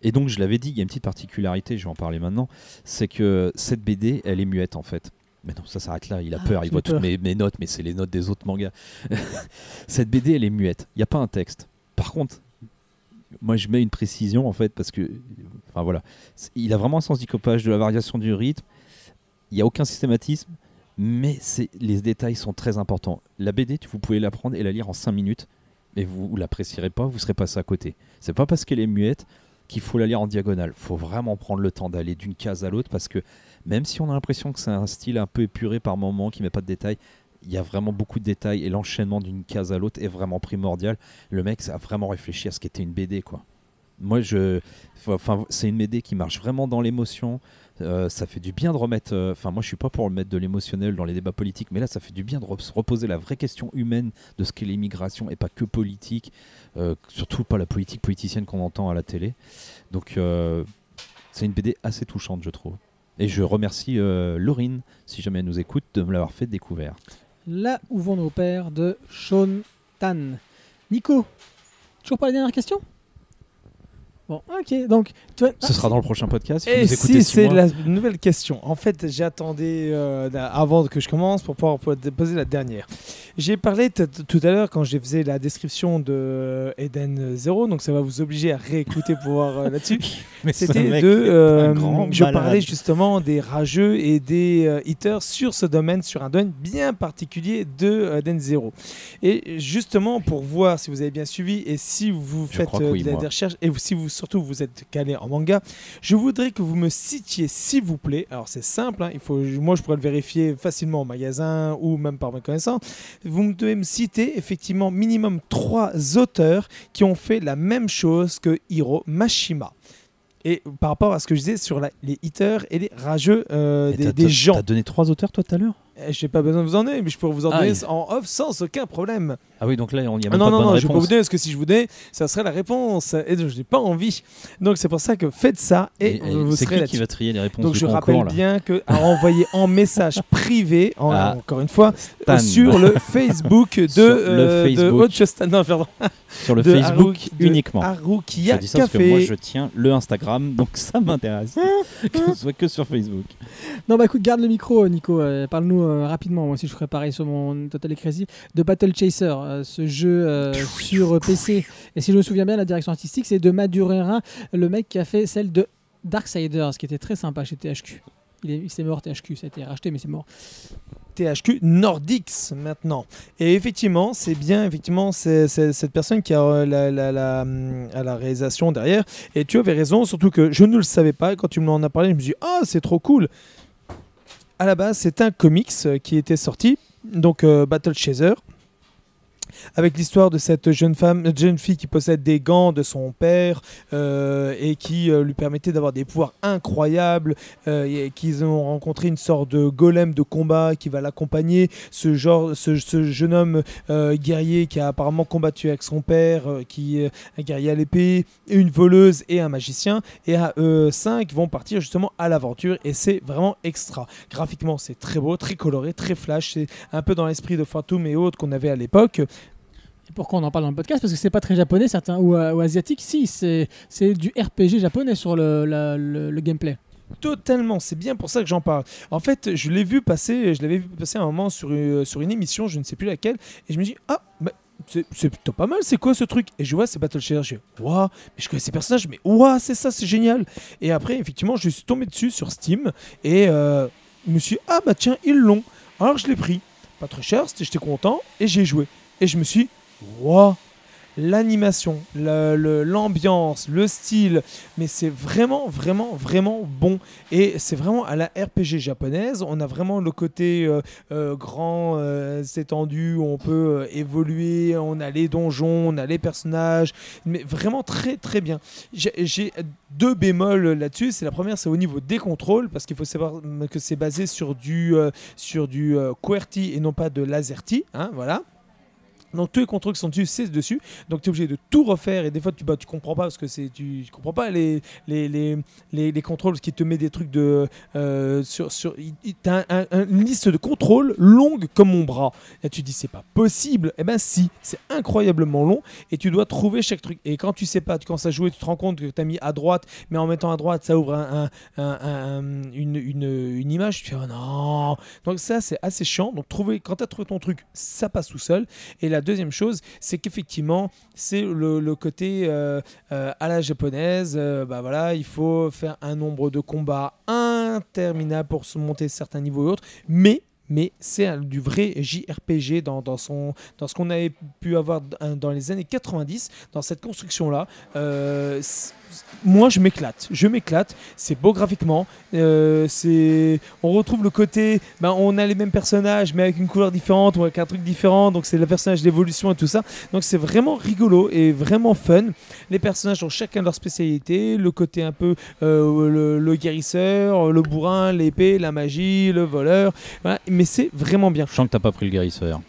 Et donc, je l'avais dit, il y a une petite particularité, je vais en parler maintenant, c'est que cette BD, elle est muette en fait. Mais non, ça s'arrête là, il a Ah, peur, il voit peur. toutes mes, mes notes, mais c'est les notes des autres mangas. (laughs) cette BD, elle est muette, il n'y a pas un texte. Par contre, moi je mets une précision en fait, parce que, enfin voilà, il a vraiment un sens du copage, de la variation du rythme, il n'y a aucun systématisme, mais les détails sont très importants. La BD, vous pouvez la prendre et la lire en 5 minutes, et vous, vous l'apprécierez pas, vous serez passé à côté. C'est pas parce qu'elle est muette qu'il faut la lire en diagonale. faut vraiment prendre le temps d'aller d'une case à l'autre parce que même si on a l'impression que c'est un style un peu épuré par moment, qui met pas de détails, il y a vraiment beaucoup de détails et l'enchaînement d'une case à l'autre est vraiment primordial. Le mec a vraiment réfléchi à ce qu'était une BD quoi. Moi je enfin c'est une BD qui marche vraiment dans l'émotion. Euh, ça fait du bien de remettre. euh, Enfin, moi, je suis pas pour mettre de l'émotionnel dans les débats politiques, mais là, ça fait du bien de re- se reposer la vraie question humaine de ce qu'est l'immigration et pas que politique, euh, surtout pas la politique politicienne qu'on entend à la télé. Donc, c'est une BD assez touchante, je trouve. Et je remercie euh, Laurine, si jamais elle nous écoute, de me l'avoir fait découvrir. Là où vont nos pères de Sean Tan. Nico, toujours pas la dernière question? Bon, ok, donc. Tu vois- Ce sera dans le prochain podcast. faut Et si c'est la nouvelle question. En fait, j'attendais euh, avant que je commence pour pouvoir poser la dernière. J'ai parlé tout à l'heure quand je faisais la description de Eden Zero, donc ça va vous obliger à réécouter pour voir euh, là-dessus. (laughs) Mais C'était de. euh, je parlais justement des rageux et des euh, hitters sur ce domaine, sur un domaine bien particulier de euh, Eden Zero. Et justement, pour voir si vous avez bien suivi et si vous Je faites oui, des recherches et si vous surtout vous êtes calé en manga, je voudrais que vous me citiez, s'il vous plaît. Alors c'est simple, hein, il faut, moi je pourrais le vérifier facilement au magasin ou même par mes connaissances. Vous devez me citer effectivement minimum trois auteurs qui ont fait la même chose que Hiro Mashima. Et par rapport à ce que je disais sur la- les hitters et les rageux euh, des, des gens, T'as donné trois auteurs, toi, tout à l'heure? J'ai pas besoin de vous en donner, mais je pourrais vous en Ah, donner en off sans aucun problème. Ah oui, donc là, on y a Ah même non, pas non, de bonne non, je vais pas réponse. vous donner parce que si je vous donnais, ça serait la réponse. Et donc, je n'ai pas envie. Donc, c'est pour ça que faites ça et, Et- et vous c'est serez qui là-dessus. qui va trier les réponses Donc, du je concours, rappelle là? bien que à envoyer en message (laughs) privé, en- Ah. encore une fois, Stan. sur le Facebook de, le euh, de Facebook. Chastan- non, pardon, sur le de Facebook Haru- de uniquement. Dis ça parce que Café. moi je tiens le Instagram, donc ça m'intéresse. (laughs) que ce soit que sur Facebook. Non, bah écoute, garde le micro, Nico. euh, Parle-nous euh, rapidement. Moi aussi, je ferai pareil sur mon Total Crazy. De Battle Chaser, euh, ce jeu euh, (laughs) sur PC. Et si je me souviens bien, la direction artistique, c'est de Madureira, le mec qui a fait celle de Darksiders, qui était très sympa chez THQ. Il est, il s'est mort, THQ, ça a été racheté, mais c'est mort. THQ Nordics maintenant. Et effectivement, c'est bien effectivement c'est, cette personne qui a la, la, la, à la réalisation derrière. Et tu avais raison, surtout que je ne le savais pas. Quand tu m'en as parlé, je me suis dit, ah, c'est trop cool. À la base, c'est un comics euh, qui était sorti, donc euh, Battle Chaser. Avec l'histoire de cette jeune femme, euh, jeune fille qui possède des gants de son père euh, et qui euh, lui permettait d'avoir des pouvoirs incroyables et qu'ils ont rencontré une sorte de golem de combat qui va l'accompagner. Ce genre, ce, jeune homme guerrier qui a apparemment combattu avec son père, qui est un guerrier à l'épée, une voleuse et un magicien. Et à eux cinq vont partir justement à l'aventure et c'est vraiment extra. Graphiquement, c'est très beau, très coloré, très flash. C'est un peu dans l'esprit de Phantom et autres qu'on avait à l'époque. Pourquoi on en parle dans le podcast? Parce que c'est pas très japonais, certains, ou, euh, asiatique. Si, c'est du RPG japonais sur le, le, gameplay. Totalement, c'est bien pour ça que j'en parle. En fait, je l'ai vu passer, je l'avais vu passer un moment sur, euh, sur une émission, je ne sais plus laquelle, et je me dis ah c'est plutôt pas mal, c'est quoi ce truc? Et je vois c'est Battle Share, je waouh, mais je connais ces personnages, mais waouh c'est ça, c'est génial. Et après effectivement, je suis tombé dessus sur Steam et euh, je me suis dit, ah bah tiens ils l'ont. Alors je l'ai pris, pas très cher, j'étais content et j'ai joué. Et je me suis waouh l'animation, l'ambiance, le, style, mais c'est vraiment, vraiment, vraiment bon. Et c'est vraiment à la RPG japonaise. On a vraiment le côté euh, euh, grand, euh, étendu, où on peut évoluer, on a les donjons, on a les personnages, mais vraiment très, très bien. J'ai deux bémols là-dessus. C'est la première, c'est au niveau des contrôles, parce qu'il faut savoir que c'est basé sur du, sur du QWERTY et non pas de LaserTy. Hein, voilà. Donc tous les contrôles qui sont dessus, c'est dessus. Donc tu es obligé de tout refaire et des fois tu bah, tu comprends pas parce que c'est tu, tu comprends pas les les, les, les, les contrôles qu'il te met des trucs de euh, sur sur t'as un- un- une liste de contrôles longue comme mon bras. Et tu dis c'est pas possible. Eh ben si, c'est incroyablement long et tu dois trouver chaque truc. Et quand tu sais pas, tu commences à jouer, tu te rends compte que tu as mis à droite, mais en mettant à droite, ça ouvre un, un- un- un- une, une, une image. Tu fais oh non. Donc ça c'est assez chiant. Donc trouver quand tu as trouvé ton truc, ça passe tout seul. Et la deuxième chose, c'est qu'effectivement, c'est le, côté euh, euh, à la japonaise. euh, bah voilà, il faut faire un nombre de combats interminable pour se monter certains niveaux et autres. Mais mais c'est du vrai JRPG dans, dans, son, dans ce qu'on avait pu avoir dans les années 90, dans cette construction-là. Moi, je m'éclate. Je m'éclate. C'est beau graphiquement. Euh, on retrouve le côté, ben, on a les mêmes personnages, mais avec une couleur différente ou avec un truc différent. Donc c'est le personnage d'évolution et tout ça. Donc c'est vraiment rigolo et vraiment fun. Les personnages ont chacun leur spécialité. Le côté un peu euh, le, guérisseur, le bourrin, l'épée, la magie, le voleur. Mais c'est vraiment bien. Je sens que t'as pas pris le guérisseur.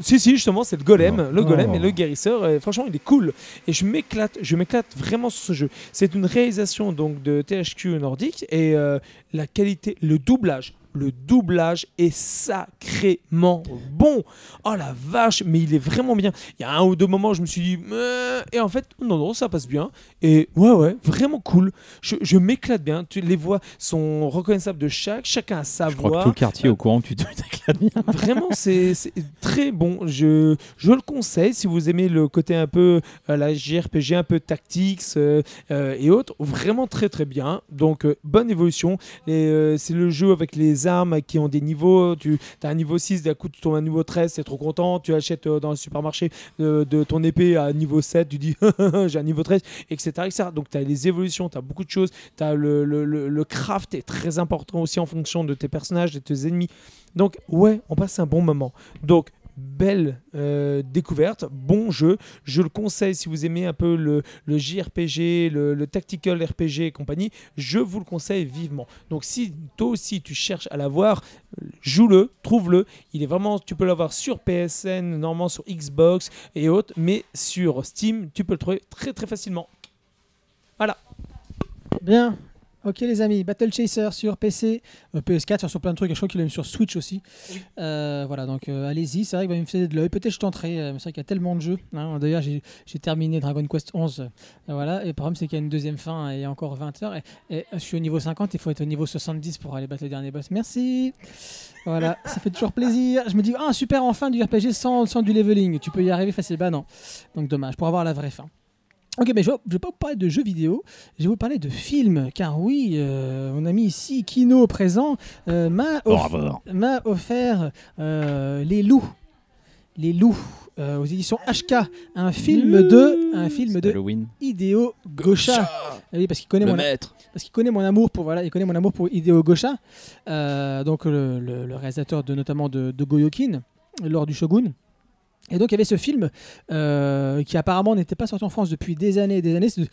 Si, si, justement, c'est le golem. Non. Le golem Oh. et le guérisseur. et franchement, il est cool. Et je m'éclate, je m'éclate vraiment sur ce jeu. C'est une réalisation donc de THQ Nordic et euh, la qualité, le doublage. Le doublage est sacrément bon. Oh la vache, mais il est vraiment bien. Il y a un ou deux moments, je me suis dit, Euh, et en fait, non, non, ça passe bien. Et ouais, ouais, vraiment cool. Je, je m'éclate bien. Tu, les voix sont reconnaissables de chaque, chacun a sa Je crois voix. que tout le quartier est au courant que tu (laughs) t'éclates bien. Vraiment, c'est très bon. Je, je le conseille si vous aimez le côté un peu euh, la JRPG, un peu tactics euh, euh, et autres. Vraiment très très bien. Donc euh, bonne évolution. Et, euh, c'est le jeu avec les armes qui ont des niveaux. Tu as un niveau 6, d'un coup tu tombes à un niveau 13, tu es trop content. Tu achètes euh, dans le supermarché euh, de ton épée à niveau 7, tu dis (laughs) j'ai un niveau 13, etc. etc. Donc tu as les évolutions, tu as beaucoup de choses. As le, le, le- le craft est très important aussi en fonction de tes personnages, de tes ennemis. Donc ouais, on passe un bon moment. Donc belle euh, découverte, bon jeu. Je le conseille si vous aimez un peu le, JRPG, le, le tactical RPG et compagnie. Je vous le conseille vivement. Donc si toi aussi tu cherches à l'avoir, joue-le, trouve-le. Il est vraiment, tu peux l'avoir sur PSN, normalement sur Xbox et autres, mais sur Steam, tu peux le trouver très très facilement. Bien. Ok les amis, Battle Chaser sur PC, euh, PS4, sur, sur plein de trucs, je crois qu'il a mis sur Switch aussi. Euh, voilà, donc euh, allez-y, c'est vrai qu'il va me faire de l'œil, peut-être je tenterai, mais c'est vrai qu'il y a tellement de jeux. hein. D'ailleurs j'ai terminé Dragon Quest 11, euh, voilà, et le problème c'est qu'il y a une deuxième fin et il y a encore 20 heures, et, et je suis au niveau 50, il faut être au niveau 70 pour aller battre le dernier boss. Merci Voilà, (laughs) ça fait toujours plaisir. Je me dis, ah super, enfin du RPG sans, sans du leveling, tu peux y arriver facile, bah non. Donc dommage, pour avoir la vraie fin. Ok, mais je ne vais pas vous parler de jeux vidéo, je vais vous parler de films, car oui, euh, mon ami ici, Kino présent, euh, m'a off- offert euh, Les Loups. Les Loups, euh, aux éditions HK, un film de, un film de Halloween. Hideo Gosha. Ah Oui, parce qu'il connaît Le mon, maître. parce qu'il connaît mon amour pour voilà, il connaît mon amour pour Hideo Gosha, euh, donc le, le- le réalisateur de notamment de, de Goyokin lors du Shogun. Et donc il y avait ce film euh, qui apparemment n'était pas sorti en France depuis des années et des années. C'est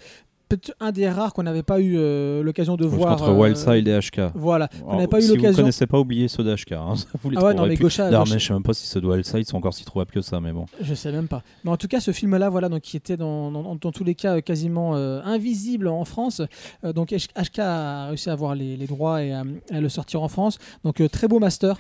peut-être un des rares qu'on n'avait pas eu euh, l'occasion de voir. Entre euh, Wildside et HK. Voilà, on n'avait pas eu si vous l'occasion. connaissez pas, oubliez ceux d'HK. Hein. (laughs) Vous les Ah ouais, non mais D'ailleurs, Gosha- mais je sais même pas si ceux de Wildside sont encore si trouvables que ça, mais bon. Je sais même pas. Mais en tout cas, ce film-là, voilà, donc qui était dans, dans, dans tous les cas euh, quasiment euh, invisible en France. Donc HK a réussi à avoir les, les droits et à, à le sortir en France. Donc très beau master.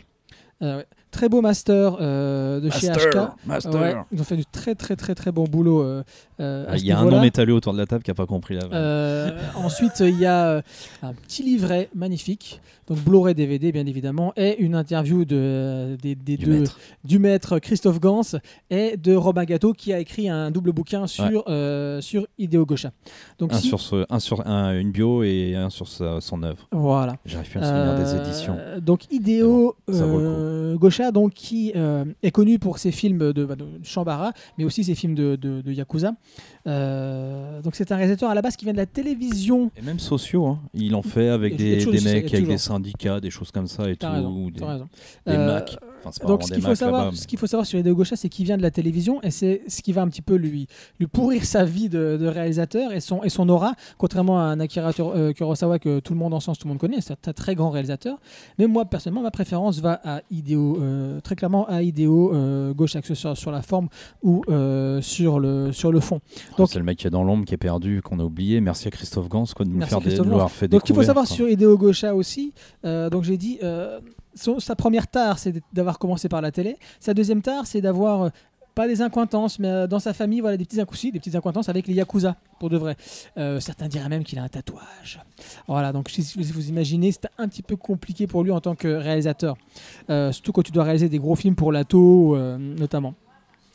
Euh. Très beau master euh, de chez HK. Master. Ouais, ils ont fait du très très très très bon boulot. euh, euh, à Ah, Il y a un non métalleux autour de la table qui a pas compris. Euh, ensuite, il y a un petit livret magnifique, donc Blu-ray DVD bien évidemment, et une interview de, des, des Du deux, maître. du maître Christophe Gans et de Robin Gatto qui a écrit un double bouquin sur, euh, sur Hideo Gosha. Donc Un si- sur, ce- un sur un- une bio et un sur sa- son œuvre. voilà. J'arrive plus à me souvenir des éditions. Donc Hideo Mais bon, ça donc, qui euh, est connu pour ses films de, bah, de Shambara, mais aussi ses films de, de- de Yakuza. Euh, donc c'est un réalisateur à la base qui vient de la télévision. Et même sociaux, hein. ils l'ont fait avec Il des, il mecs, avec des syndicats, des choses comme ça et tout. Raison. des, des Euh, Macs. Enfin, c'est pas Donc ce qu'il faut savoir, mais- ce qu'il faut savoir sur Hideo Gosha, c'est qu'il vient de la télévision et c'est ce qui va un petit peu lui lui pourrir sa vie de, de réalisateur et son et son aura, contrairement à un Akira euh, Kurosawa que tout le monde en sens, tout le monde connaît, c'est un très, grand réalisateur. Mais moi personnellement, ma préférence va à Hideo, euh, très clairement à Hideo euh, que ce soit sur la forme ou euh, sur le sur le fond. donc- c'est le mec qui est dans l'ombre, qui est perdu, qu'on a oublié. Merci à Christophe Gans quoi, de nous faire des, de fait Donc il faut savoir quoi. sur Hideo Gosha aussi. donc j'ai dit, sa première tare, c'est d'avoir commencé par la télé. Sa deuxième tare, c'est d'avoir euh, pas des incointances, mais euh, dans sa famille, voilà, des petits des petites incointances avec les yakuza, pour de vrai. Euh, certains diraient même qu'il a un tatouage. Voilà, donc si vous imaginez, c'est un petit peu compliqué pour lui en tant que réalisateur, surtout quand tu dois réaliser des gros films pour l'ATO, notamment.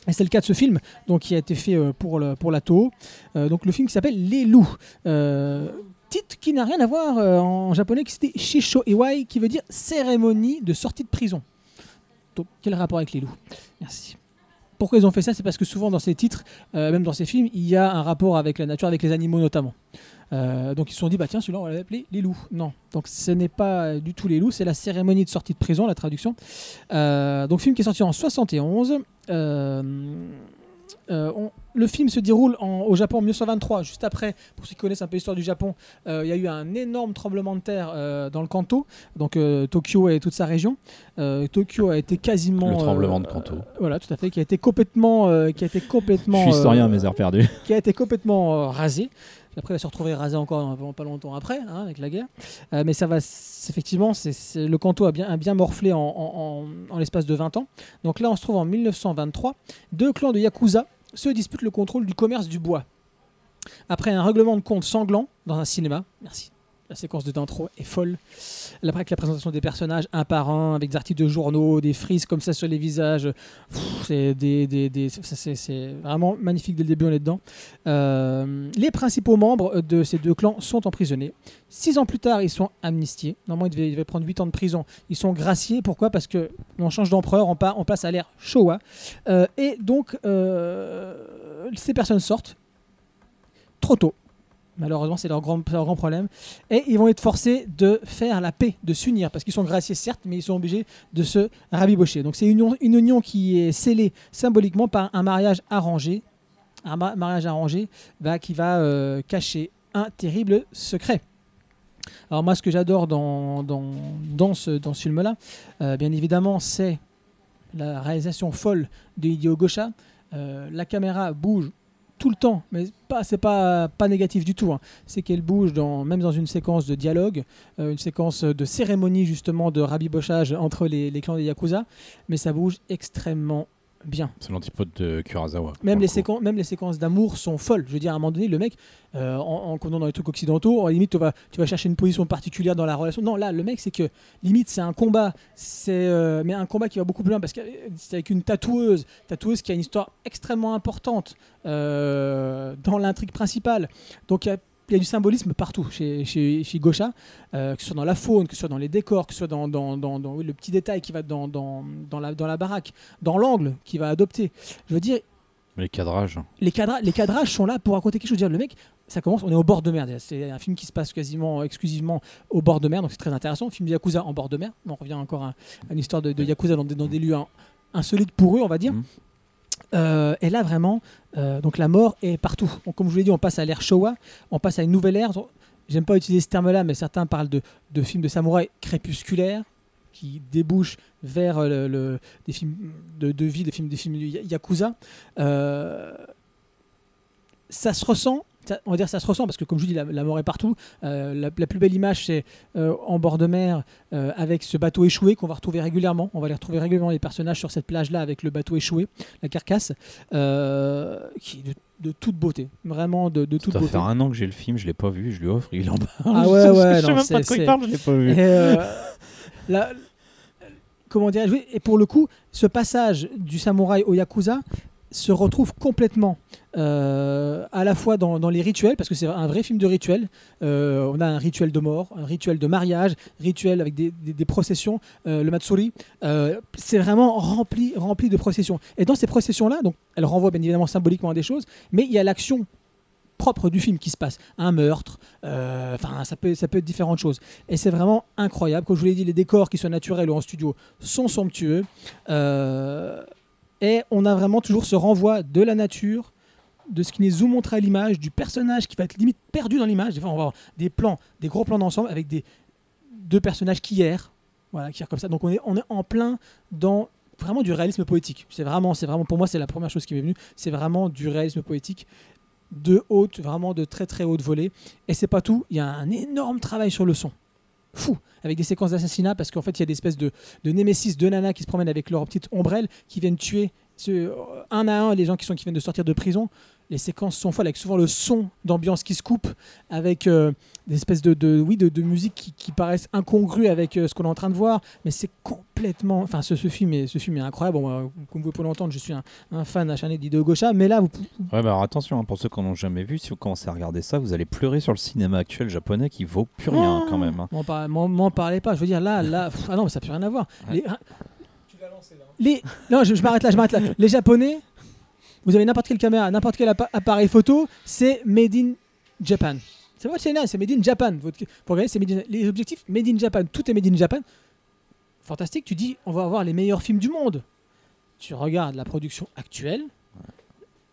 Et c'est le cas de ce film, donc qui a été fait pour le, pour l'ATO. Donc le film qui s'appelle Les Loups. Titre qui n'a rien à voir euh, en japonais, qui c'était Shisho Iwai, qui veut dire cérémonie de sortie de prison. Donc, quel rapport avec les loups? Merci. Pourquoi ils ont fait ça? C'est parce que souvent dans ces titres, euh, même dans ces films, il y a un rapport avec la nature, avec les animaux notamment. Euh, donc ils se sont dit, bah tiens, celui-là, on va l'appeler les loups. Non, donc ce n'est pas du tout les loups, c'est la cérémonie de sortie de prison, la traduction. Donc film qui est sorti en 71. Euh, euh, on- le film se déroule en- au Japon en 1923, juste après, pour ceux qui connaissent un peu l'histoire du Japon, euh, il y a eu un énorme tremblement de terre euh, dans le Kanto, donc euh, Tokyo et toute sa région. Tokyo a été quasiment... Le tremblement de Kanto. voilà, tout à fait, qui a été complètement... qui a été Je complètement suis historien mes heures perdues. qui a été complètement (laughs) rasé. Après, il va se retrouver rasé encore pas longtemps après, hein, avec la guerre. Euh, mais ça va, effectivement, le Kanto a bien, a bien morflé en, en- en- en l'espace de 20 ans. Donc là, on se trouve en 1923. Deux clans de Yakuza se disputent le contrôle du commerce du bois. Après un règlement de compte sanglant dans un cinéma, merci. La séquence de d'intro est folle. Après, avec la présentation des personnages un par un, avec des articles de journaux, des frises comme ça sur les visages, c'est vraiment magnifique dès le début, on est dedans. Euh, les principaux membres de ces deux clans sont emprisonnés. Six ans plus tard, ils sont amnistiés. Normalement, ils devaient, ils prendre huit ans de prison. Ils sont graciés. Pourquoi? Parce que on change d'empereur, on passe à l'ère Showa. Euh, et donc, euh, ces personnes sortent trop tôt. Malheureusement, c'est leur grand, problème. Et ils vont être forcés de faire la paix, de s'unir, parce qu'ils sont graciés certes, mais ils sont obligés de se rabibocher. Donc c'est une union, qui est scellée symboliquement par un mariage arrangé, un ma- mariage arrangé qui va euh, cacher un terrible secret. Alors moi, ce que j'adore dans ce, dans ce film-là, euh, bien évidemment, c'est la réalisation folle de Hideo Gosha. Euh, la caméra bouge tout le temps, mais pas, c'est pas, pas négatif du tout. hein. C'est qu'elle bouge dans, même dans une séquence de dialogue, euh, une séquence de cérémonie justement de rabibochage entre les, les clans des Yakuza, mais ça bouge extrêmement bien. C'est l'antipode de Kurosawa. Même les, le même les séquences d'amour sont folles. Je veux dire, à un moment donné, le mec, euh, en, en dans les trucs occidentaux, la limite, tu vas, tu vas chercher une position particulière dans la relation. Non, là, le mec, c'est que limite, c'est un combat, c'est euh, mais un combat qui va beaucoup plus loin parce que euh, c'est avec une tatoueuse, tatoueuse qui a une histoire extrêmement importante euh, dans l'intrigue principale. Donc, il y a il y a du symbolisme partout chez, chez, chez Gosha, euh, que ce soit dans la faune, que ce soit dans les décors, que ce soit dans, dans, dans- dans- oui, le petit détail qui va dans, dans, dans, la, dans la baraque, dans l'angle qu'il va adopter. Je veux dire, Les cadrages. les, cadra- les cadrages sont là pour raconter quelque chose. Je veux dire, le mec, ça commence, on est au bord de mer. C'est un film qui se passe quasiment exclusivement au bord de mer, donc c'est très intéressant. Film de Yakuza en bord de mer. On revient encore à, à une histoire de, de Yakuza dans des, dans des lieux in- insolites pour eux, on va dire. Mhm. Euh, et là, vraiment, euh, donc la mort est partout. Comme je vous l'ai dit, on passe à l'ère Showa, on passe à une nouvelle ère. J'aime pas utiliser ce terme-là, mais certains parlent de, de films de samouraï crépusculaires qui débouchent vers euh, le, des films de, de vie, des films, des films Yakuza. Ça se ressent. Ça- on va dire ça se ressent parce que comme je vous dis la, la mort est partout Euh, la, la plus belle image c'est euh, en bord de mer euh, avec ce bateau échoué qu'on va retrouver régulièrement on va les retrouver régulièrement les personnages sur cette plage là avec le bateau échoué la carcasse qui est de, de toute beauté vraiment de, de toute Ça beauté fait un an que j'ai le film, je l'ai pas vu, je lui offre, il en parle. Ah ouais, ouais, (laughs) je sais non, même c'est- pas de quoi il parle, je l'ai pas vu. Et, (laughs) la- comment dirais-je Et pour le coup, ce passage du samouraï au yakuza se retrouve complètement euh, à la fois dans, les rituels, parce que c'est un vrai film de rituel. Euh, on a un rituel de mort, un rituel de mariage, rituel avec des, processions, euh, le matsuri. Euh, c'est vraiment rempli, rempli de processions. Et dans ces processions-là, donc, elles renvoient bien évidemment symboliquement à des choses, mais il y a l'action propre du film qui se passe, un meurtre, enfin ça peut, ça peut être différentes choses. Et c'est vraiment incroyable. Comme je vous l'ai dit, les décors, qui soient naturels ou en studio, sont somptueux. Et on a vraiment toujours ce renvoi de la nature, de ce qui nous montre à l'image, du personnage qui va être limite perdu dans l'image. Des fois, on va avoir des plans, des gros plans d'ensemble avec des deux personnages qui errent. Voilà, qui errent comme ça. Donc on est, en plein dans vraiment du réalisme poétique. C'est vraiment, c'est vraiment, pour moi, c'est la première chose qui m'est venue. C'est vraiment du réalisme poétique de haute, vraiment de très très haute volée. Et c'est pas tout, il y a un énorme travail sur le son. Fou, avec des séquences d'assassinat, parce qu'en fait, il y a des espèces de, de némésis, de nanas qui se promènent avec leur petite ombrelle, qui viennent tuer un à un les gens qui viennent de sortir de prison. Les séquences sont folles avec souvent le son d'ambiance qui se coupe avec euh, des espèces de, de- oui, de, de musique qui, qui paraissent incongrues avec euh, ce qu'on est en train de voir. Mais c'est complètement. Enfin, ce, ce film est, ce film est incroyable. Bon, moi, comme vous pouvez l'entendre, je suis un, un fan acharné d'Hideo Gosha. Mais là, vous, Ouais, bah alors attention, hein, pour ceux qui n'en ont jamais vu, si vous commencez à regarder ça, vous allez pleurer sur le cinéma actuel japonais qui vaut plus rien Ah. quand même. hein. M'en par- m'en- m'en parlez pas. Je veux dire, là, là, pff, ah non, mais ça n'a plus rien à voir. Ouais. Les, les, non, je, je m'arrête là, je m'arrête là. Les Japonais, vous avez n'importe quelle caméra, n'importe quel appa- appareil photo, c'est made in Japan. C'est votre chaîne, c'est made in Japan. Votre, pour regarder, c'est made in- les objectifs made in Japan. Tout est made in Japan. Fantastique. Tu dis, on va avoir les meilleurs films du monde. Tu regardes la production actuelle.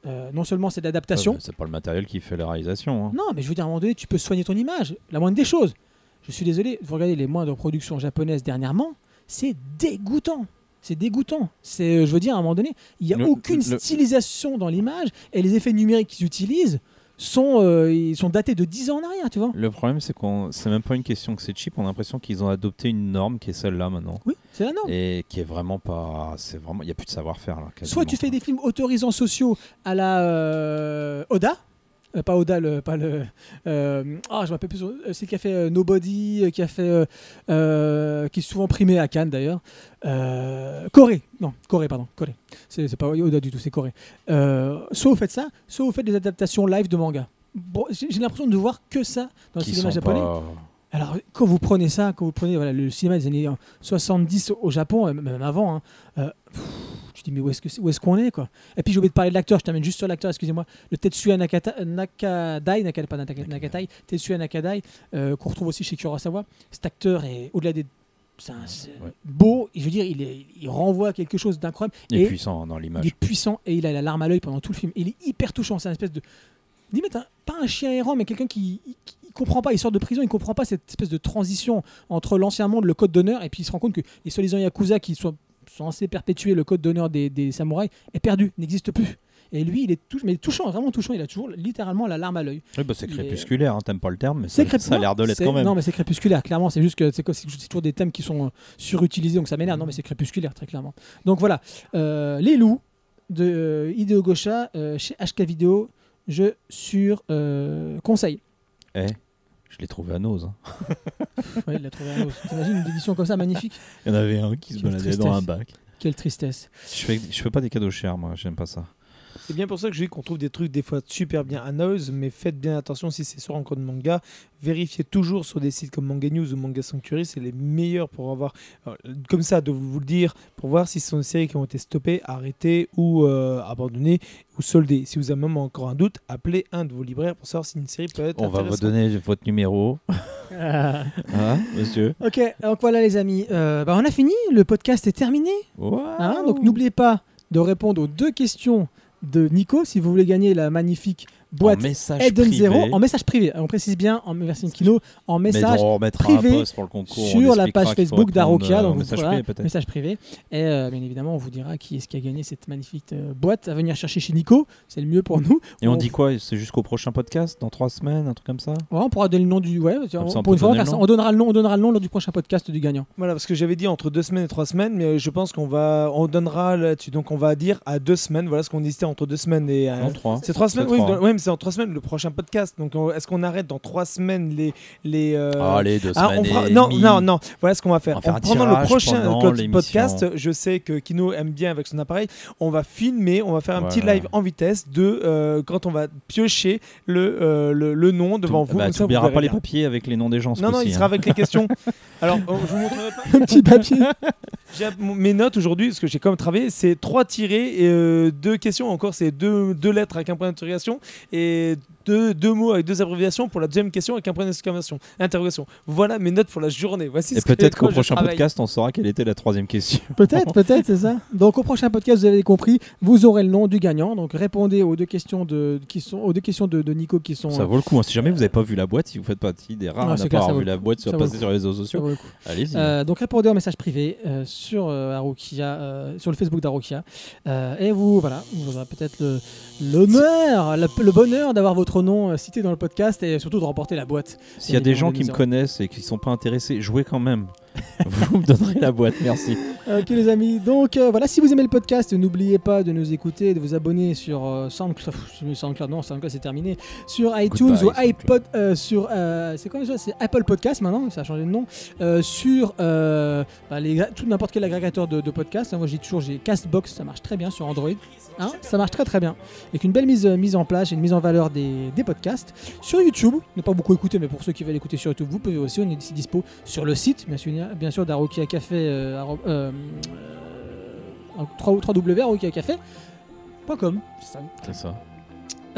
Euh, non seulement c'est d'adaptation, Ouais, bah, c'est pas le matériel qui fait la réalisation. hein. non, mais je veux dire, à un moment donné, tu peux soigner ton image. La moindre des choses. Je suis désolé, vous regardez les moindres productions japonaises dernièrement, c'est dégoûtant. C'est dégoûtant. C'est, je veux dire, à un moment donné, il n'y a Le- aucune le- stylisation dans l'image et les effets numériques qu'ils utilisent sont, euh, ils sont datés de 10 ans en arrière, tu vois. Le problème, c'est qu'on, c'est même pas une question que c'est cheap. On a l'impression qu'ils ont adopté une norme qui est celle-là maintenant, Oui, c'est la norme. et qui est vraiment pas. C'est vraiment, il y a plus de savoir-faire là. Soit tu fais des films autorisants sociaux à la euh, Oda. Euh, pas Oda, le, pas le. euh, ah, je m'appelle plus. euh, C'est qui a fait euh, Nobody, euh, qui a fait. euh, euh, qui est souvent primé à Cannes d'ailleurs. Euh, Corée. Non, Corée, pardon. Corée. C'est pas Oda du tout, c'est Corée. Euh, soit vous faites ça, soit vous faites des adaptations live de manga. Bon, j'ai l'impression de voir que ça dans le qui cinéma japonais. pas- Alors, quand vous prenez ça, quand vous prenez voilà, le cinéma des années euh, 70 au Japon, euh, même avant, hein, euh, pff, tu te dis, mais où est-ce qu'on est, quoi Et puis, j'ai oublié de parler de l'acteur, je termine juste sur l'acteur, excusez-moi. Le Tetsuya Nakata, Nakadai, Nakadai, pas Naka- Nakatai, Tetsuya Nakadai, euh, qu'on retrouve aussi chez Kurosawa. Cet acteur est au-delà des. C'est Ouais. beau, et je veux dire, il, est- il renvoie quelque chose d'incroyable. Il est Et puissant dans l'image. il est puissant et il a la larme à l'œil pendant tout le film. Il est hyper touchant. C'est un espèce de. Limite, pas un chien errant, mais quelqu'un qui, qui- qui comprend pas. Il sort de prison, il comprend pas cette espèce de transition entre l'ancien monde, le code d'honneur, et puis il se rend compte que les soi-disant Yakuza qui sont censés perpétuer le code d'honneur des, des samouraïs est perdu, n'existe plus. Et lui, il est, mais touchant, vraiment touchant. Il a toujours littéralement la larme à l'œil. Oui, bah, c'est est- crépusculaire, hein, t'aimes pas le terme, mais C'est ça, ça a l'air de l'être quand même. Non, mais c'est crépusculaire, clairement. C'est juste que c'est toujours des thèmes qui sont euh, surutilisés, donc ça m'énerve. Non, mais c'est crépusculaire, très clairement. Donc voilà, Euh, Les Loups de euh, Hideo Gosha euh, chez HK Vidéo, je sur conseil. Eh, je l'ai trouvé à Nose. hein. (laughs) Ouais, il l'a trouvé à l'os. T'imagines une édition comme ça, magnifique? Il y en avait un qui se baladait dans un bac. Quelle tristesse. Je fais, je fais pas des cadeaux chers, moi, j'aime pas ça. C'est bien pour ça que je dis qu'on trouve des trucs des fois super bien à Noise, mais faites bien attention si c'est sur un code manga. Vérifiez toujours sur des sites comme Manga News ou Manga Sanctuary, c'est les meilleurs pour avoir, alors, comme ça, de vous le dire, pour voir si ce sont des séries qui ont été stoppées, arrêtées ou euh, abandonnées ou soldées. Si vous avez même encore un doute, appelez un de vos libraires pour savoir si une série peut être On va vous donner votre numéro. (laughs) (laughs) Hein, monsieur? Ok, donc voilà les amis. Euh, bah, on a fini, le podcast est terminé. Hein, donc n'oubliez pas de répondre aux deux questions de Nico si vous voulez gagner la magnifique boîte Eden. Zero en message privé. On précise bien en version kino, en Mais message privé un post pour le concours. on sur la page Facebook d'Arokia. euh, Donc message voilà, privé, peut-être. message privé. Et euh, bien évidemment, on vous dira qui est-ce qui a gagné cette magnifique euh, boîte à venir chercher chez Nico. C'est le mieux pour nous. Et on On- dit quoi? C'est jusqu'au prochain podcast? Dans trois semaines? Un truc comme ça? Ouais, on pourra donner le nom du. Ouais, ça, on pour une fois, on, donnera le nom, on donnera le nom lors du prochain podcast du gagnant. Voilà, parce que j'avais dit entre deux semaines et trois semaines, mais je pense qu'on va, on donnera là-dessus. Donc on va dire à deux semaines. Voilà ce qu'on hésitait entre deux semaines et. euh, Non, trois. c'est trois semaines, oui, c'est en trois semaines le prochain podcast. Donc on- est-ce qu'on arrête dans trois semaines les les euh, Ah, Allez, deux ah, semaines on fera- et non, non, non. Voilà ce qu'on va faire. On va faire En un pendant le tirage prochain pendant podcast, je sais que Kino aime bien avec son appareil. On va filmer, on va faire un petit live en vitesse de euh, quand on va piocher le, euh, le, le nom devant vous. Bah, T'oublieras verrez pas les papiers avec les noms des gens. Non, non, il sera hein. avec les questions. (laughs) Alors, oh, je vous montrerai pas. Un petit papier. Mes notes aujourd'hui, parce que j'ai quand même travaillé, c'est trois tirés et deux questions. Encore, c'est deux, deux lettres avec un point d'interrogation et deux, deux mots avec deux abréviations pour la deuxième question avec un point d'exclamation. Interrogation. Voilà mes notes pour la journée. Voici Et peut-être qu'au prochain travaille. podcast, on saura quelle était la troisième question. (laughs) Peut-être, peut-être, c'est ça. Donc au prochain podcast, vous avez compris, vous aurez le nom du gagnant. Donc répondez aux deux questions de, qui sont, aux deux questions de, de Nico qui sont. Ça vaut le coup. hein. Si jamais vous n'avez pas vu la boîte, si vous faites partie des rares Ouais, à clair, pas vu la boîte passer le sur les réseaux Ça sociaux, vaut le coup. allez-y. Euh, donc répondez en message privé euh, sur euh, euh, sur le Facebook d'Arokia. Euh, et vous, voilà, vous aurez peut-être le- l'honneur, le, le bonheur d'avoir votre nom euh, cité dans le podcast et surtout de remporter la boîte. S'il y a des gens qui me connaissent et qui sont pas intéressés, jouez quand même. (laughs) Vous me donnerez la boîte, merci. Ok les amis, donc euh, voilà, si vous aimez le podcast, n'oubliez pas de nous écouter, de vous abonner sur euh, SoundCloud, non, SoundCloud c'est terminé, sur iTunes Goodbye, ou iPod, euh, sur, euh, c'est quoi déjà? C'est Apple Podcast maintenant, ça a changé de nom, sur bah, les, tout n'importe quel agrégateur de, de podcast, hein, moi j'ai toujours, j'ai Castbox, ça marche très bien sur Android, Hein, ça marche très très bien, avec une belle mise, mise en place et une mise en valeur des, des podcasts. Sur YouTube, n'est pas beaucoup écouté, mais pour ceux qui veulent écouter sur YouTube, vous pouvez aussi, on est ici dispo sur le site, bien sûr, bien sûr d'Arokia Café, euh, euh, euh, 3www.arokiacafé.com. c'est ça. C'est ça.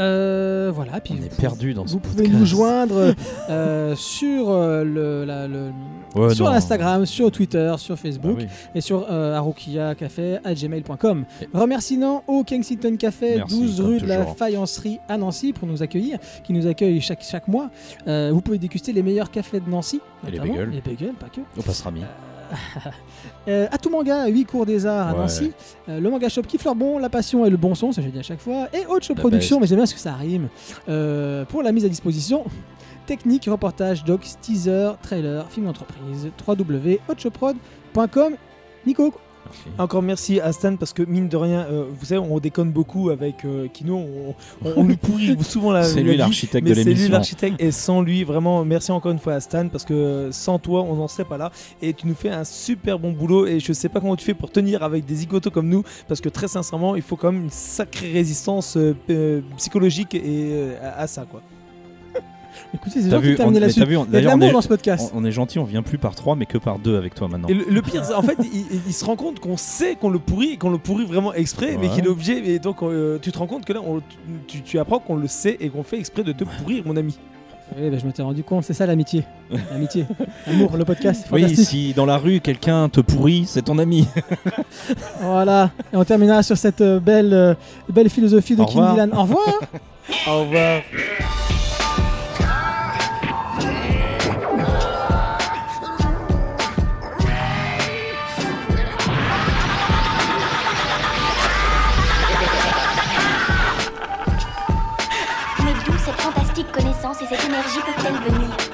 Euh, voilà, puis On vous, est perdu dans ce vous pouvez podcast. nous joindre euh, sur, euh, le, la- le- Ouais, sur non. Instagram, sur Twitter, sur Bah Facebook oui. et sur euh, arokiacafé@gmail.com. Et- Remerciement au Kensington Café, Merci, 12 comme rue de la toujours. Faïencerie à Nancy pour nous accueillir, qui nous accueille chaque, chaque mois. Euh, vous pouvez déguster les meilleurs cafés de Nancy, Et les notamment. bagels. Les bagels, pas que. On passera mis. (laughs) Euh, à tout manga, 8 cours des arts à Ouais. Nancy. Euh, le manga shop qui fleure bon, la passion et le bon son, ça je dis à chaque fois. Et Haute Show La Production, mais j'aime bien parce que ça rime. Euh, pour la mise à disposition, (laughs) technique, reportage, docs, teaser, trailer, film d'entreprise, www.hotshowprod.com. Nico, Merci. Encore merci à Stan parce que mine de rien, euh, vous savez, on déconne beaucoup avec euh, Kino, on, on- on lui pourrit (laughs) souvent la, C'est lui l'architecte de c'est lui l'émission. l'architecte et sans lui, vraiment, merci encore une fois à Stan parce que sans toi, on n'en serait pas là et tu nous fais un super bon boulot et je sais pas comment tu fais pour tenir avec des zigotos comme nous parce que très sincèrement, il faut quand même une sacrée résistance euh, psychologique et à, à ça quoi. Écoutez, c'est gentil de terminer là-dessus. t'as vu, on- Il y a de d'ailleurs, on l'amour est- dans ce podcast. On, on est gentil, on vient plus par trois, mais que par deux avec toi maintenant. Et le, le pire, c'est- en fait, il, se rend compte qu'on sait qu'on le pourrit et qu'on le pourrit vraiment exprès, mais qu'il est obligé. Et donc, euh, tu te rends compte que là, on- tu, tu apprends qu'on le sait et qu'on fait exprès de te pourrir, mon ami. Oui, bah, je m'étais rendu compte, c'est ça l'amitié. L'amitié. (laughs) L'amour, le podcast. Oui, si dans la rue quelqu'un te pourrit, c'est ton ami. (laughs) Voilà. Et on terminera sur cette euh, belle, euh, belle philosophie de Au Kim revoir. Dylan. Au revoir. (laughs) Au revoir. Cette énergie peuvent-elles venir